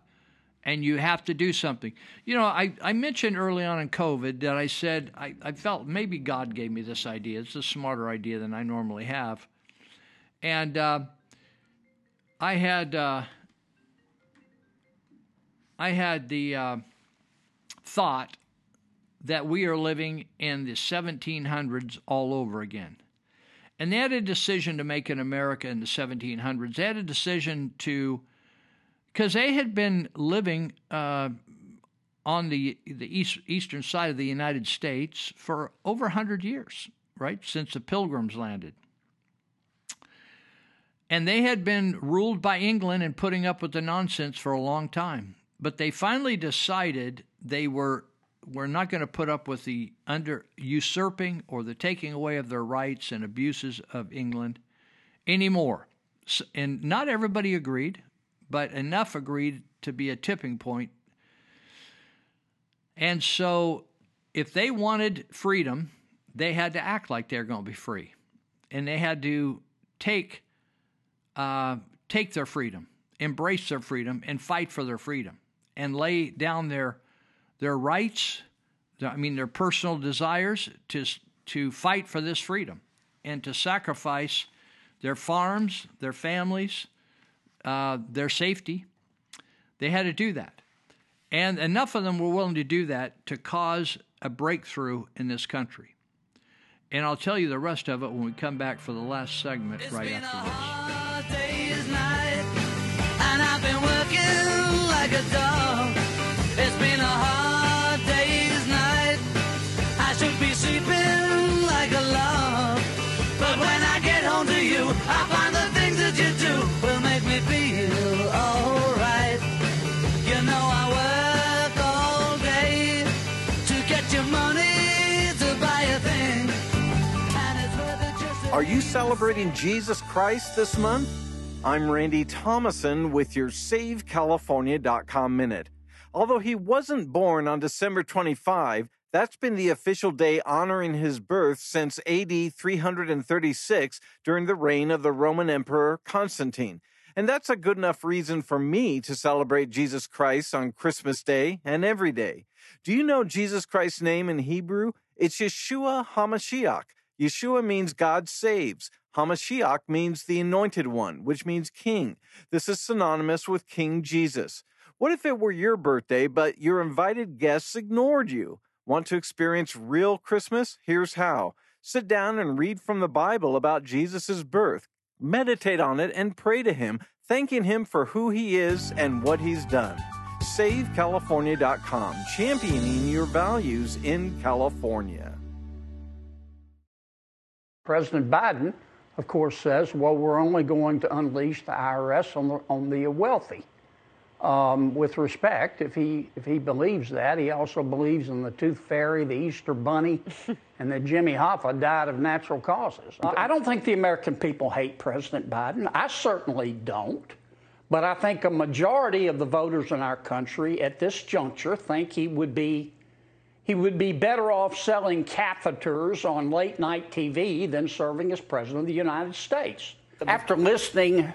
and you have to do something. You know, I, I mentioned early on in COVID that I said I, I felt maybe God gave me this idea. It's a smarter idea than I normally have. And uh, I had uh, I had the uh, thought that we are living in the 1700s all over again. And they had a decision to make in America in the 1700s. They had a decision to because they had been living uh, on the the east, eastern side of the United States for over hundred years, right since the Pilgrims landed, and they had been ruled by England and putting up with the nonsense for a long time. But they finally decided they were were not going to put up with the under usurping or the taking away of their rights and abuses of England anymore. And not everybody agreed, but enough agreed to be a tipping point. And so, if they wanted freedom, they had to act like they're going to be free, and they had to take uh, take their freedom, embrace their freedom, and fight for their freedom, and lay down their their rights, I mean their personal desires to to fight for this freedom, and to sacrifice their farms, their families, uh, their safety. They had to do that. And enough of them were willing to do that to cause a breakthrough in this country. And I'll tell you the rest of it when we come back for the last segment it's right after this. Are you celebrating Jesus Christ this month? I'm Randy Thomasson with your SaveCalifornia.com Minute. Although he wasn't born on December 25, that's been the official day honoring his birth since AD 336 during the reign of the Roman Emperor Constantine. And that's a good enough reason for me to celebrate Jesus Christ on Christmas Day and every day. Do you know Jesus Christ's name in Hebrew? It's Yeshua HaMashiach. Yeshua means God saves. HaMashiach means the anointed one, which means king. This is synonymous with King Jesus. What if it were your birthday, but your invited guests ignored you? Want to experience real Christmas? Here's how. Sit down and read from the Bible about Jesus' birth. Meditate on it and pray to Him, thanking Him for who He is and what He's done. SaveCalifornia.com, championing your values in California. President Biden, of course, says, well, we're only going to unleash the IRS on the, on the wealthy. Um, with respect, if he if he believes that, he also believes in the Tooth Fairy, the Easter Bunny, and that Jimmy Hoffa died of natural causes. I don't think the American people hate President Biden. I certainly don't. But I think a majority of the voters in our country at this juncture think he would be he would be better off selling catheters on late night TV than serving as president of the United States. After listening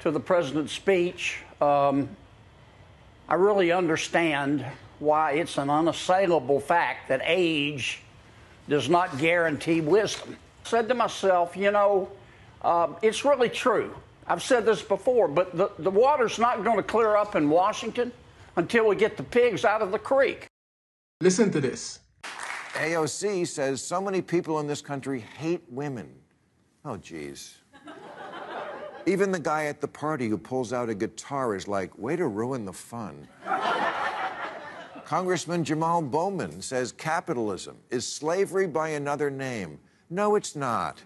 to the president's speech, um, I really understand why it's an unassailable fact that age does not guarantee wisdom. I said to myself, you know, uh, it's really true. I've said this before, but the, the water's not going to clear up in Washington until we get the pigs out of the creek. Listen to this. AOC says so many people in this country hate women. Oh, geez. Even the guy at the party who pulls out a guitar is like, way to ruin the fun. Congressman Jamal Bowman says capitalism is slavery by another name. No, it's not.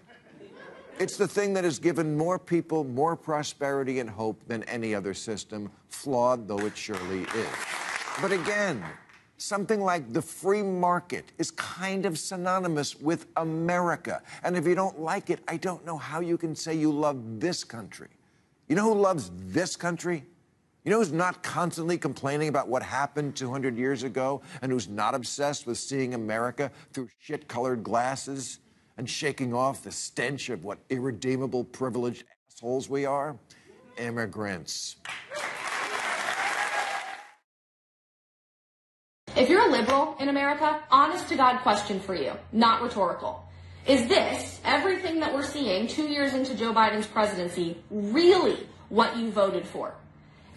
It's the thing that has given more people more prosperity and hope than any other system, flawed though it surely is. But again, something like the free market is kind of synonymous with America. And if you don't like it, I don't know how you can say you love this country. You know who loves this country? You know who's not constantly complaining about what happened 200 years ago and who's not obsessed with seeing America through shit colored glasses and shaking off the stench of what irredeemable, privileged assholes we are? Immigrants. If you're a liberal in America, honest to God question for you, not rhetorical. Is this, everything that we're seeing two years into Joe Biden's presidency, really what you voted for?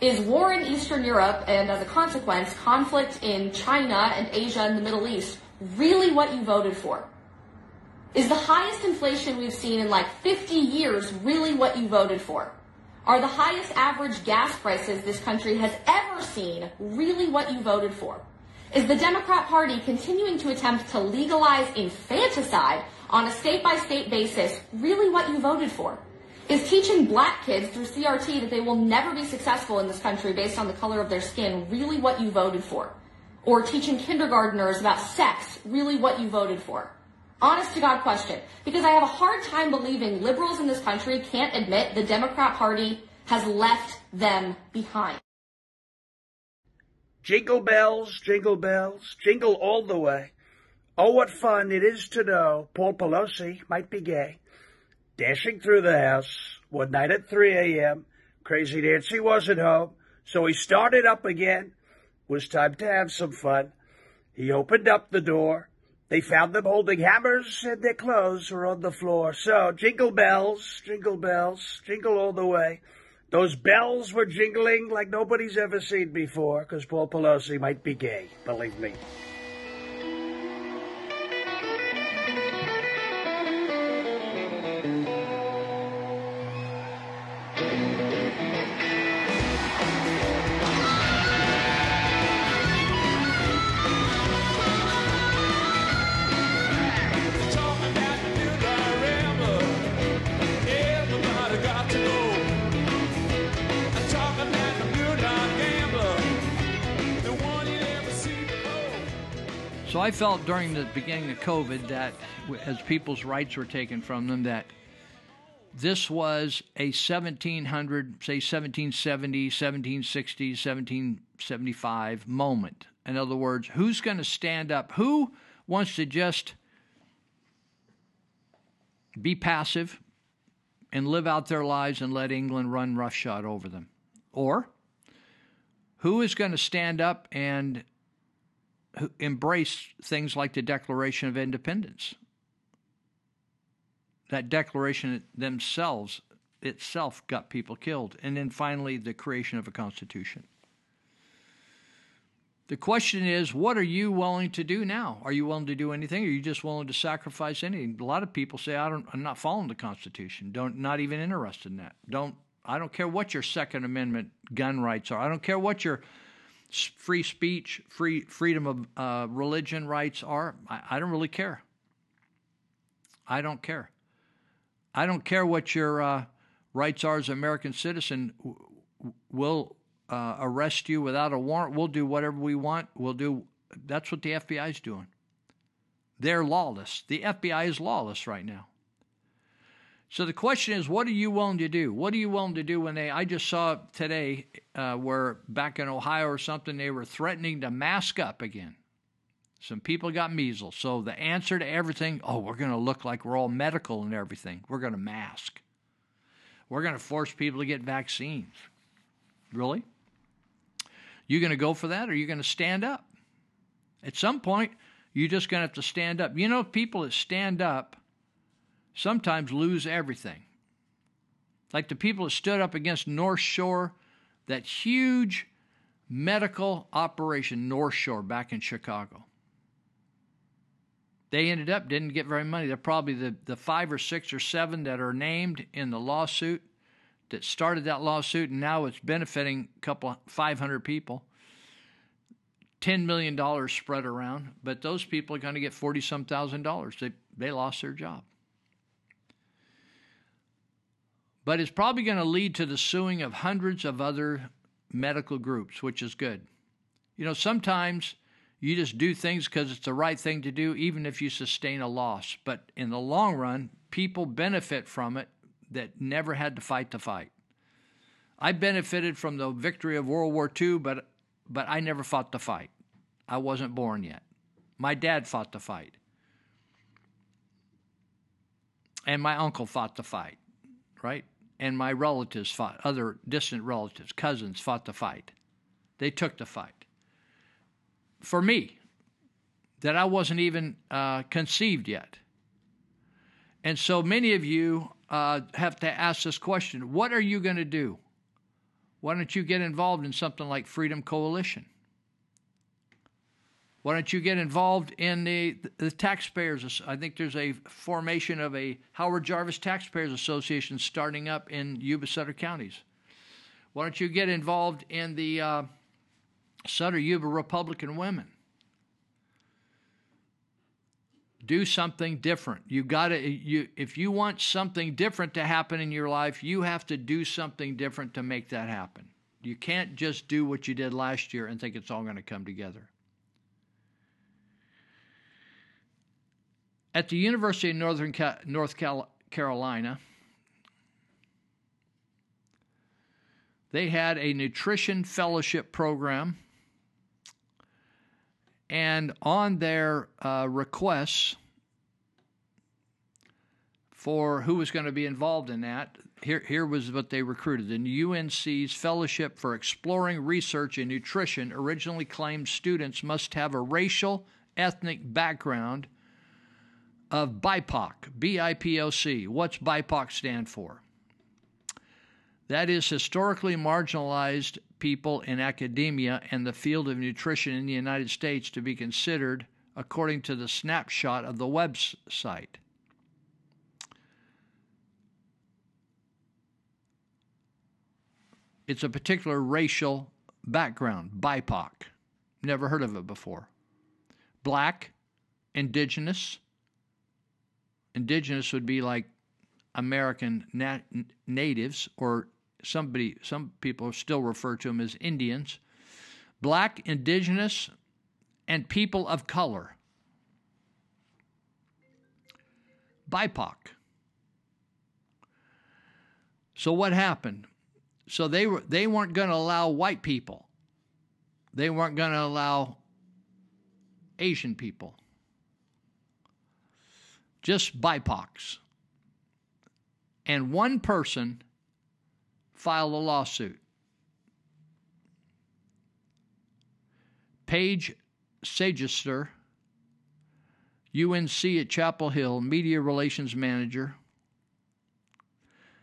Is war in Eastern Europe and as a consequence, conflict in China and Asia and the Middle East really what you voted for? Is the highest inflation we've seen in like 50 years really what you voted for? Are the highest average gas prices this country has ever seen really what you voted for? Is the Democrat Party continuing to attempt to legalize infanticide on a state by state basis really what you voted for? Is teaching black kids through CRT that they will never be successful in this country based on the color of their skin really what you voted for? Or teaching kindergarteners about sex really what you voted for? Honest to God question. Because I have a hard time believing liberals in this country can't admit the Democrat Party has left them behind. Jingle bells, jingle bells, jingle all the way. Oh, what fun it is to know Paul Pelosi might be gay. Dashing through the house one night at 3 a.m., Crazy Nancy wasn't home, so he started up again. It Was time to have some fun. He opened up the door. They found them holding hammers and their clothes were on the floor. So, jingle bells, jingle bells, jingle all the way. Those bells were jingling like nobody's ever seen before because Paul Pelosi might be gay, believe me. Felt during the beginning of COVID that as people's rights were taken from them, that this was a 1700, say 1770, 1760, 1775 moment. In other words, who's going to stand up? Who wants to just be passive and live out their lives and let England run roughshod over them? Or who is going to stand up and embrace things like the Declaration of Independence. That declaration themselves itself got people killed. And then finally, the creation of a constitution. The question is, what are you willing to do now? Are you willing to do anything? Or are you just willing to sacrifice anything? A lot of people say, I don't, I'm not following the Constitution. Don't, not even interested in that. Don't, I don't care what your Second Amendment gun rights are. I don't care what your free speech, free freedom of uh, religion rights are. I, I, don't really care. I don't care. I don't care what your uh, rights are as an American citizen. We'll uh, arrest you without a warrant. We'll do whatever we want. We'll do. That's what the FBI is doing. They're lawless. The FBI is lawless right now. So the question is, what are you willing to do? What are you willing to do when they? I just saw today uh, where back in Ohio or something, they were threatening to mask up again. Some people got measles. So the answer to everything, oh, we're going to look like we're all medical and everything. We're going to mask. We're going to force people to get vaccines. Really? You going to go for that or are you going to stand up? At some point, you're just going to have to stand up. You know, people that stand up sometimes lose everything. Like the people that stood up against North Shore, that huge medical operation, North Shore, back in Chicago. They ended up didn't get very money. They're probably the, the five or six or seven that are named in the lawsuit that started that lawsuit, and now it's benefiting a couple, 500 people. $10 million spread around, but those people are going to get 40 some thousand dollars. They, they lost their job. But it's probably going to lead to the suing of hundreds of other medical groups, which is good. You know, sometimes you just do things because it's the right thing to do, even if you sustain a loss. But in the long run, people benefit from it that never had to fight the fight. I benefited from the victory of World War II, but but I never fought the fight. I wasn't born yet. My dad fought the fight. And my uncle fought the fight, right? And my relatives fought, other distant relatives, cousins fought the fight. They took the fight. For me, that I wasn't even uh, conceived yet. And so many of you uh, have to ask this question what are you going to do? Why don't you get involved in something like Freedom Coalition? Why don't you get involved in the, the taxpayers? I think there's a formation of a Howard Jarvis Taxpayers Association starting up in Yuba Sutter counties. Why don't you get involved in the uh, Sutter Yuba Republican Women? Do something different. You got to you if you want something different to happen in your life, you have to do something different to make that happen. You can't just do what you did last year and think it's all going to come together. At the University of Northern North Carolina, they had a nutrition fellowship program, and on their uh, requests for who was going to be involved in that, here, here was what they recruited. The UNC's Fellowship for Exploring Research in Nutrition originally claimed students must have a racial, ethnic background of BIPOC, B I P O C. What's BIPOC stand for? That is historically marginalized people in academia and the field of nutrition in the United States to be considered according to the snapshot of the website. It's a particular racial background, BIPOC. Never heard of it before. Black, indigenous, indigenous would be like American nat- natives, or somebody, some people still refer to them as Indians. Black, indigenous, and people of color. BIPOC. So what happened? So they were they weren't going to allow white people. They weren't going to allow Asian people just BIPOCs. And one person filed a lawsuit. Pace Sagester, UNC at Chapel Hill, Media Relations Manager,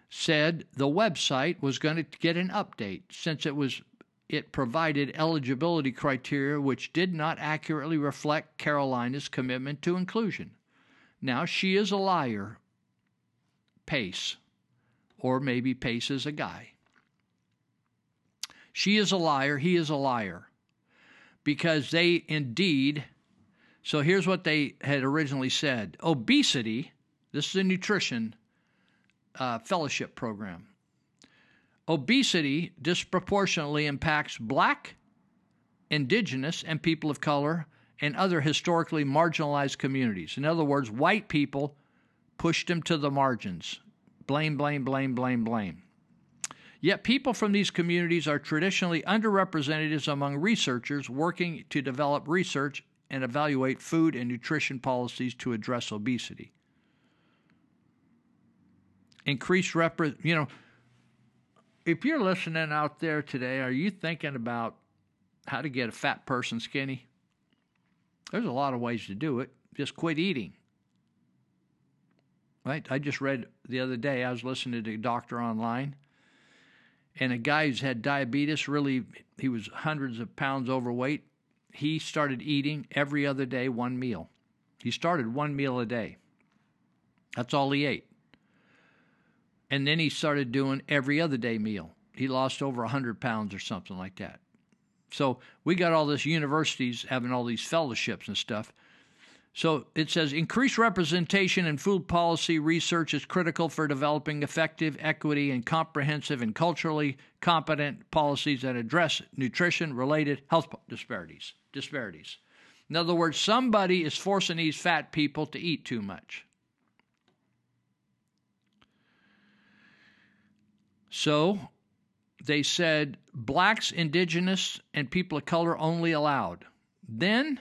said the website was going to get an update since it was it provided eligibility criteria which did not accurately reflect Carolina's commitment to inclusion. Now, she is a liar, Pace, or maybe Pace is a guy. She is a liar, he is a liar. Because they indeed, so here's what they had originally said obesity, this is a nutrition uh, fellowship program. Obesity disproportionately impacts black, indigenous, and people of color and other historically marginalized communities. In other words, white people pushed them to the margins. Blame, blame, blame, blame, blame. Yet people from these communities are traditionally underrepresented among researchers working to develop research and evaluate food and nutrition policies to address obesity. Increased rep, you know, if you're listening out there today, are you thinking about how to get a fat person skinny? There's a lot of ways to do it. Just quit eating. Right? I just read the other day, I was listening to a doctor online, and a guy who's had diabetes, really, he was hundreds of pounds overweight. He started eating every other day one meal. He started one meal a day. That's all he ate. And then he started doing every other day meal. He lost over 100 pounds or something like that. So we got all this universities having all these fellowships and stuff. So it says increased representation in food policy research is critical for developing effective, equity, and comprehensive and culturally competent policies that address nutrition related health disparities. Disparities. In other words, somebody is forcing these fat people to eat too much. So they said blacks, indigenous, and people of color only allowed. Then,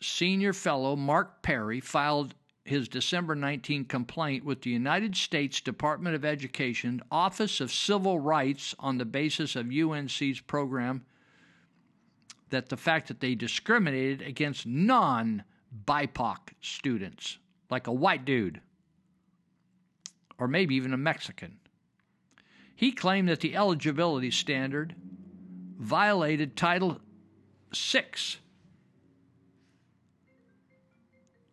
senior fellow Mark Perry filed his December 19 complaint with the United States Department of Education Office of Civil Rights on the basis of UNC's program that the fact that they discriminated against non BIPOC students, like a white dude, or maybe even a Mexican. He claimed that the eligibility standard violated Title VI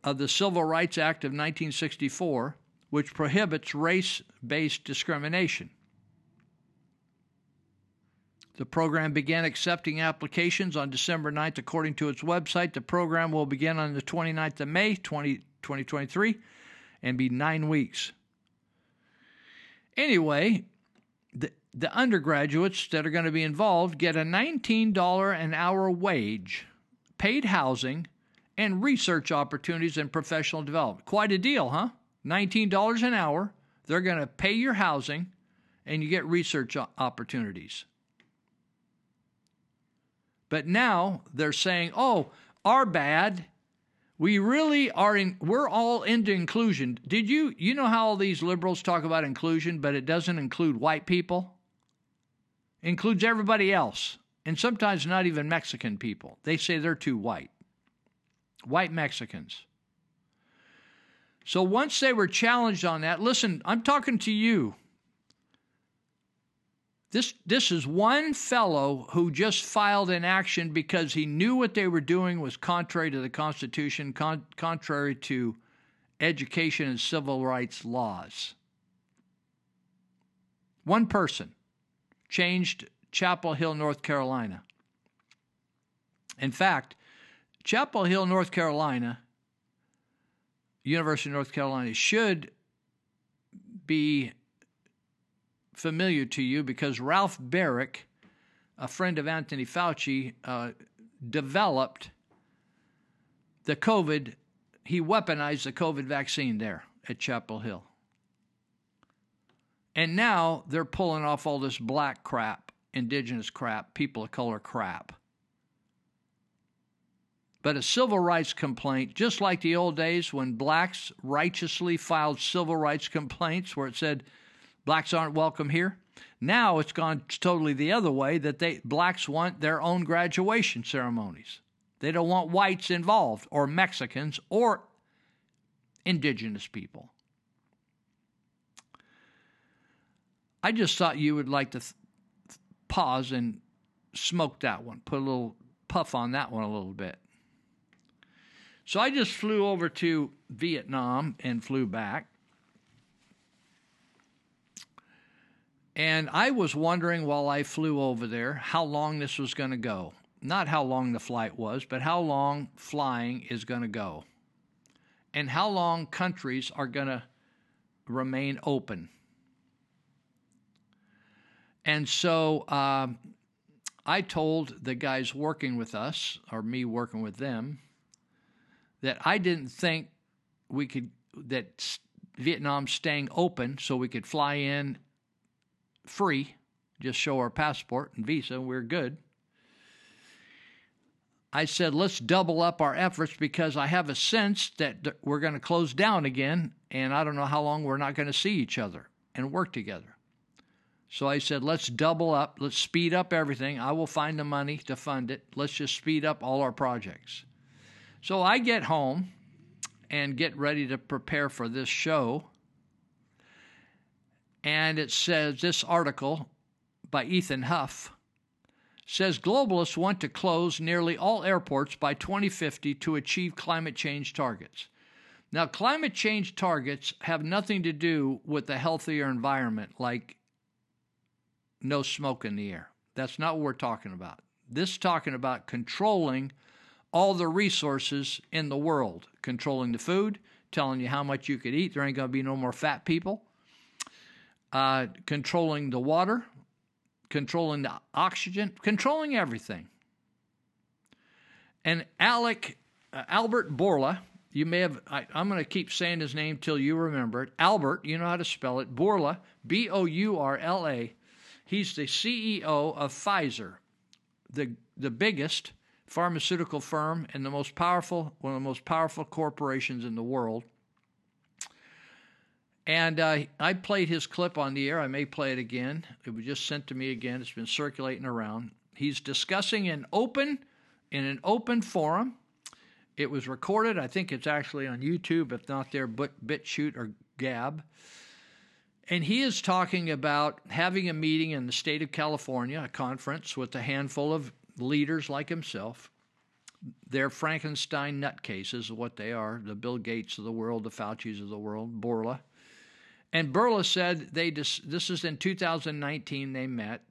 of the Civil Rights Act of 1964, which prohibits race based discrimination. The program began accepting applications on December 9th, according to its website. The program will begin on the 29th of May, 20, 2023, and be nine weeks. Anyway, the, undergraduates that are going to be involved get a $19 an hour wage, paid housing, and research opportunities and professional development. Quite a deal, huh? $19 an hour. They're going to pay your housing, and you get research opportunities. But now they're saying, oh, our bad. We really are in, we're all into inclusion. Did you, you know how all these liberals talk about inclusion, but it doesn't include white people? Includes everybody else, and sometimes not even Mexican people. They say they're too white. White Mexicans. So once they were challenged on that, listen, I'm talking to you. This, this is one fellow who just filed an action because he knew what they were doing was contrary to the Constitution, con- contrary to education and civil rights laws. One person changed Chapel Hill, North Carolina. In fact, Chapel Hill, North Carolina, University of North Carolina, should be familiar to you because Ralph Baric, a friend of Anthony Fauci, uh, developed the COVID, he weaponized the COVID vaccine there at Chapel Hill. And now they're pulling off all this black crap, indigenous crap, people of color crap. But a civil rights complaint, just like the old days when blacks righteously filed civil rights complaints where it said, blacks aren't welcome here. Now it's gone totally the other way that they blacks want their own graduation ceremonies. They don't want whites involved or Mexicans or indigenous people. I just thought you would like to th- pause and smoke that one, put a little puff on that one a little bit. So I just flew over to Vietnam and flew back. And I was wondering while I flew over there how long this was going to go. Not how long the flight was, but how long flying is going to go. And how long countries are going to remain open. And so um, I told the guys working with us, or me working with them, that I didn't think we could, that Vietnam staying open so we could fly in free, just show our passport and visa, we're good. I said, let's double up our efforts because I have a sense that we're going to close down again, and I don't know how long we're not going to see each other and work together. So I said, let's double up, let's speed up everything. I will find the money to fund it. Let's just speed up all our projects. So I get home and get ready to prepare for this show and it says this article by Ethan Huff says globalists want to close nearly all airports by 2050 to achieve climate change targets. Now, climate change targets have nothing to do with a healthier environment like no smoke in the air. That's not what we're talking about. This is talking about controlling all the resources in the world, controlling the food, telling you how much you could eat. There ain't going to be no more fat people uh, controlling the water, controlling the oxygen, controlling everything. And Alec, uh, Albert Bourla, you may have, I, am going to keep saying his name till you remember it. Albert, you know how to spell it. Bourla, B O U R L A. He's the CEO of Pfizer, the, the biggest pharmaceutical firm and the most powerful, one of the most powerful corporations in the world. And uh, I played his clip on the air. I may play it again. It was just sent to me again. It's been circulating around. He's discussing an open in an open forum. It was recorded. I think it's actually on YouTube, if not there, but BitChute or Gab. And he is talking about having a meeting in the state of California, a conference with a handful of leaders like himself. They're Frankenstein nutcases, what they are the Bill Gates of the world, the Fauci's of the world, Bourla. And Bourla said they dis- this is in 2019 they met.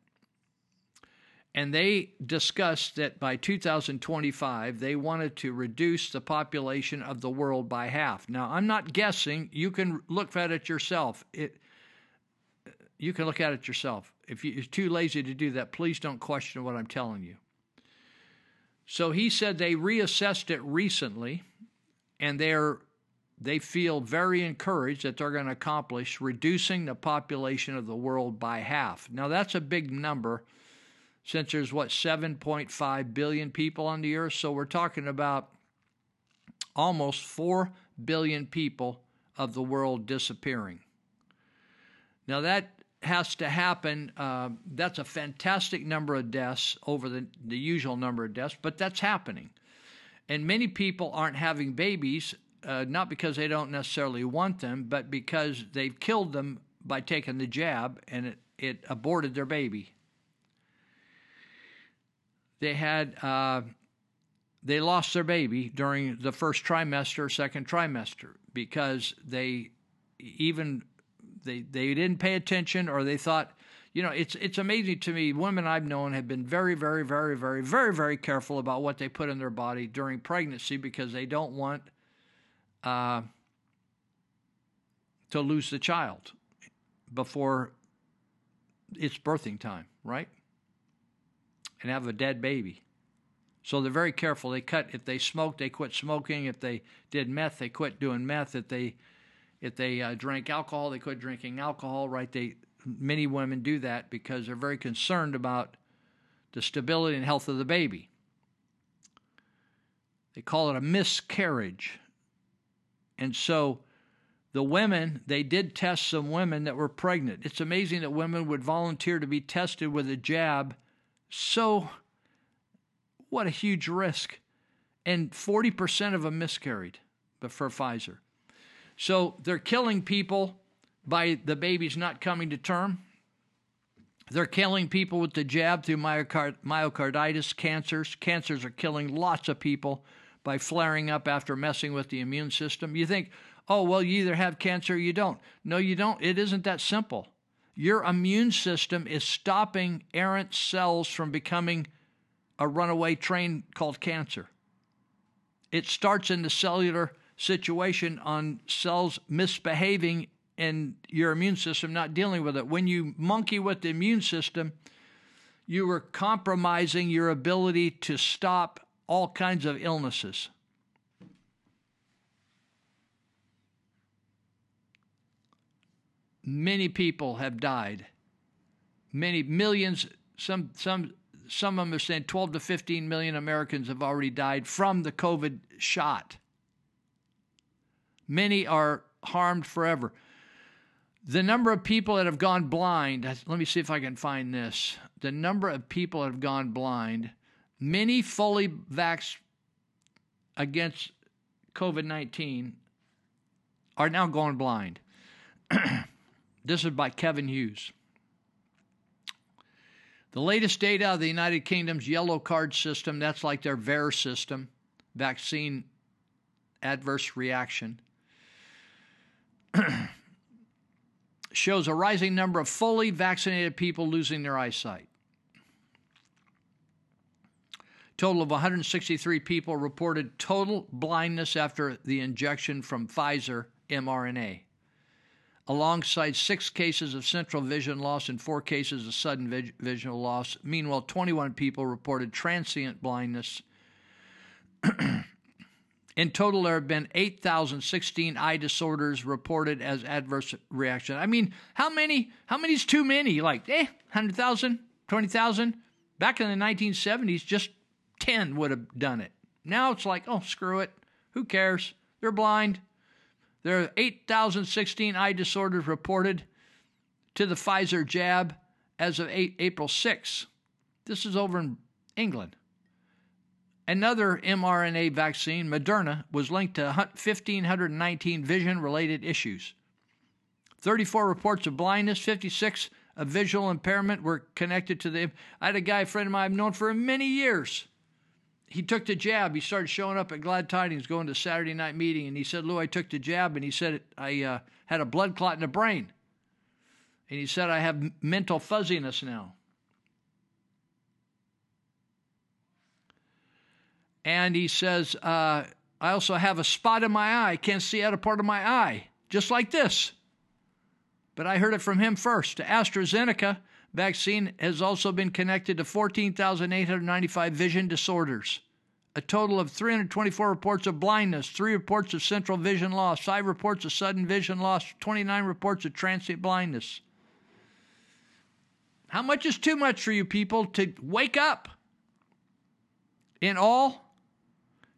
And they discussed that by 2025, they wanted to reduce the population of the world by half. Now, I'm not guessing. You can look at it yourself. It, you can look at it yourself. If you're too lazy to do that, please don't question what I'm telling you. So he said they reassessed it recently, and they're they feel very encouraged that they're going to accomplish reducing the population of the world by half. Now that's a big number since there's what 7.5 billion people on the earth, so we're talking about almost 4 billion people of the world disappearing. Now that has to happen. Uh, that's a fantastic number of deaths over the, the usual number of deaths, but that's happening. And many people aren't having babies, uh, not because they don't necessarily want them, but because they've killed them by taking the jab and it, it aborted their baby. They had. Uh, they lost their baby during the first trimester, second trimester, because they even they they didn't pay attention or they thought you know it's it's amazing to me women I've known have been very very very very very very careful about what they put in their body during pregnancy because they don't want uh, to lose the child before it's birthing time right? And have a dead baby. So they're very careful. They cut if they smoked they quit smoking. If they did meth they quit doing meth. If they if they uh, drank alcohol, they quit drinking alcohol, right? They many women do that because they're very concerned about the stability and health of the baby. They call it a miscarriage. And so the women, they did test some women that were pregnant. It's amazing that women would volunteer to be tested with a jab. So, what a huge risk. And 40% of them miscarried, but for Pfizer. So they're killing people by the babies not coming to term. They're killing people with the jab through myocard- myocarditis, cancers. Cancers are killing lots of people by flaring up after messing with the immune system. You think, oh, well, you either have cancer or you don't. No, you don't. It isn't that simple. Your immune system is stopping errant cells from becoming a runaway train called cancer. It starts in the cellular situation on cells misbehaving and your immune system not dealing with it. When you monkey with the immune system, you are compromising your ability to stop all kinds of illnesses. Many people have died. Many millions, some some some of them are saying 12 to 15 million Americans have already died from the COVID shot. Many are harmed forever. The number of people that have gone blind, let me see if I can find this. The number of people that have gone blind, many fully vaxxed against COVID 19 are now going blind. this is by Kevin Hughes. The latest data of the United Kingdom's yellow card system, that's like their VAERS system, vaccine adverse reaction, shows a rising number of fully vaccinated people losing their eyesight. Total of 163 people reported total blindness after the injection from Pfizer mRNA, alongside six cases of central vision loss and four cases of sudden visual loss. Meanwhile, 21 people reported transient blindness in total, there have been 8,016 eye disorders reported as adverse reaction. I mean, how many? How many is too many? Like, eh, 100,000, 20,000? Back in the 1970s, just 10 would have done it. Now it's like, oh, screw it. Who cares? They're blind. There are 8,016 eye disorders reported to the Pfizer jab as of 8, April 6. This is over in England. Another mRNA vaccine, Moderna, was linked to 1,519 vision related issues. 34 reports of blindness, 56 of visual impairment were connected to the. I had a guy, a friend of mine I've known for many years. He took the jab. He started showing up at Glad Tidings, going to Saturday night meeting, and he said, "Lou, I took the jab," and he said I uh, had a blood clot in the brain, and he said I have mental fuzziness now. And he says, uh, I also have a spot in my eye. Can't see out a part of my eye, just like this. But I heard it from him first. The AstraZeneca vaccine has also been connected to 14,895 vision disorders. A total of 324 reports of blindness, three reports of central vision loss, five reports of sudden vision loss, 29 reports of transient blindness. How much is too much for you people to wake up? In all,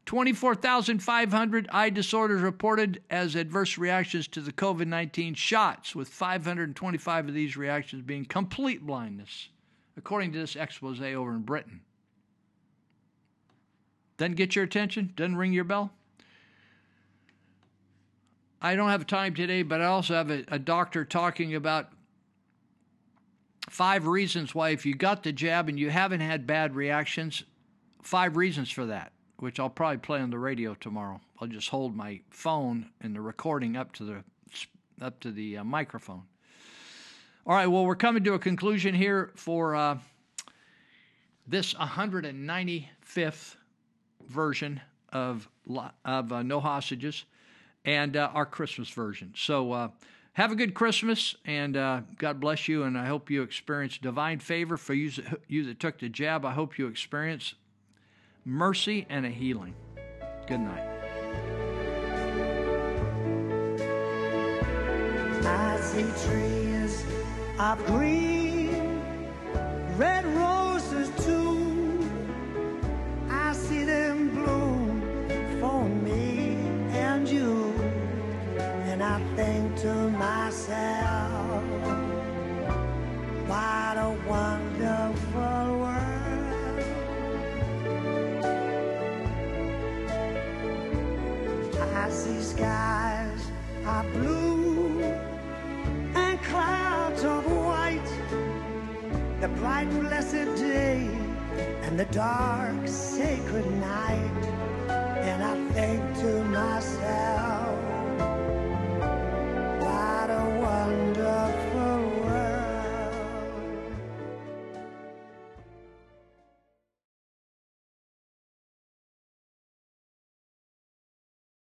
24,500 eye disorders reported as adverse reactions to the COVID 19 shots, with 525 of these reactions being complete blindness, according to this expose over in Britain. Doesn't get your attention? Doesn't ring your bell? I don't have time today, but I also have a, a doctor talking about five reasons why, if you got the jab and you haven't had bad reactions, five reasons for that which I'll probably play on the radio tomorrow. I'll just hold my phone and the recording up to the up to the uh, microphone. All right, well, we're coming to a conclusion here for uh, this 195th version of of uh, No Hostages and uh, our Christmas version. So uh, have a good Christmas and uh, God bless you. And I hope you experience divine favor for you, you that took the jab. I hope you experience mercy, and a healing. Good night. I see trees of green, red roses too. I see them bloom for me and you. And I think to myself, what a wonderful glassy skies are blue and clouds of white. The bright blessed day and the dark sacred night. And I think to myself, what a wonderful.